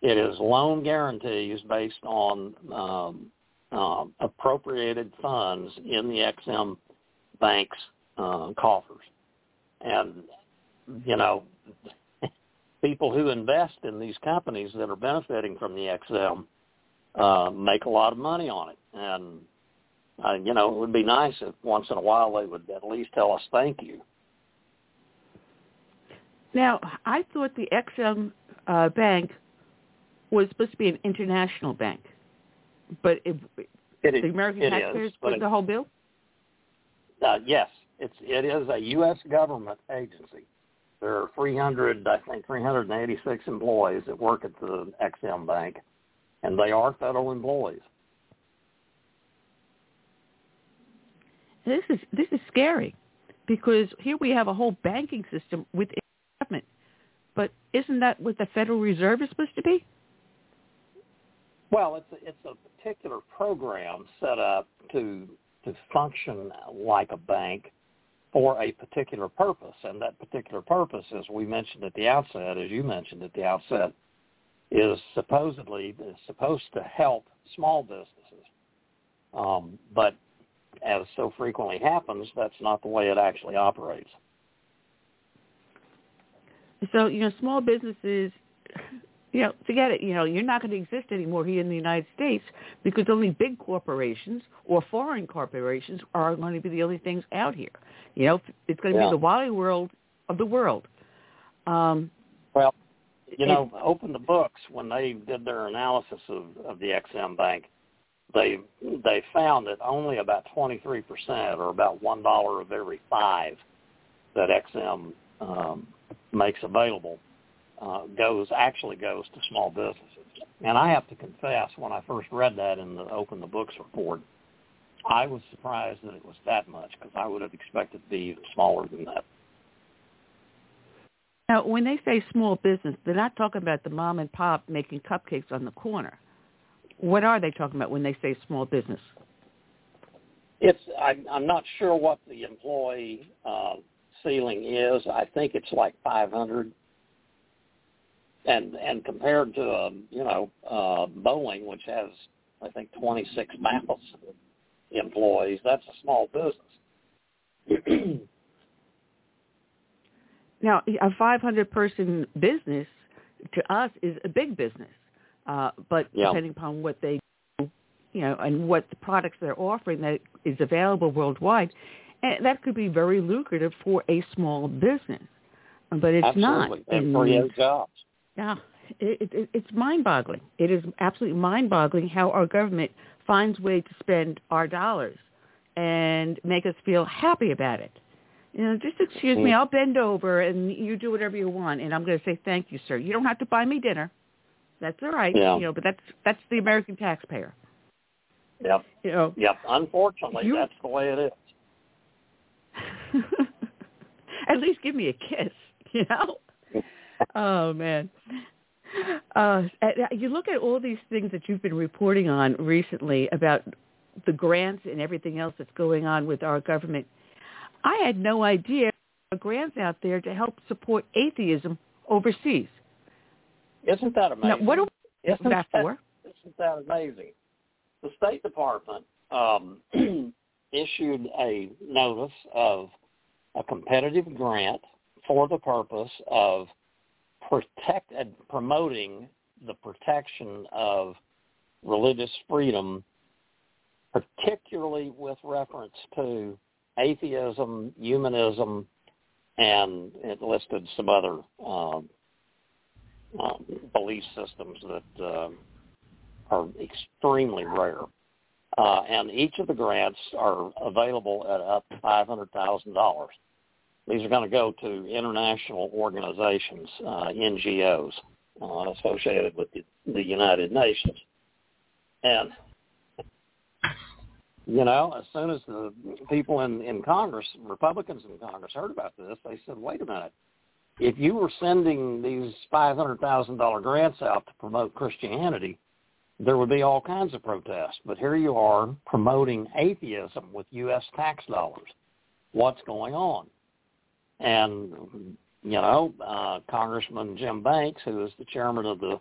it is loan guarantees based on um, uh, appropriated funds in the Exim bank's uh, coffers, and you know, people who invest in these companies that are benefiting from the Exim uh, make a lot of money on it, and uh, you know, it would be nice if once in a while they would at least tell us thank you. Now, I thought the Exim uh, Bank was supposed to be an international bank, but if it the American it taxpayers is, put the whole bill. Uh, yes, it's it is a U.S. government agency. There are 300, I think, 386 employees that work at the Exim Bank, and they are federal employees. This is this is scary because here we have a whole banking system within government, but isn't that what the Federal Reserve is supposed to be? Well, it's a, it's a particular program set up to to function like a bank for a particular purpose, and that particular purpose, as we mentioned at the outset, as you mentioned at the outset, is supposedly is supposed to help small businesses. Um, but as so frequently happens, that's not the way it actually operates. So, you know, small businesses, you know, forget it. You know, you're not going to exist anymore here in the United States because only big corporations or foreign corporations are going to be the only things out here. You know, it's going to yeah. be the Wally World of the world. Um, well, you know, open the books when they did their analysis of, of the Exim Bank they they found that only about 23% or about one dollar of every five that Exim um, makes available uh, goes actually goes to small businesses. And I have to confess, when I first read that in the Open the Books report, I was surprised that it was that much because I would have expected to be even smaller than that. Now, when they say small business, they're not talking about the mom and pop making cupcakes on the corner what are they talking about when they say small business? It's I'm, I'm not sure what the employee uh, ceiling is. I think it's like 500. And and compared to um, you know uh, Boeing, which has I think 26 thousand employees, that's a small business. now, a 500 person business to us is a big business, uh, but Yeah. depending upon what they do, you know, and what the products they're offering that is available worldwide, eh, that could be very lucrative for a small business. But it's not. Absolutely. And create jobs. Yeah, it, it, it's mind-boggling. It is absolutely mind-boggling how our government finds way to spend our dollars and make us feel happy about it. You know, just excuse me, Mm. I'll bend over and you do whatever you want, and I'm going to say thank you, sir. You don't have to buy me dinner. That's all right. Yeah. You know, but that's that's the American taxpayer. Yep. You know, Yep. Unfortunately, You- that's the way it is. at least give me a kiss, you know? oh man. Uh, you look at all these things that you've been reporting on recently about the grants and everything else that's going on with our government. I had no idea there were grants out there to help support atheism overseas. Isn't that amazing? Now, what do Isn't that for? Isn't that amazing? The State Department um, issued a notice of a competitive grant for the purpose of protect and promoting the protection of religious freedom, particularly with reference to atheism, humanism, and it listed some other um, um, belief systems that uh, are extremely rare. Uh, and each of the grants are available at up to $500,000. These are going to go to international organizations, uh, NGOs, uh, associated with the, the United Nations. And, you know, as soon as the people in, in Congress, Republicans in Congress heard about this, they said, wait a minute. If you were sending these $500,000 grants out to promote Christianity, there would be all kinds of protests. But here you are promoting atheism with U.S. tax dollars. What's going on? And, you know, uh, Congressman Jim Banks, who is the chairman of the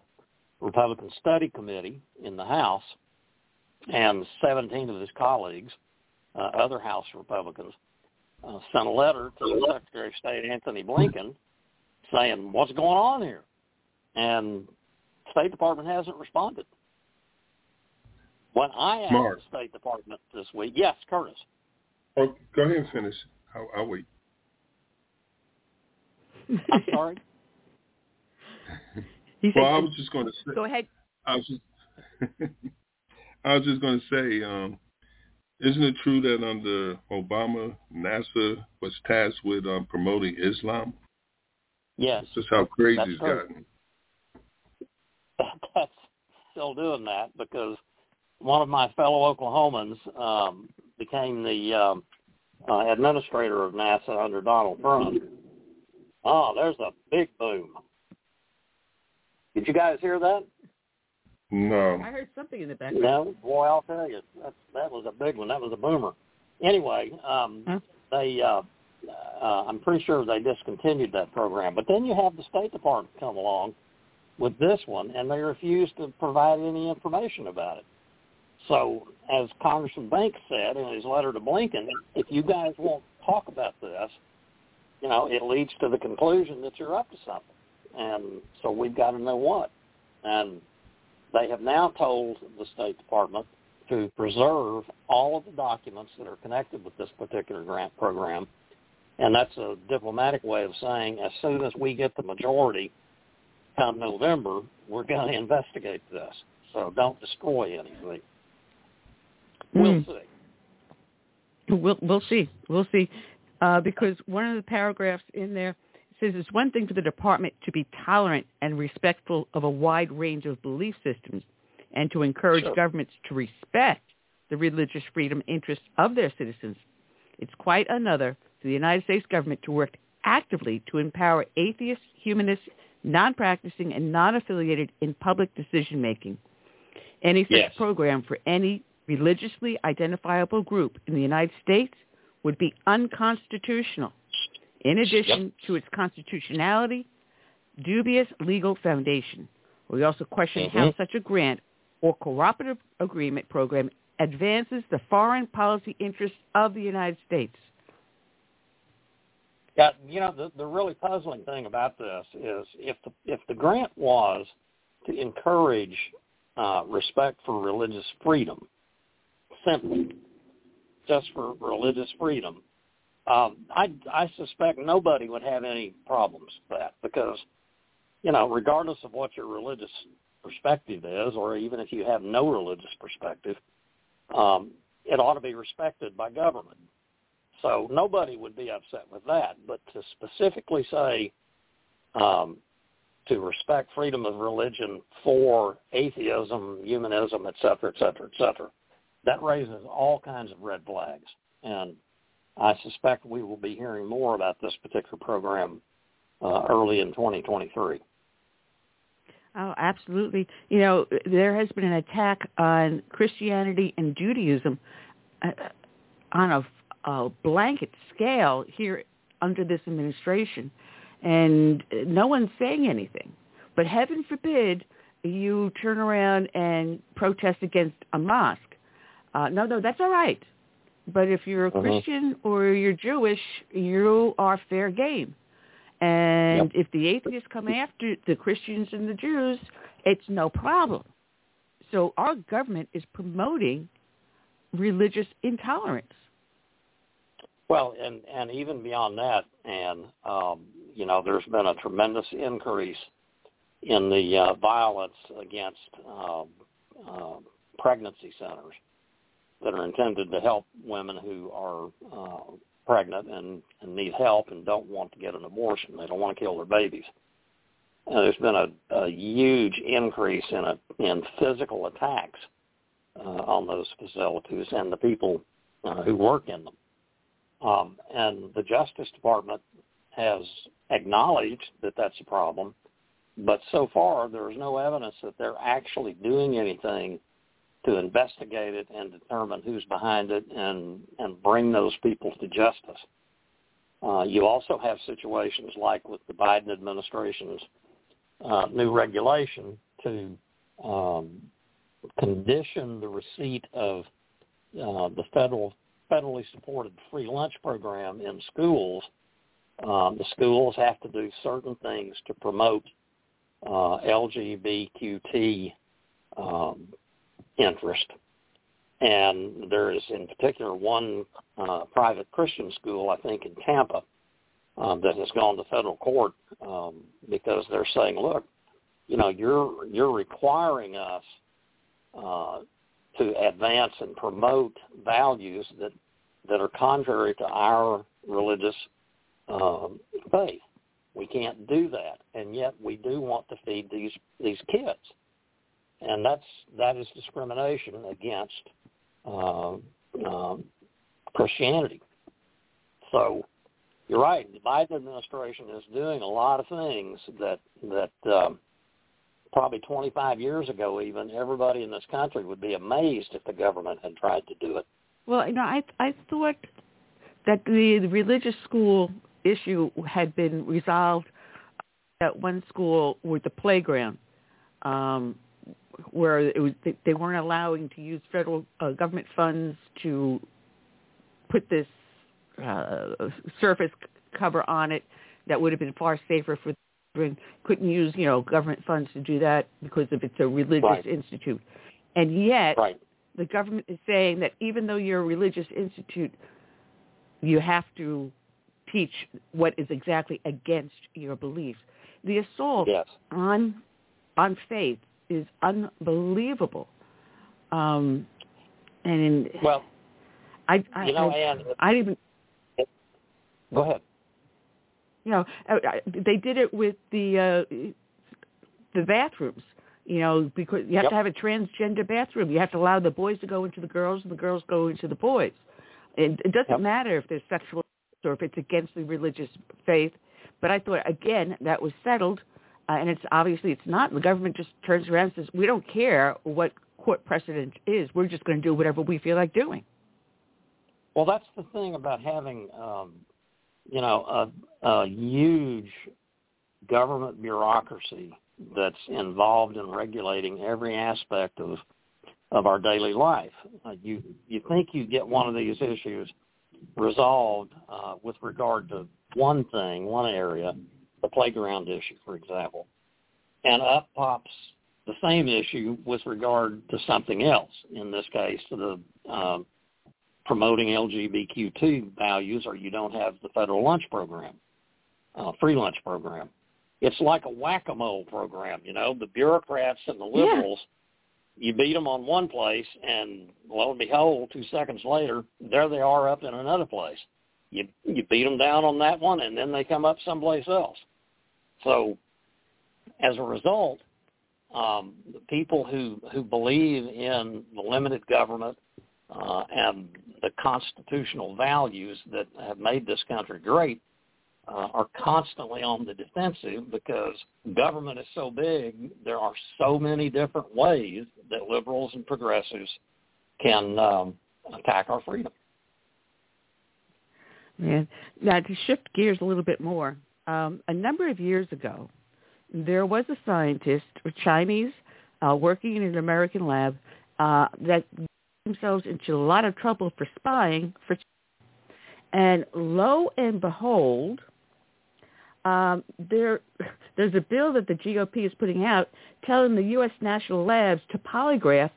Republican Study Committee in the House, and 17 of his colleagues, uh, other House Republicans, uh, sent a letter to Secretary of State Antony Blinken saying, what's going on here? And State Department hasn't responded. When I asked Mark. the State Department this week, yes, Curtis. Oh, go ahead and finish. I'll, I'll wait. I'm sorry. He said, Well, I was just going to say. Go ahead. I was just. I was just going to say, um, isn't it true that under Obama, NASA was tasked with um, promoting Islam? Yes. That's just how crazy That's it's true. gotten. That's still doing that because one of my fellow Oklahomans um, became the um, uh, administrator of NASA under Donald Trump. Oh, there's a big boom. Did you guys hear that? No. I heard something in the background. No, boy, I'll tell you, that that was a big one. That was a boomer. Anyway, um, Huh? they, uh, uh, I'm pretty sure they discontinued that program. But then you have the State Department come along with this one, and they refuse to provide any information about it. So, as Congressman Banks said in his letter to Blinken, if you guys won't talk about this, you know, it leads to the conclusion that you're up to something. And so we've got to know what. And they have now told the State Department to preserve all of the documents that are connected with this particular grant program. And that's a diplomatic way of saying as soon as we get the majority come November, we're going to investigate this. So don't destroy anything. We'll Hmm. see. We'll we'll see. We'll see. Uh, because one of the paragraphs in there says it's one thing for the department to be tolerant and respectful of a wide range of belief systems and to encourage Sure. governments to respect the religious freedom interests of their citizens. It's quite another for the United States government to work actively to empower atheists, humanists, non-practicing, and non-affiliated in public decision-making. Any such Yes. program for any religiously identifiable group in the United States would be unconstitutional. in addition Yep. to its constitutionality, dubious legal foundation. We also question how Mhm. such a grant or cooperative agreement program advances the foreign policy interests of the United States. Yeah, you know the the really puzzling thing about this is if the if the grant was to encourage uh, respect for religious freedom, simply just for religious freedom, um, I I suspect nobody would have any problems with that because you know regardless of what your religious perspective is, or even if you have no religious perspective, um, it ought to be respected by government. So nobody would be upset with that. But to specifically say um, to respect freedom of religion for atheism, humanism, et cetera, et cetera, et cetera, that raises all kinds of red flags. And I suspect we will be hearing more about this particular program uh, early in 2023. Oh, absolutely. You know, there has been an attack on Christianity and Judaism uh, on a, a blanket scale here under this administration, and no one's saying anything. But heaven forbid you turn around and protest against a mosque. Uh, no, no, that's all right. But if you're a Mhm. Christian or you're Jewish, you are fair game. And Yep. if the atheists come after the Christians and the Jews, it's no problem. So our government is promoting religious intolerance. Well, and and even beyond that, and um, you know, there's been a tremendous increase in the uh, violence against um, uh, pregnancy centers that are intended to help women who are uh, pregnant and, and need help and don't want to get an abortion. They don't want to kill their babies. And there's been a, a huge increase in a, in physical attacks uh, on those facilities and the people uh, who work in them. Um, and the Justice Department has acknowledged that that's a problem, but so far there is no evidence that they're actually doing anything to investigate it and determine who's behind it and, and bring those people to justice. Uh, you also have situations like with the Biden administration's uh, new regulation to um, condition the receipt of uh, the federal federally supported free lunch program in schools. Um, the schools have to do certain things to promote uh, LGBTQ um, interest. And there is in particular one uh, private Christian school, I think in Tampa, um, that has gone to federal court um, because they're saying, look, you know, you're you're requiring us uh, to advance and promote values that that are contrary to our religious um, faith. We can't do that, and yet we do want to feed these these kids, and that's that is discrimination against uh, Christianity. So you're right. The Biden administration is doing a lot of things that that um, probably 25 years ago, even everybody in this country would be amazed if the government had tried to do it. Well, you know, I I thought that the, religious school issue had been resolved at one school with the playground, um, where it was they, they weren't allowing to use federal uh, government funds to put this uh, surface cover on it that would have been far safer for children. Couldn't use you know government funds to do that because if it's a religious Right. institute, and yet Right. the government is saying that even though you're a religious institute, you have to teach what is exactly against your beliefs. The assault Yes. on on faith is unbelievable. Um, and in, Well, I, I, you know, I, Ann, I didn't even go ahead. You know uh, they did it with the uh, the bathrooms. You know, because you have Yep. to have a transgender bathroom. You have to allow the boys to go into the girls and the girls go into the boys. It, it doesn't Yep. matter if there's sexual or if it's against the religious faith. But I thought again that was settled, uh, and it's obviously it's not. The government just turns around and says we don't care what court precedent is. We're just going to do whatever we feel like doing. Well, that's the thing about having um, you know, a, a huge government bureaucracy that's involved in regulating every aspect of of our daily life. Uh, you you think you get one of these issues resolved uh, with regard to one thing, one area, the playground issue, for example, and up pops the same issue with regard to something else. In this case, the um, promoting LGBTQ values, or you don't have the federal lunch program, uh, free lunch program. It's like a whack-a-mole program, you know. The bureaucrats and the liberals, yeah. you beat them on one place, and lo and behold, two seconds later, there they are up in another place. You you beat them down on that one, and then they come up someplace else. So, as a result, um, the people who who believe in the limited government uh, and the constitutional values that have made this country great uh, are constantly on the defensive because government is so big. There are so many different ways that liberals and progressives can um, attack our freedom. Yeah. Now to shift gears a little bit more, um, a number of years ago, there was a scientist, a Chinese, uh, working in an American lab uh, that themselves into a lot of trouble for spying for and lo and behold um, there there's a bill that the GOP is putting out telling the U.S. national labs to polygraph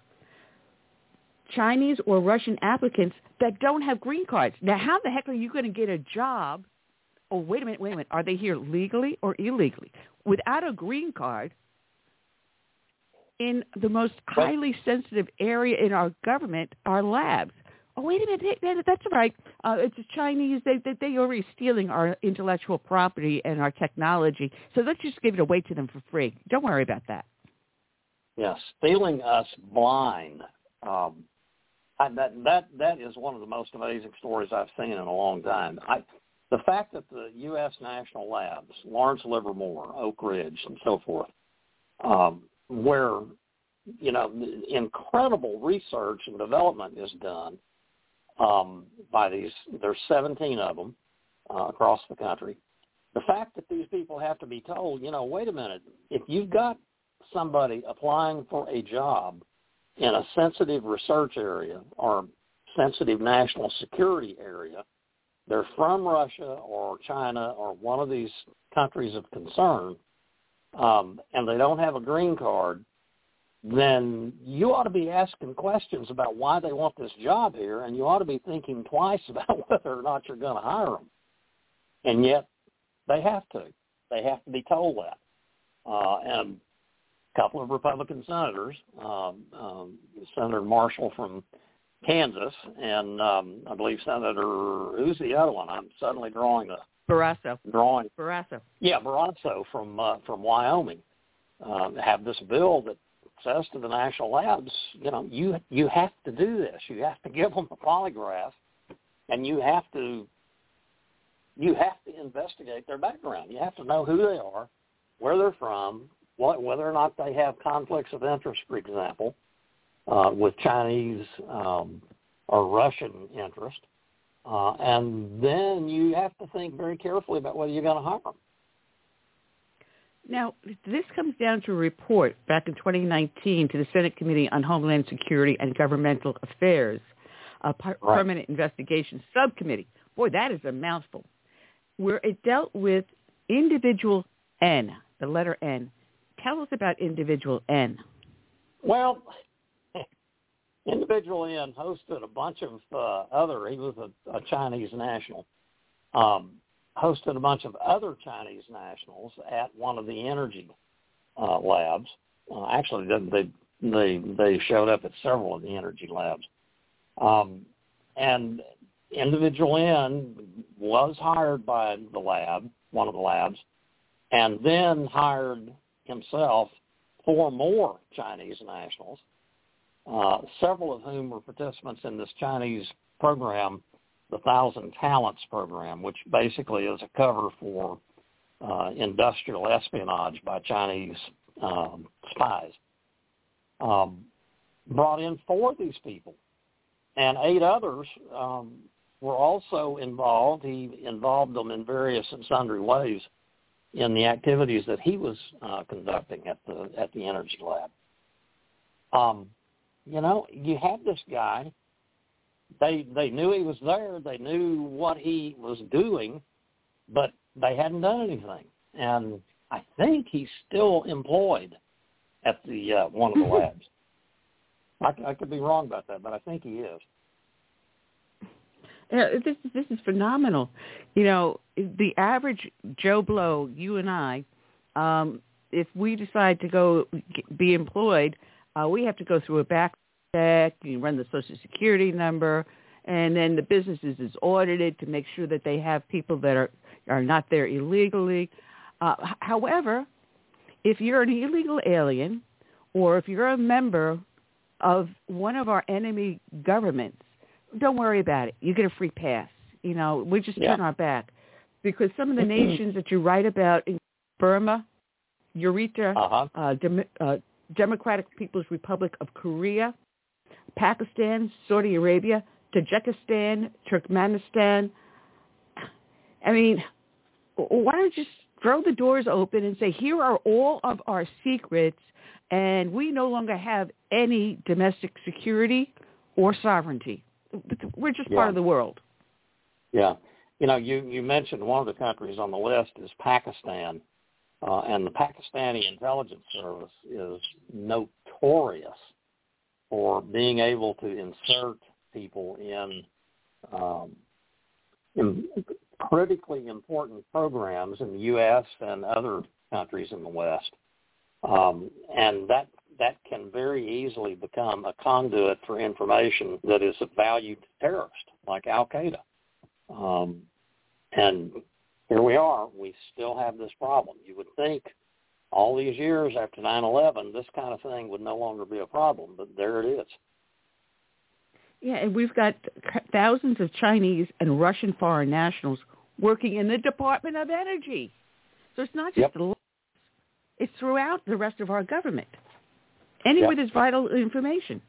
Chinese or Russian applicants that don't have green cards. Now, how the heck are you going to get a job? Oh, wait a minute, wait a minute. Are they here legally or illegally? Without a green card, in the most highly sensitive area in our government our labs. Oh, wait a minute, that's right. Uh, it's the Chinese. They, they, they already stealing our intellectual property and our technology. So let's just give it away to them for free. Don't worry about that. Yes, stealing us blind. Um, I, that that that is one of the most amazing stories I've seen in a long time. I, the fact that the U.S. national labs, Lawrence Livermore, Oak Ridge, and so forth, um, where you know incredible research and development is done um, by these. There's 17 of them uh, across the country. The fact that these people have to be told, you know, wait a minute, if you've got somebody applying for a job in a sensitive research area or sensitive national security area, they're from Russia or China or one of these countries of concern, um, and they don't have a green card, then you ought to be asking questions about why they want this job here, and you ought to be thinking twice about whether or not you're going to hire them. And yet, they have to. They have to be told that. Uh, and a couple of Republican senators, um, um, Senator Marshall from Kansas, and um, I believe Senator who's the other one? I'm suddenly drawing a Barrasso. Drawing Barrasso. Yeah, Barrasso from uh, from Wyoming um, have this bill that says to the national labs, you know, you you have to do this. You have to give them a polygraph, and you have to you have to investigate their background. You have to know who they are, where they're from, what whether or not they have conflicts of interest, for example, uh, with Chinese um, or Russian interest, uh, and then you have to think very carefully about whether you're going to hire them. Now, this comes down to a report back in 2019 to the Senate Committee on Homeland Security and Governmental Affairs, a par- right. permanent investigation subcommittee. Boy, that is a mouthful. Where it dealt with individual N, the letter N. Tell us about individual N. Well, Individual N hosted a bunch of uh, other. He was a, a Chinese national. Um, hosted a bunch of other Chinese nationals at one of the energy uh, labs. Uh, actually, they they they showed up at several of the energy labs. Um, and individual N was hired by the lab, one of the labs, and then hired himself four more Chinese nationals uh, several of whom were participants in this Chinese program, the Thousand Talents program, which basically is a cover for uh, industrial espionage by Chinese um, spies. Um, brought in four of these people, and eight others um, were also involved. He involved them in various and sundry ways in the activities that he was uh, conducting at the at the energy lab. Um, you know, you had this guy. They they knew he was there. They knew what he was doing, but they hadn't done anything. And I think he's still employed at the uh, one of the labs. I, I could be wrong about that, but I think he is. Yeah, this this is phenomenal. You know, the average Joe Blow, you and I, um, if we decide to go be employed, uh, we have to go through a back check. You run the Social Security number, and then the business is audited to make sure that they have people that are are not there illegally. Uh, however, if you're an illegal alien, or if you're a member of one of our enemy governments, don't worry about it. You get a free pass. You know, we just yeah. turn our back because some of the nations that you write about in Burma, Eritrea, uh-huh. uh, Dem- uh, Democratic People's Republic of Korea, Pakistan, Saudi Arabia, Tajikistan, Turkmenistan. I mean, why don't you just throw the doors open and say, here are all of our secrets, and we no longer have any domestic security or sovereignty. We're just yeah. part of the world. Yeah. You know, you, you mentioned one of the countries on the list is Pakistan, uh, and the Pakistani intelligence service is notorious for being able to insert people in, um, in critically important programs in the U.S. and other countries in the West. Um, and that that can very easily become a conduit for information that is of value to terrorists like Al Qaeda. Um, and here we are. We still have this problem. You would think all these years after 9/11, this kind of thing would no longer be a problem, but there it is. Yeah, and we've got thousands of Chinese and Russian foreign nationals working in the Department of Energy. So it's not just yep. the it's throughout the rest of our government. Anywhere yep. there's vital information.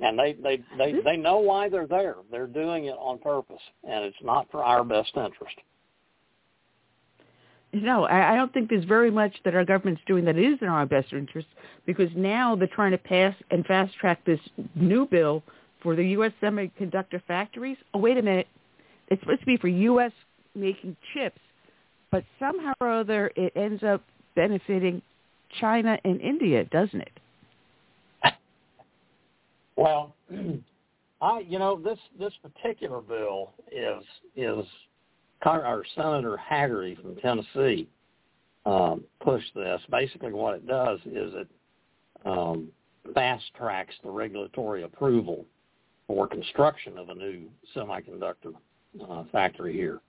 And they, they, they, mm-hmm. they know why they're there. They're doing it on purpose, and it's not for our best interest. No, I, I don't think there's very much that our government's doing that is in our best interest because now they're trying to pass and fast track this new bill for the U.S. semiconductor factories. Oh, wait a minute. It's supposed to be for U.S. making chips, but somehow or other it ends up benefiting China and India, doesn't it? Well, I you know this this particular bill is is our Senator Hagerty from Tennessee um, pushed this. Basically, what it does is it um, fast tracks the regulatory approval for construction of a new semiconductor uh, factory here.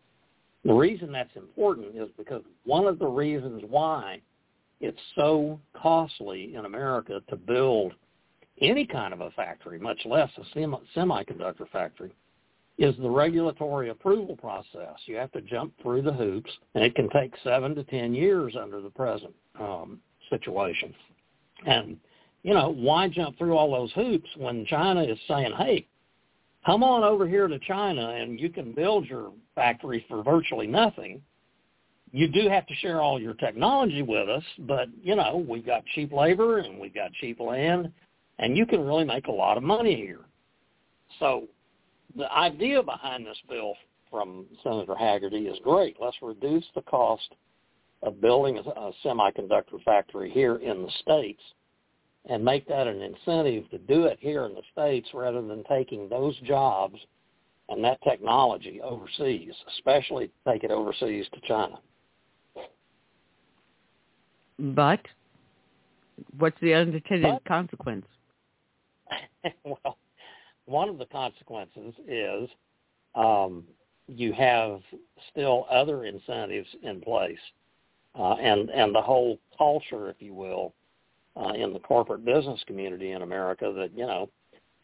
The reason that's important is because one of the reasons why it's so costly in America to build any kind of a factory, much less a semi- semiconductor factory, is the regulatory approval process. You have to jump through the hoops, and it can take seven to ten years under the present um, situation. And you know, why jump through all those hoops when China is saying, "Hey, come on over here to China and you can build your factory for virtually nothing." You do have to share all your technology with us, but you know, we got cheap labor and we got cheap land and you can really make a lot of money here. So the idea behind this bill from Senator Hagerty is great. Let's reduce the cost of building a, a semiconductor factory here in the States and make that an incentive to do it here in the States rather than taking those jobs and that technology overseas, especially take it overseas to China. But what's the unintended but, consequence? well, one of the consequences is um, you have still other incentives in place, uh, and and the whole culture, if you will, uh, in the corporate business community in America that you know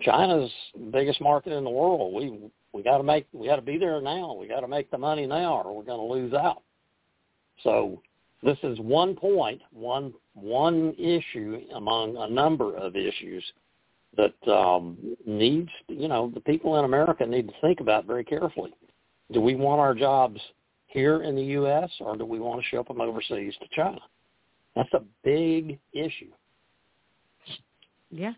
China's biggest market in the world. We we got to make we got to be there now. We got to make the money now, or we're going to lose out. So this is one point, one one issue among a number of issues that um, needs, you know, the people in America need to think about very carefully. Do we want our jobs here in the U.S. or do we want to ship them overseas to China? That's a big issue. Yeah.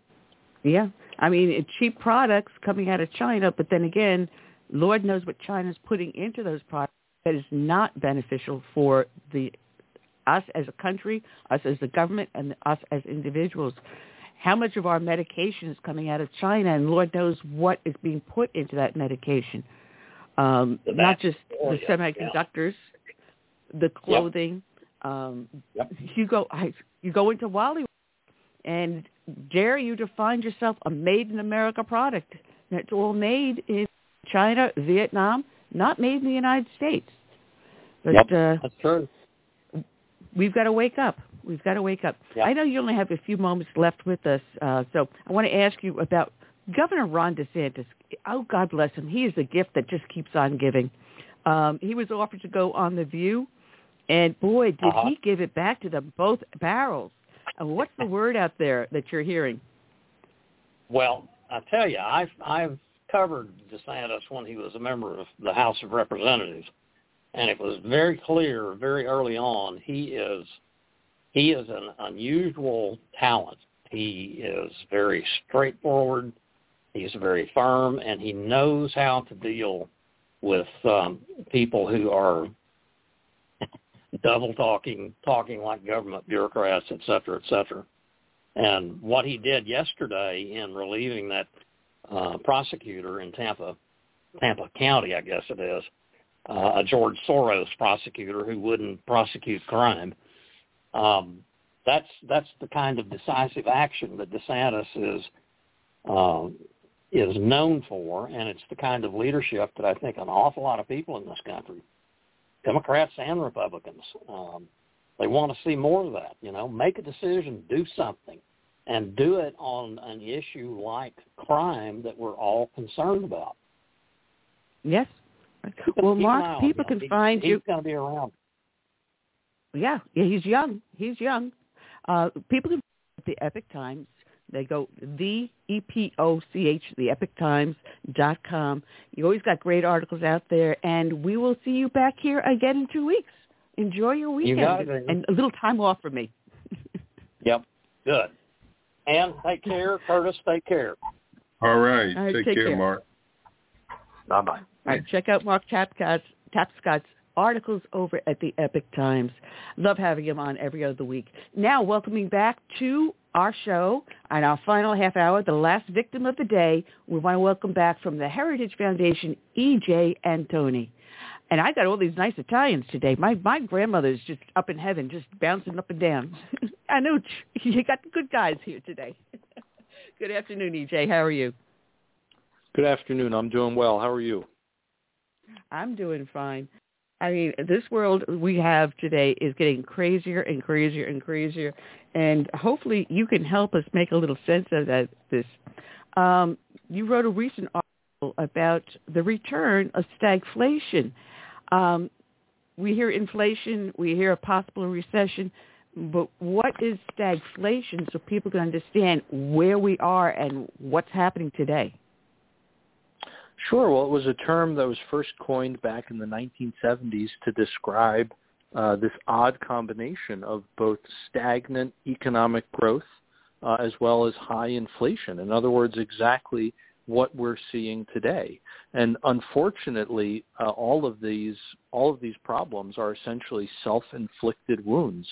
Yeah. I mean, cheap products coming out of China, but then again, Lord knows what China's putting into those products that is not beneficial for the us as a country, us as the government, and us as individuals. How much of our medication is coming out of China, and Lord knows what is being put into that medication. Um, not just the semiconductors, yeah. the clothing. Yep. Um, yep. You go, I, you go into Wally, and dare you to find yourself a made in America product. It's all made in China, Vietnam, not made in the United States. But yep, uh, that's true. We've got to wake up. We've got to wake up. Yep. I know you only have a few moments left with us, uh, so I want to ask you about Governor Ron DeSantis. Oh, God bless him. He is a gift that just keeps on giving. Um, he was offered to go on The View, and boy, did uh-huh. he give it back to them both barrels. And what's the word out there that you're hearing? Well, I tell you, I've I've covered DeSantis when he was a member of the House of Representatives, and it was very clear very early on he is he is an unusual talent. He is very straightforward. He's very firm, and he knows how to deal with um, people who are double talking, talking like government bureaucrats, et cetera, et cetera. And what he did yesterday in relieving that uh, prosecutor in Tampa, Tampa County, I guess it is, uh, a George Soros prosecutor who wouldn't prosecute crime. Um, that's that's the kind of decisive action that DeSantis is um, is known for, and it's the kind of leadership that I think an awful lot of people in this country, Democrats and Republicans, um, they want to see more of that. You know, make a decision, do something, and do it on an issue like crime that we're all concerned about. Yes. Well, Mark, people can find he's you. going to be around. Yeah, yeah, he's young. He's young. Uh, people can the Epoch Times. They go the e p o c h the Epoch Times dot com. You always got great articles out there, and we will see you back here again in two weeks. Enjoy your weekend You got it. and a little time off for me. Yep. Good. And take care, Curtis. Take care. All right. All right, take, take care, care. Mark. Bye bye. All right, check out Mark Tapscott's, Tapscott's articles over at the Epoch Times. Love having him on every other week. Now, welcoming back to our show and our final half hour, the last victim of the day, we want to welcome back from the Heritage Foundation, E.J. Antoni. And I got all these nice Italians today. My my grandmother's just up in heaven, just bouncing up and down. I know you got the good guys here today. good afternoon, EJ. How are you? Good afternoon. I'm doing well. How are you? I'm doing fine. I mean, this world we have today is getting crazier and crazier and crazier, and hopefully you can help us make a little sense of that. This, um, you wrote a recent article about the return of stagflation. Um, we hear inflation, we hear a possible recession, but what is stagflation so people can understand where we are and what's happening today? Sure. Well, it was a term that was first coined back in the 1970s to describe uh, this odd combination of both stagnant economic growth uh, as well as high inflation. In other words, exactly what we're seeing today. And unfortunately, uh, all of these all of these problems are essentially self-inflicted wounds.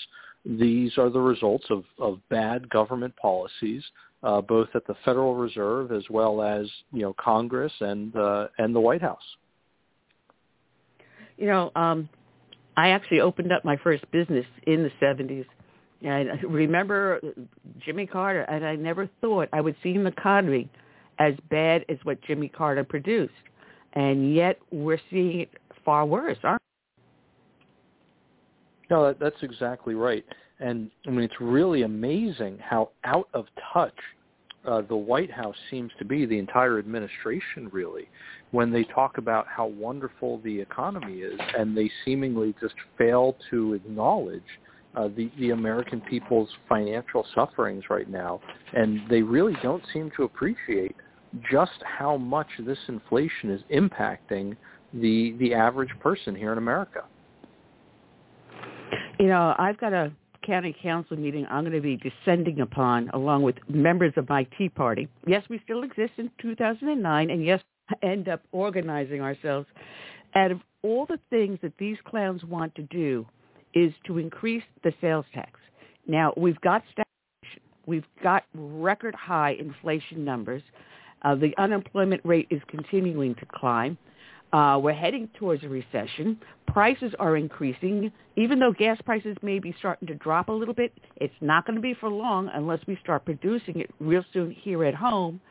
These are the results of, of bad government policies uh, both at the Federal Reserve as well as you know Congress and uh, and the White House. You know, um, I actually opened up my first business in the '70s, and I remember Jimmy Carter, and I never thought I would see an economy as bad as what Jimmy Carter produced, and yet we're seeing it far worse, aren't? we? No, that, that's exactly right. And I mean, it's really amazing how out of touch uh, the White House seems to be, the entire administration really, when they talk about how wonderful the economy is, and they seemingly just fail to acknowledge uh, the the American people's financial sufferings right now, and they really don't seem to appreciate just how much this inflation is impacting the the average person here in America. You know, I've got a county council meeting I'm going to be descending upon along with members of my Tea Party. Yes, we still exist in 2009, and yes, end up organizing ourselves. Out of all the things that these clowns want to do is to increase the sales tax. Now, we've got stagnation. We've got record high inflation numbers. Uh, the unemployment rate is continuing to climb. Uh, we're heading towards a recession. Prices are increasing. Even though gas prices may be starting to drop a little bit, it's not going to be for long unless we start producing it real soon here at home.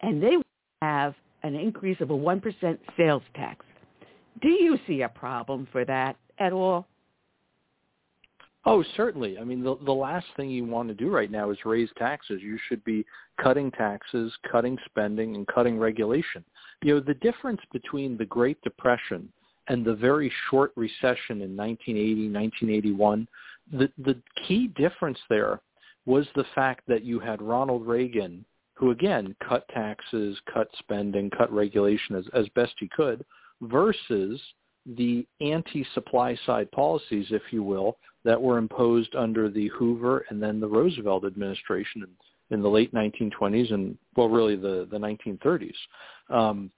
And they have an increase of a 1% sales tax. Do you see a problem for that at all? Oh, certainly. I mean, the the last thing you want to do right now is raise taxes. You should be cutting taxes, cutting spending, and cutting regulation. You know, the difference between the Great Depression and the very short recession in 1980, 1981, the the key difference there was the fact that you had Ronald Reagan, who again cut taxes, cut spending, cut regulation as as best he could, versus the anti-supply side policies, if you will, that were imposed under the Hoover and then the Roosevelt administration in, the late 1920s and, well, really the, the 1930s. Um,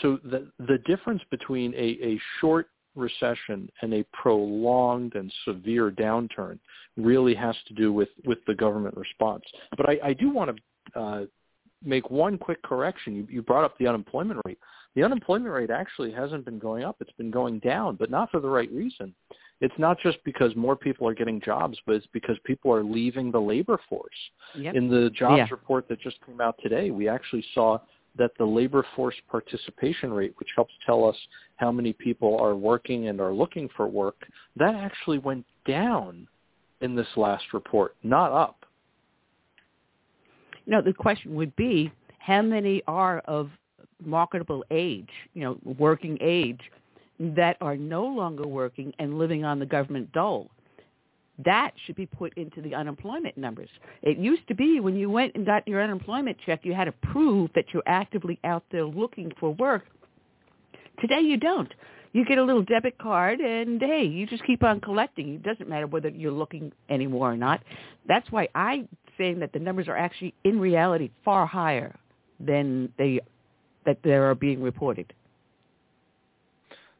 so the, the difference between a, a short recession and a prolonged and severe downturn really has to do with, with the government response. But I, I do want to uh, make one quick correction. You, you brought up the unemployment rate. The unemployment rate actually hasn't been going up. It's been going down, but not for the right reason it's not just because more people are getting jobs, but it's because people are leaving the labor force. Yep. In the jobs Yeah. report that just came out today, we actually saw that the labor force participation rate, which helps tell us how many people are working and are looking for work, that actually went down in this last report, not up. No, the question would be how many are of marketable age, you know, working age, that are no longer working and living on the government dole. That should be put into the unemployment numbers. It used to be when you went and got your unemployment check, you had to prove that you're actively out there looking for work. Today you don't. You get a little debit card and hey, you just keep on collecting. It doesn't matter whether you're looking anymore or not. That's why I'm saying that the numbers are actually in reality far higher than they that they are being reported.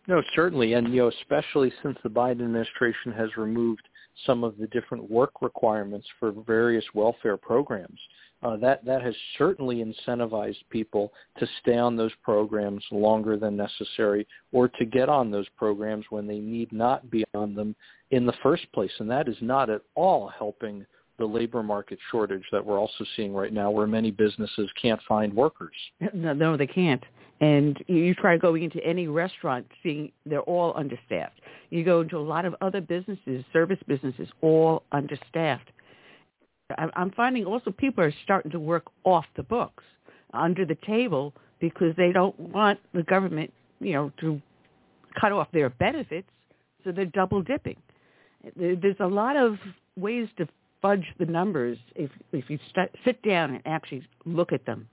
No, certainly, and you know, especially since the Biden administration has removed some of the different work requirements for various welfare programs. Uh, that that has certainly incentivized people to stay on those programs longer than necessary, or to get on those programs when they need not be on them in the first place, and that is not at all helping the labor market shortage that we're also seeing right now, where many businesses can't find workers. No, no, they can't. And you, try going into any restaurant, seeing they're all understaffed. You go into a lot of other businesses, service businesses, all understaffed. I- I'm finding also people are starting to work off the books, under the table, because they don't want the government, you know, to cut off their benefits, so they're double dipping. There's a lot of ways to fudge the numbers if if you st- sit down and actually look at them.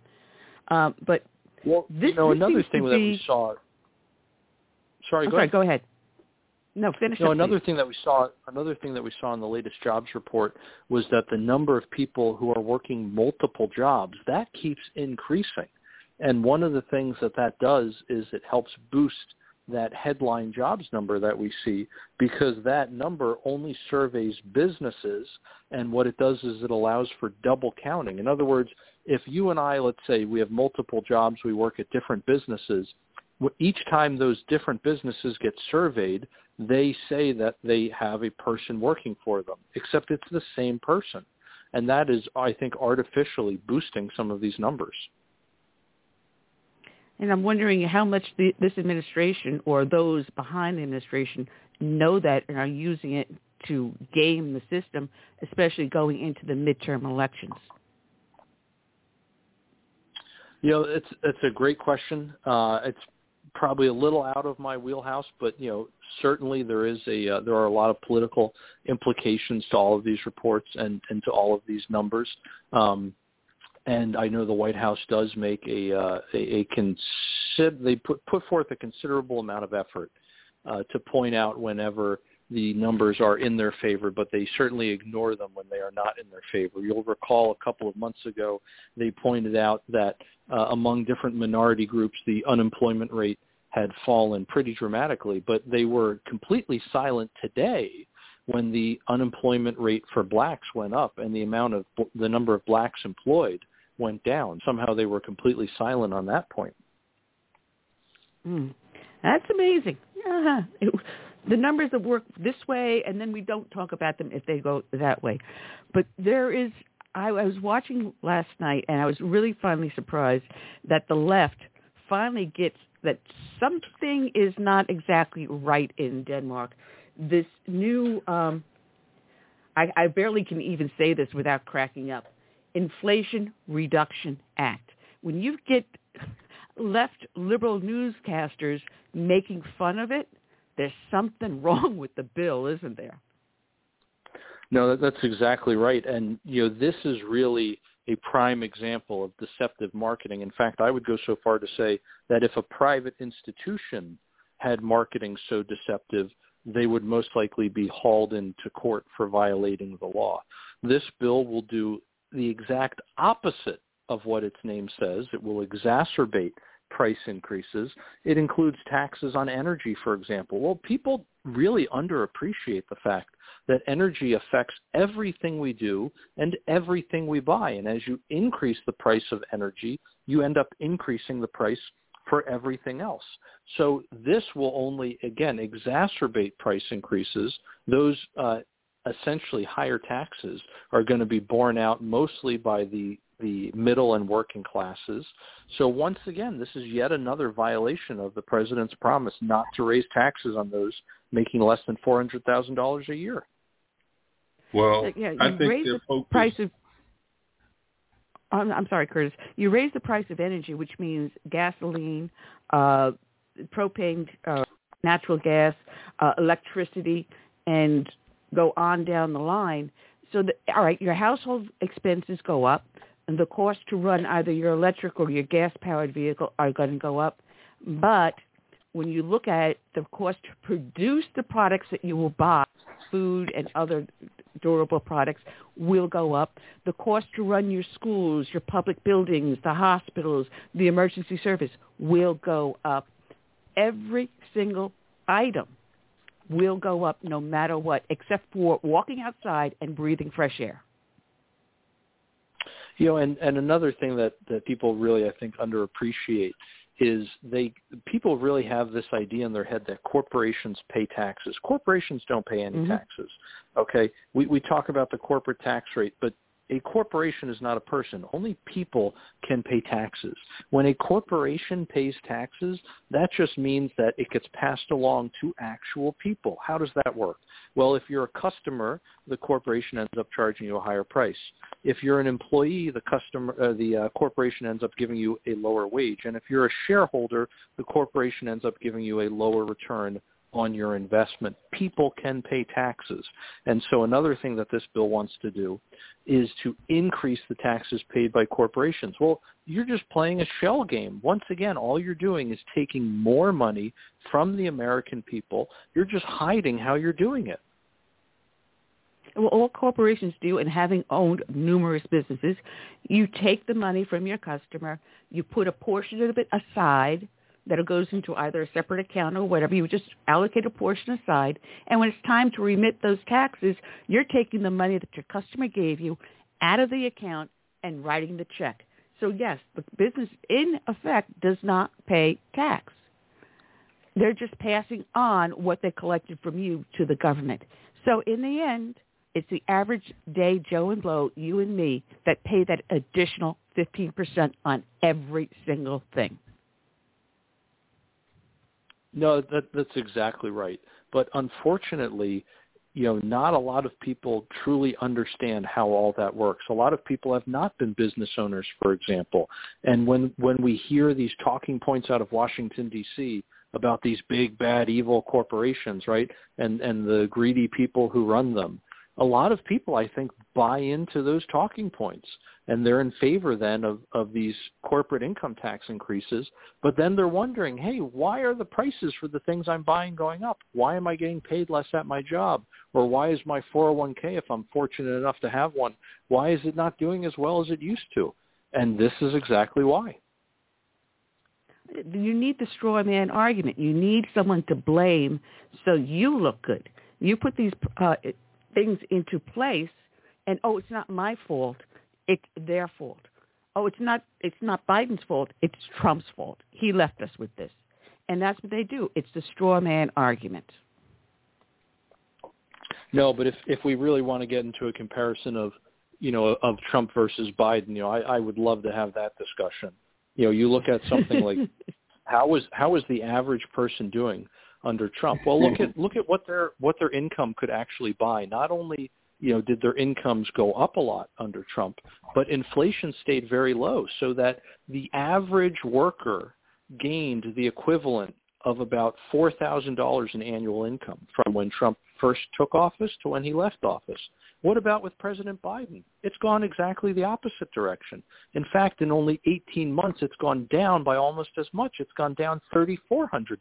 Um, but well, this, you know, this another thing to that we saw. Sorry, go sorry, ahead. go ahead. No, finish No, another please. thing that we saw, another thing that we saw in the latest jobs report was that the number of people who are working multiple jobs that keeps increasing, and one of the things that that does is it helps boost that headline jobs number that we see because that number only surveys businesses and what it does is it allows for double counting. In other words, if you and I, let's say we have multiple jobs, we work at different businesses, each time those different businesses get surveyed, they say that they have a person working for them, except it's the same person. And that is, I think, artificially boosting some of these numbers. And I'm wondering how much the, this administration or those behind the administration know that and are using it to game the system, especially going into the midterm elections. You know, it's it's a great question. Uh, it's probably a little out of my wheelhouse, but you know, certainly there is a uh, there are a lot of political implications to all of these reports and and to all of these numbers. Um, and I know the White House does make a uh, a, a consider they put put forth a considerable amount of effort uh, to point out whenever the numbers are in their favor, but they certainly ignore them when they are not in their favor. You'll recall a couple of months ago they pointed out that uh, among different minority groups the unemployment rate had fallen pretty dramatically, but they were completely silent today when the unemployment rate for blacks went up and the amount of the number of blacks employed went down. Somehow they were completely silent on that point. Mm. That's amazing. Uh-huh. It, the numbers that work this way, and then we don't talk about them if they go that way. But there is, I, I was watching last night, and I was really finally surprised that the left finally gets that something is not exactly right in Denmark. This new, um, I, I barely can even say this without cracking up, Inflation Reduction Act. When you get left liberal newscasters making fun of it, there's something wrong with the bill, isn't there? No, that's exactly right. And you know, this is really a prime example of deceptive marketing. In fact, I would go so far to say that if a private institution had marketing so deceptive, they would most likely be hauled into court for violating the law. This bill will do the exact opposite of what its name says. It will exacerbate price increases. It includes taxes on energy, for example. Well, people really underappreciate the fact that energy affects everything we do and everything we buy. And as you increase the price of energy, you end up increasing the price for everything else. So this will only, again, exacerbate price increases. Those uh, essentially higher taxes are going to be borne out mostly by the the middle and working classes. So once again, this is yet another violation of the president's promise not to raise taxes on those making less than four hundred thousand dollars a year. Well, Uh, yeah, you I think raise the focus, price of. I'm, I'm sorry, Curtis. You raise the price of energy, which means gasoline, uh, propane, uh, natural gas, uh, electricity, and go on down the line. So, the, all right, your household expenses go up, and the cost to run either your electric or your gas-powered vehicle are going to go up. But when you look at the cost to produce the products that you will buy, food and other durable products, will go up. The cost to run your schools, your public buildings, the hospitals, the emergency service will go up. Every single item will go up no matter what, except for walking outside and breathing fresh air. You know, and, and another thing that, that people really, I think, underappreciate is they people really have this idea in their head that corporations pay taxes. Corporations don't pay any Mhm. taxes. Okay, we we talk about the corporate tax rate, but a corporation is not a person. Only people can pay taxes. When a corporation pays taxes, that just means that it gets passed along to actual people. How does that work? Well, if you're a customer, the corporation ends up charging you a higher price. If you're an employee, the customer, uh, the uh, corporation ends up giving you a lower wage. And if you're a shareholder, the corporation ends up giving you a lower return on your investment. People can pay taxes. And so another thing that this bill wants to do is to increase the taxes paid by corporations. Well, you're just playing a shell game. Once again, all you're doing is taking more money from the American people. You're just hiding how you're doing it. well, all corporations do, and having owned numerous businesses, you take the money from your customer, you put a portion of it aside that goes into either a separate account or whatever. You just allocate a portion aside, and when it's time to remit those taxes, you're taking the money that your customer gave you out of the account and writing the check. So yes, the business in effect does not pay tax. They're just passing on what they collected from you to the government. So in the end, it's the average day Joe and Blow, you and me, that pay that additional 15% on every single thing. No, that, that's exactly right. But unfortunately, you know, not a lot of people truly understand how all that works. A lot of people have not been business owners, for example. And when when we hear these talking points out of Washington D.C. about these big bad evil corporations, right, and and the greedy people who run them, a lot of people I think buy into those talking points and they're in favor then of, of these corporate income tax increases. But then they're wondering, hey, why are the prices for the things I'm buying going up? Why am I getting paid less at my job? Or why is my 401k, if I'm fortunate enough to have one, why is it not doing as well as it used to? And this is exactly why. You need the straw man argument. You need someone to blame so you look good. You put these uh, things into place, and oh, it's not my fault it's their fault. Oh, it's not it's not Biden's fault. It's Trump's fault. He left us with this. And that's what they do. It's the straw man argument. No, but if if we really want to get into a comparison of you know of Trump versus Biden, you know, I, I would love to have that discussion. You know, you look at something like how was how was the average person doing under Trump? Well, look at look at what their what their income could actually buy. Not only you know, did their incomes go up a lot under Trump, but inflation stayed very low so that the average worker gained the equivalent of about $4,000 in annual income from when Trump first took office to when he left office. What about with President Biden? It's gone exactly the opposite direction. In fact, in only 18 months, it's gone down by almost as much. It's gone down $3,400.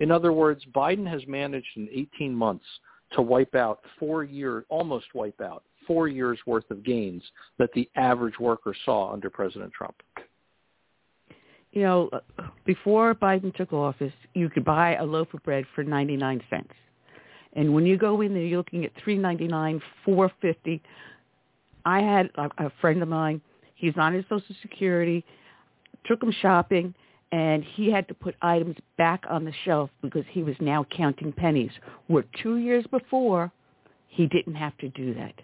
In other words, Biden has managed in 18 months to wipe out four years, almost wipe out four years worth of gains that the average worker saw under President Trump. You know, before Biden took office, you could buy a loaf of bread for 99 cents. And when you go in there, you're looking at 3.99, 4.50. I had a, a friend of mine. He's on his Social Security. Took him shopping and he had to put items back on the shelf because he was now counting pennies. Where two years before, he didn't have to do that.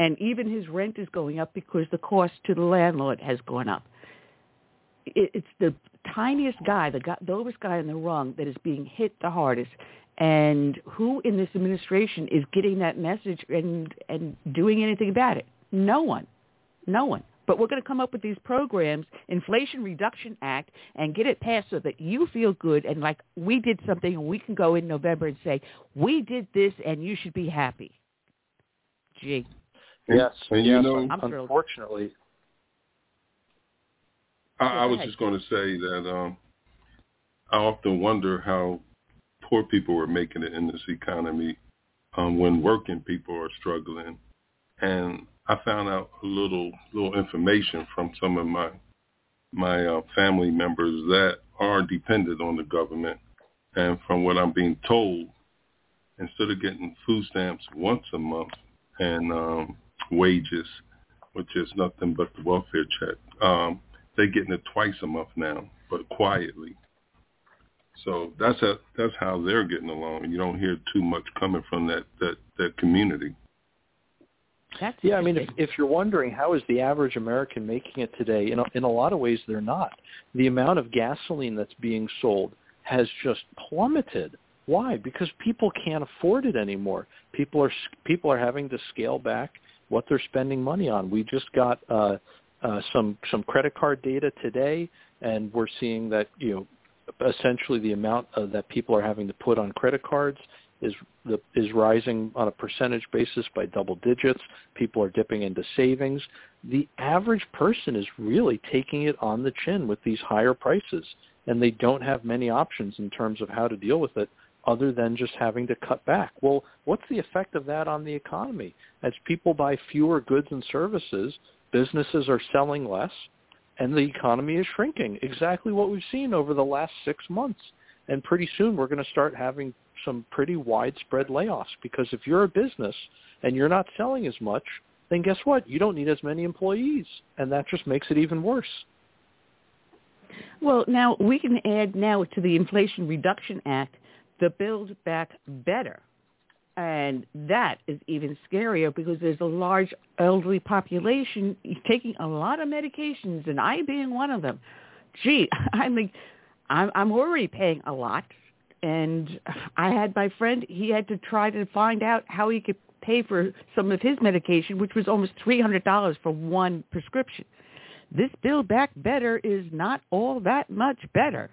And even his rent is going up because the cost to the landlord has gone up. It's the tiniest guy, the, guy, the lowest guy in the rung that is being hit the hardest. And who in this administration is getting that message and, and doing anything about it? No one. No one. But we're going to come up with these programs, Inflation Reduction Act, and get it passed so that you feel good and like we did something and we can go in November and say, we did this and you should be happy. Gee. Yes. And yes, you know, unfortunately. I, I was just going to say that um, I often wonder how poor people are making it in this economy um, when working people are struggling. And I found out a little little information from some of my my uh, family members that are dependent on the government, and from what I'm being told, instead of getting food stamps once a month and um, wages, which is nothing but the welfare check, um, they're getting it twice a month now, but quietly. So that's a, that's how they're getting along. You don't hear too much coming from that that that community. That's yeah, I mean, if, if you're wondering how is the average American making it today, in a, in a lot of ways they're not. The amount of gasoline that's being sold has just plummeted. Why? Because people can't afford it anymore. People are people are having to scale back what they're spending money on. We just got uh, uh, some some credit card data today, and we're seeing that you know essentially the amount uh, that people are having to put on credit cards is the, is rising on a percentage basis by double digits. People are dipping into savings. The average person is really taking it on the chin with these higher prices, and they don't have many options in terms of how to deal with it other than just having to cut back. Well, what's the effect of that on the economy? As people buy fewer goods and services, businesses are selling less, and the economy is shrinking. Exactly what we've seen over the last six months. And pretty soon we're going to start having some pretty widespread layoffs because if you're a business and you're not selling as much, then guess what? You don't need as many employees, and that just makes it even worse. Well, now we can add now to the Inflation Reduction Act the Build Back Better. And that is even scarier because there's a large elderly population taking a lot of medications, and I being one of them. Gee, I mean, I'm, I'm already paying a lot And I had my friend, he had to try to find out how he could pay for some of his medication, which was almost $300 for one prescription. This Build Back Better is not all that much better.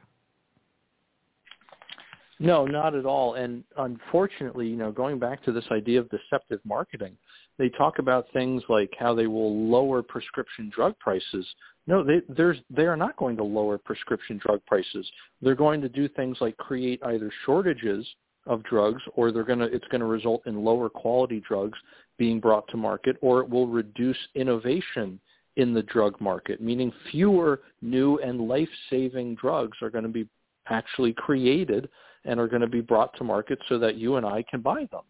No, not at all. And unfortunately, you know, going back to this idea of deceptive marketing, they talk about things like how they will lower prescription drug prices. No, they there's they are not going to lower prescription drug prices. They're going to do things like create either shortages of drugs or they're going to it's going to result in lower quality drugs being brought to market or it will reduce innovation in the drug market, meaning fewer new and life-saving drugs are going to be actually created and are going to be brought to market so that you and I can buy them.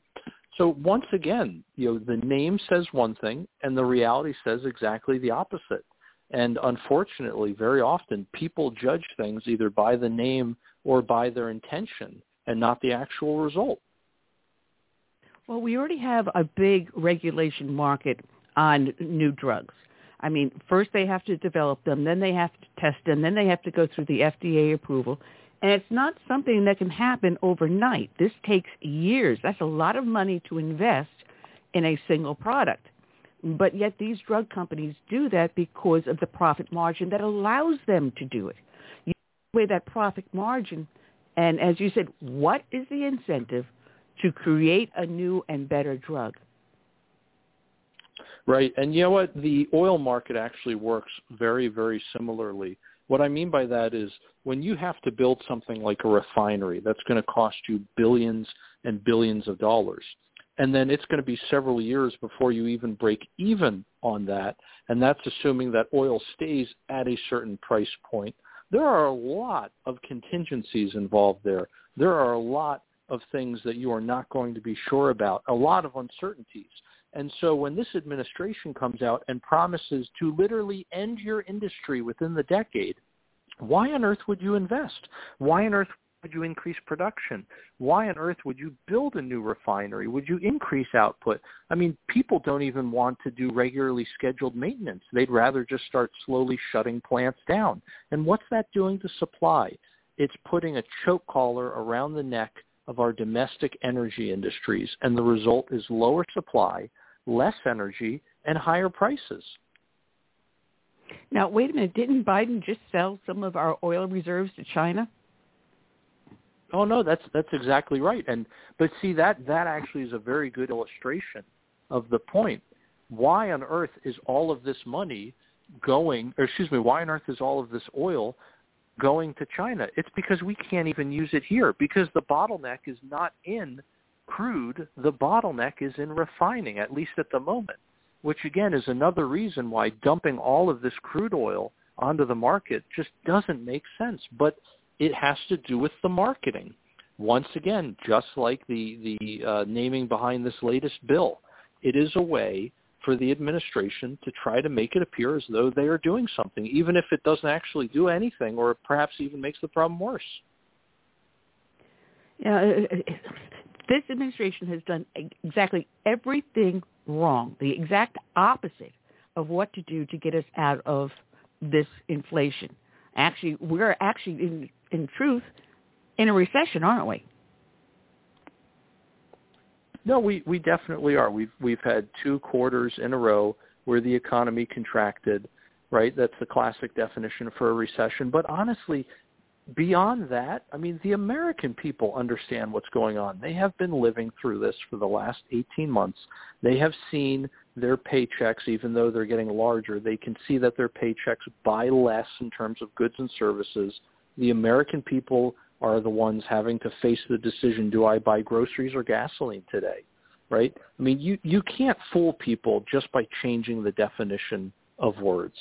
So once again, you know, the name says one thing and the reality says exactly the opposite. And unfortunately, very often people judge things either by the name or by their intention and not the actual result. Well, we already have a big regulation market on new drugs. I mean, first they have to develop them, then they have to test them, then they have to go through the FDA approval. And it's not something that can happen overnight. This takes years. That's a lot of money to invest in a single product. But yet these drug companies do that because of the profit margin that allows them to do it. You weigh that profit margin, and as you said, what is the incentive to create a new and better drug? Right. And you know what? The oil market actually works very, very similarly. What I mean by that is when you have to build something like a refinery that's going to cost you billions and billions of dollars, and then it's going to be several years before you even break even on that, and that's assuming that oil stays at a certain price point. There are a lot of contingencies involved there. There are a lot of things that you are not going to be sure about, a lot of uncertainties. And so when this administration comes out and promises to literally end your industry within the decade, why on earth would you invest? Why on earth would you increase production? Why on earth would you build a new refinery? Would you increase output? I mean, people don't even want to do regularly scheduled maintenance. They'd rather just start slowly shutting plants down. And what's that doing to supply? It's putting a choke collar around the neck of our domestic energy industries, and the result is lower supply, less energy, and higher prices. Now, wait a minute. Didn't Biden just sell some of our oil reserves to China? Oh no, that's that's exactly right. And but see that that actually is a very good illustration of the point. Why on earth is all of this money going or excuse me, why on earth is all of this oil going to China? It's because we can't even use it here because the bottleneck is not in crude, the bottleneck is in refining, at least at the moment, which again is another reason why dumping all of this crude oil onto the market just doesn't make sense. But it has to do with the marketing. Once again, just like the, the uh, naming behind this latest bill, it is a way for the administration to try to make it appear as though they are doing something, even if it doesn't actually do anything or perhaps even makes the problem worse. Yeah, uh, uh, uh, this administration has done exactly everything wrong, the exact opposite of what to do to get us out of this inflation. Actually, we're actually in, in truth in a recession, aren't we? No, we, we definitely are. We've we've had two quarters in a row where the economy contracted, right? That's the classic definition for a recession. But honestly, beyond that, I mean, the American people understand what's going on. They have been living through this for the last 18 months. They have seen their paychecks, even though they're getting larger, they can see that their paychecks buy less in terms of goods and services. The American people are the ones having to face the decision, do I buy groceries or gasoline today? Right? I mean, you, you can't fool people just by changing the definition of words.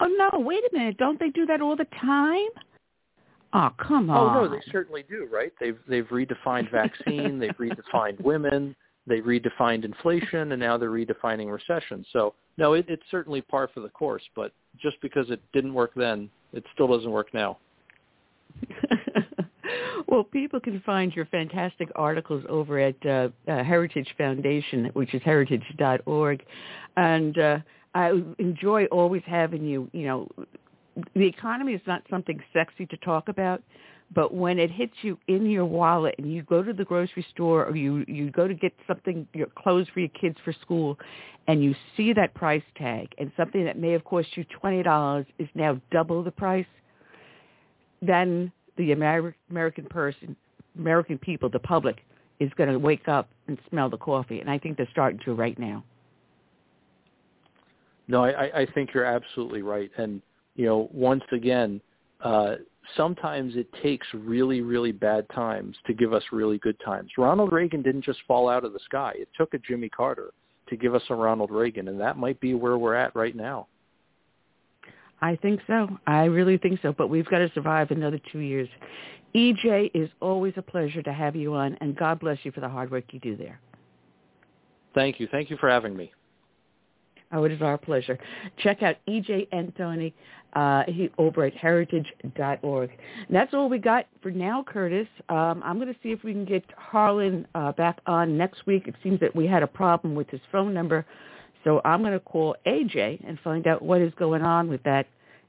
Oh no, wait a minute. Don't they do that all the time? Oh, come on. Oh no, they certainly do, right? They've they've redefined vaccine, they've redefined women, they redefined inflation, and now they're redefining recession. So no, it, it's certainly par for the course. But just because it didn't work then, it still doesn't work now. well, people can find your fantastic articles over at uh, uh, Heritage Foundation, which is heritage.org, and uh, I enjoy always having you, you know, the economy is not something sexy to talk about, but when it hits you in your wallet and you go to the grocery store or you you go to get something your clothes for your kids for school and you see that price tag and something that may have cost you $20 is now double the price, then the Amer- American person, American people, the public is going to wake up and smell the coffee and I think they're starting to right now. No, I, I think you're absolutely right. And, you know, once again, uh, sometimes it takes really, really bad times to give us really good times. Ronald Reagan didn't just fall out of the sky. It took a Jimmy Carter to give us a Ronald Reagan, and that might be where we're at right now. I think so. I really think so. But we've got to survive another two years. EJ is always a pleasure to have you on, and God bless you for the hard work you do there. Thank you. Thank you for having me. Oh, it is our pleasure. Check out EJ Antoni uh, he, over at heritage.org. And that's all we got for now, Curtis. Um, I'm going to see if we can get Harlan uh, back on next week. It seems that we had a problem with his phone number. So I'm going to call AJ and find out what is going on with that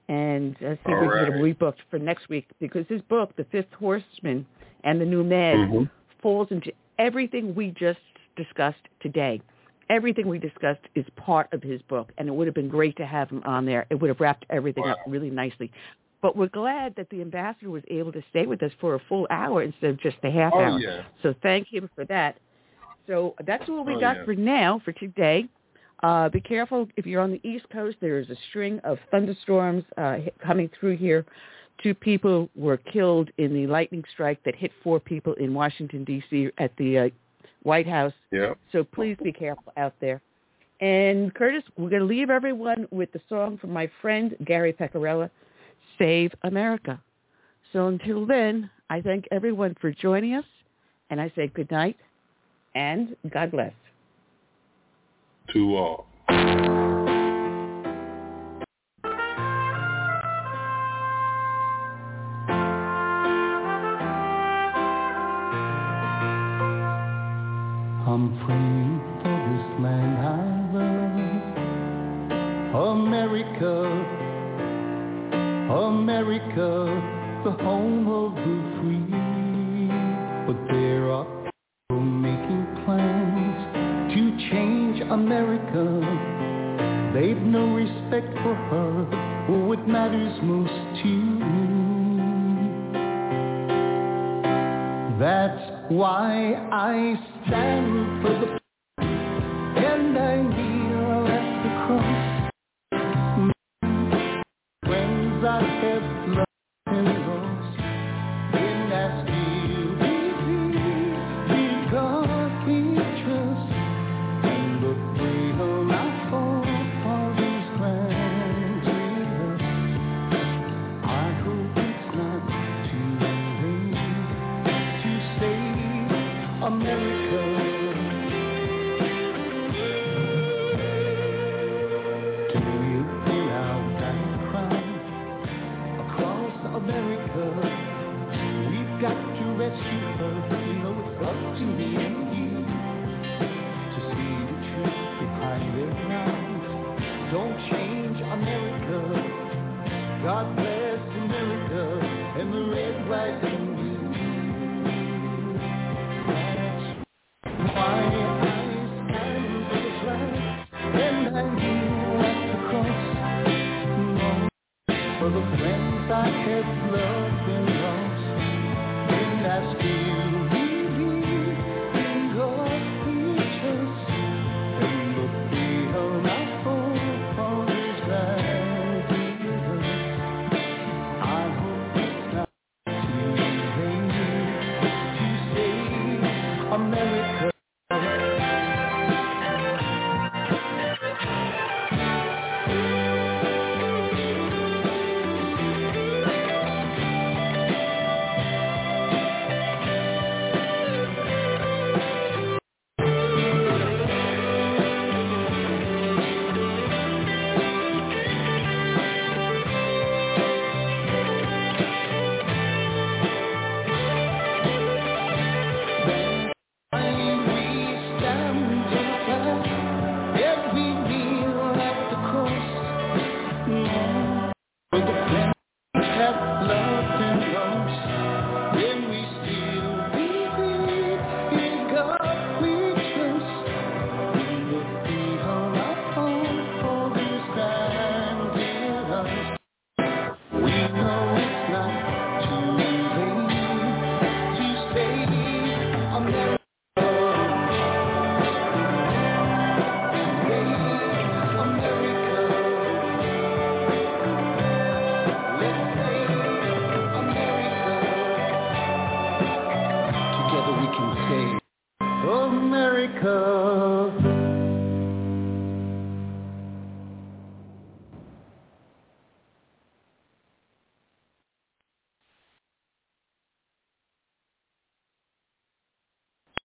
and uh, see if we can get him rebooked for next week because his book, The Fifth Horseman and the New MAD, mm-hmm. falls into everything we just discussed today everything we discussed is part of his book, and it would have been great to have him on there. It would have wrapped everything wow. up really nicely. But we're glad that the ambassador was able to stay with us for a full hour instead of just a half oh, hour. Yeah. So thank him for that. So that's all we oh, got yeah. for now for today. Uh, be careful if you're on the East Coast. There is a string of thunderstorms uh, coming through here. Two people were killed in the lightning strike that hit four people in Washington D.C. at the uh, White House. Yeah. So please be careful out there. And Curtis, we're going to leave everyone with the song from my friend Gary Pecorella, Save America. So until then, I thank everyone for joining us, and I say good night and God bless. To all.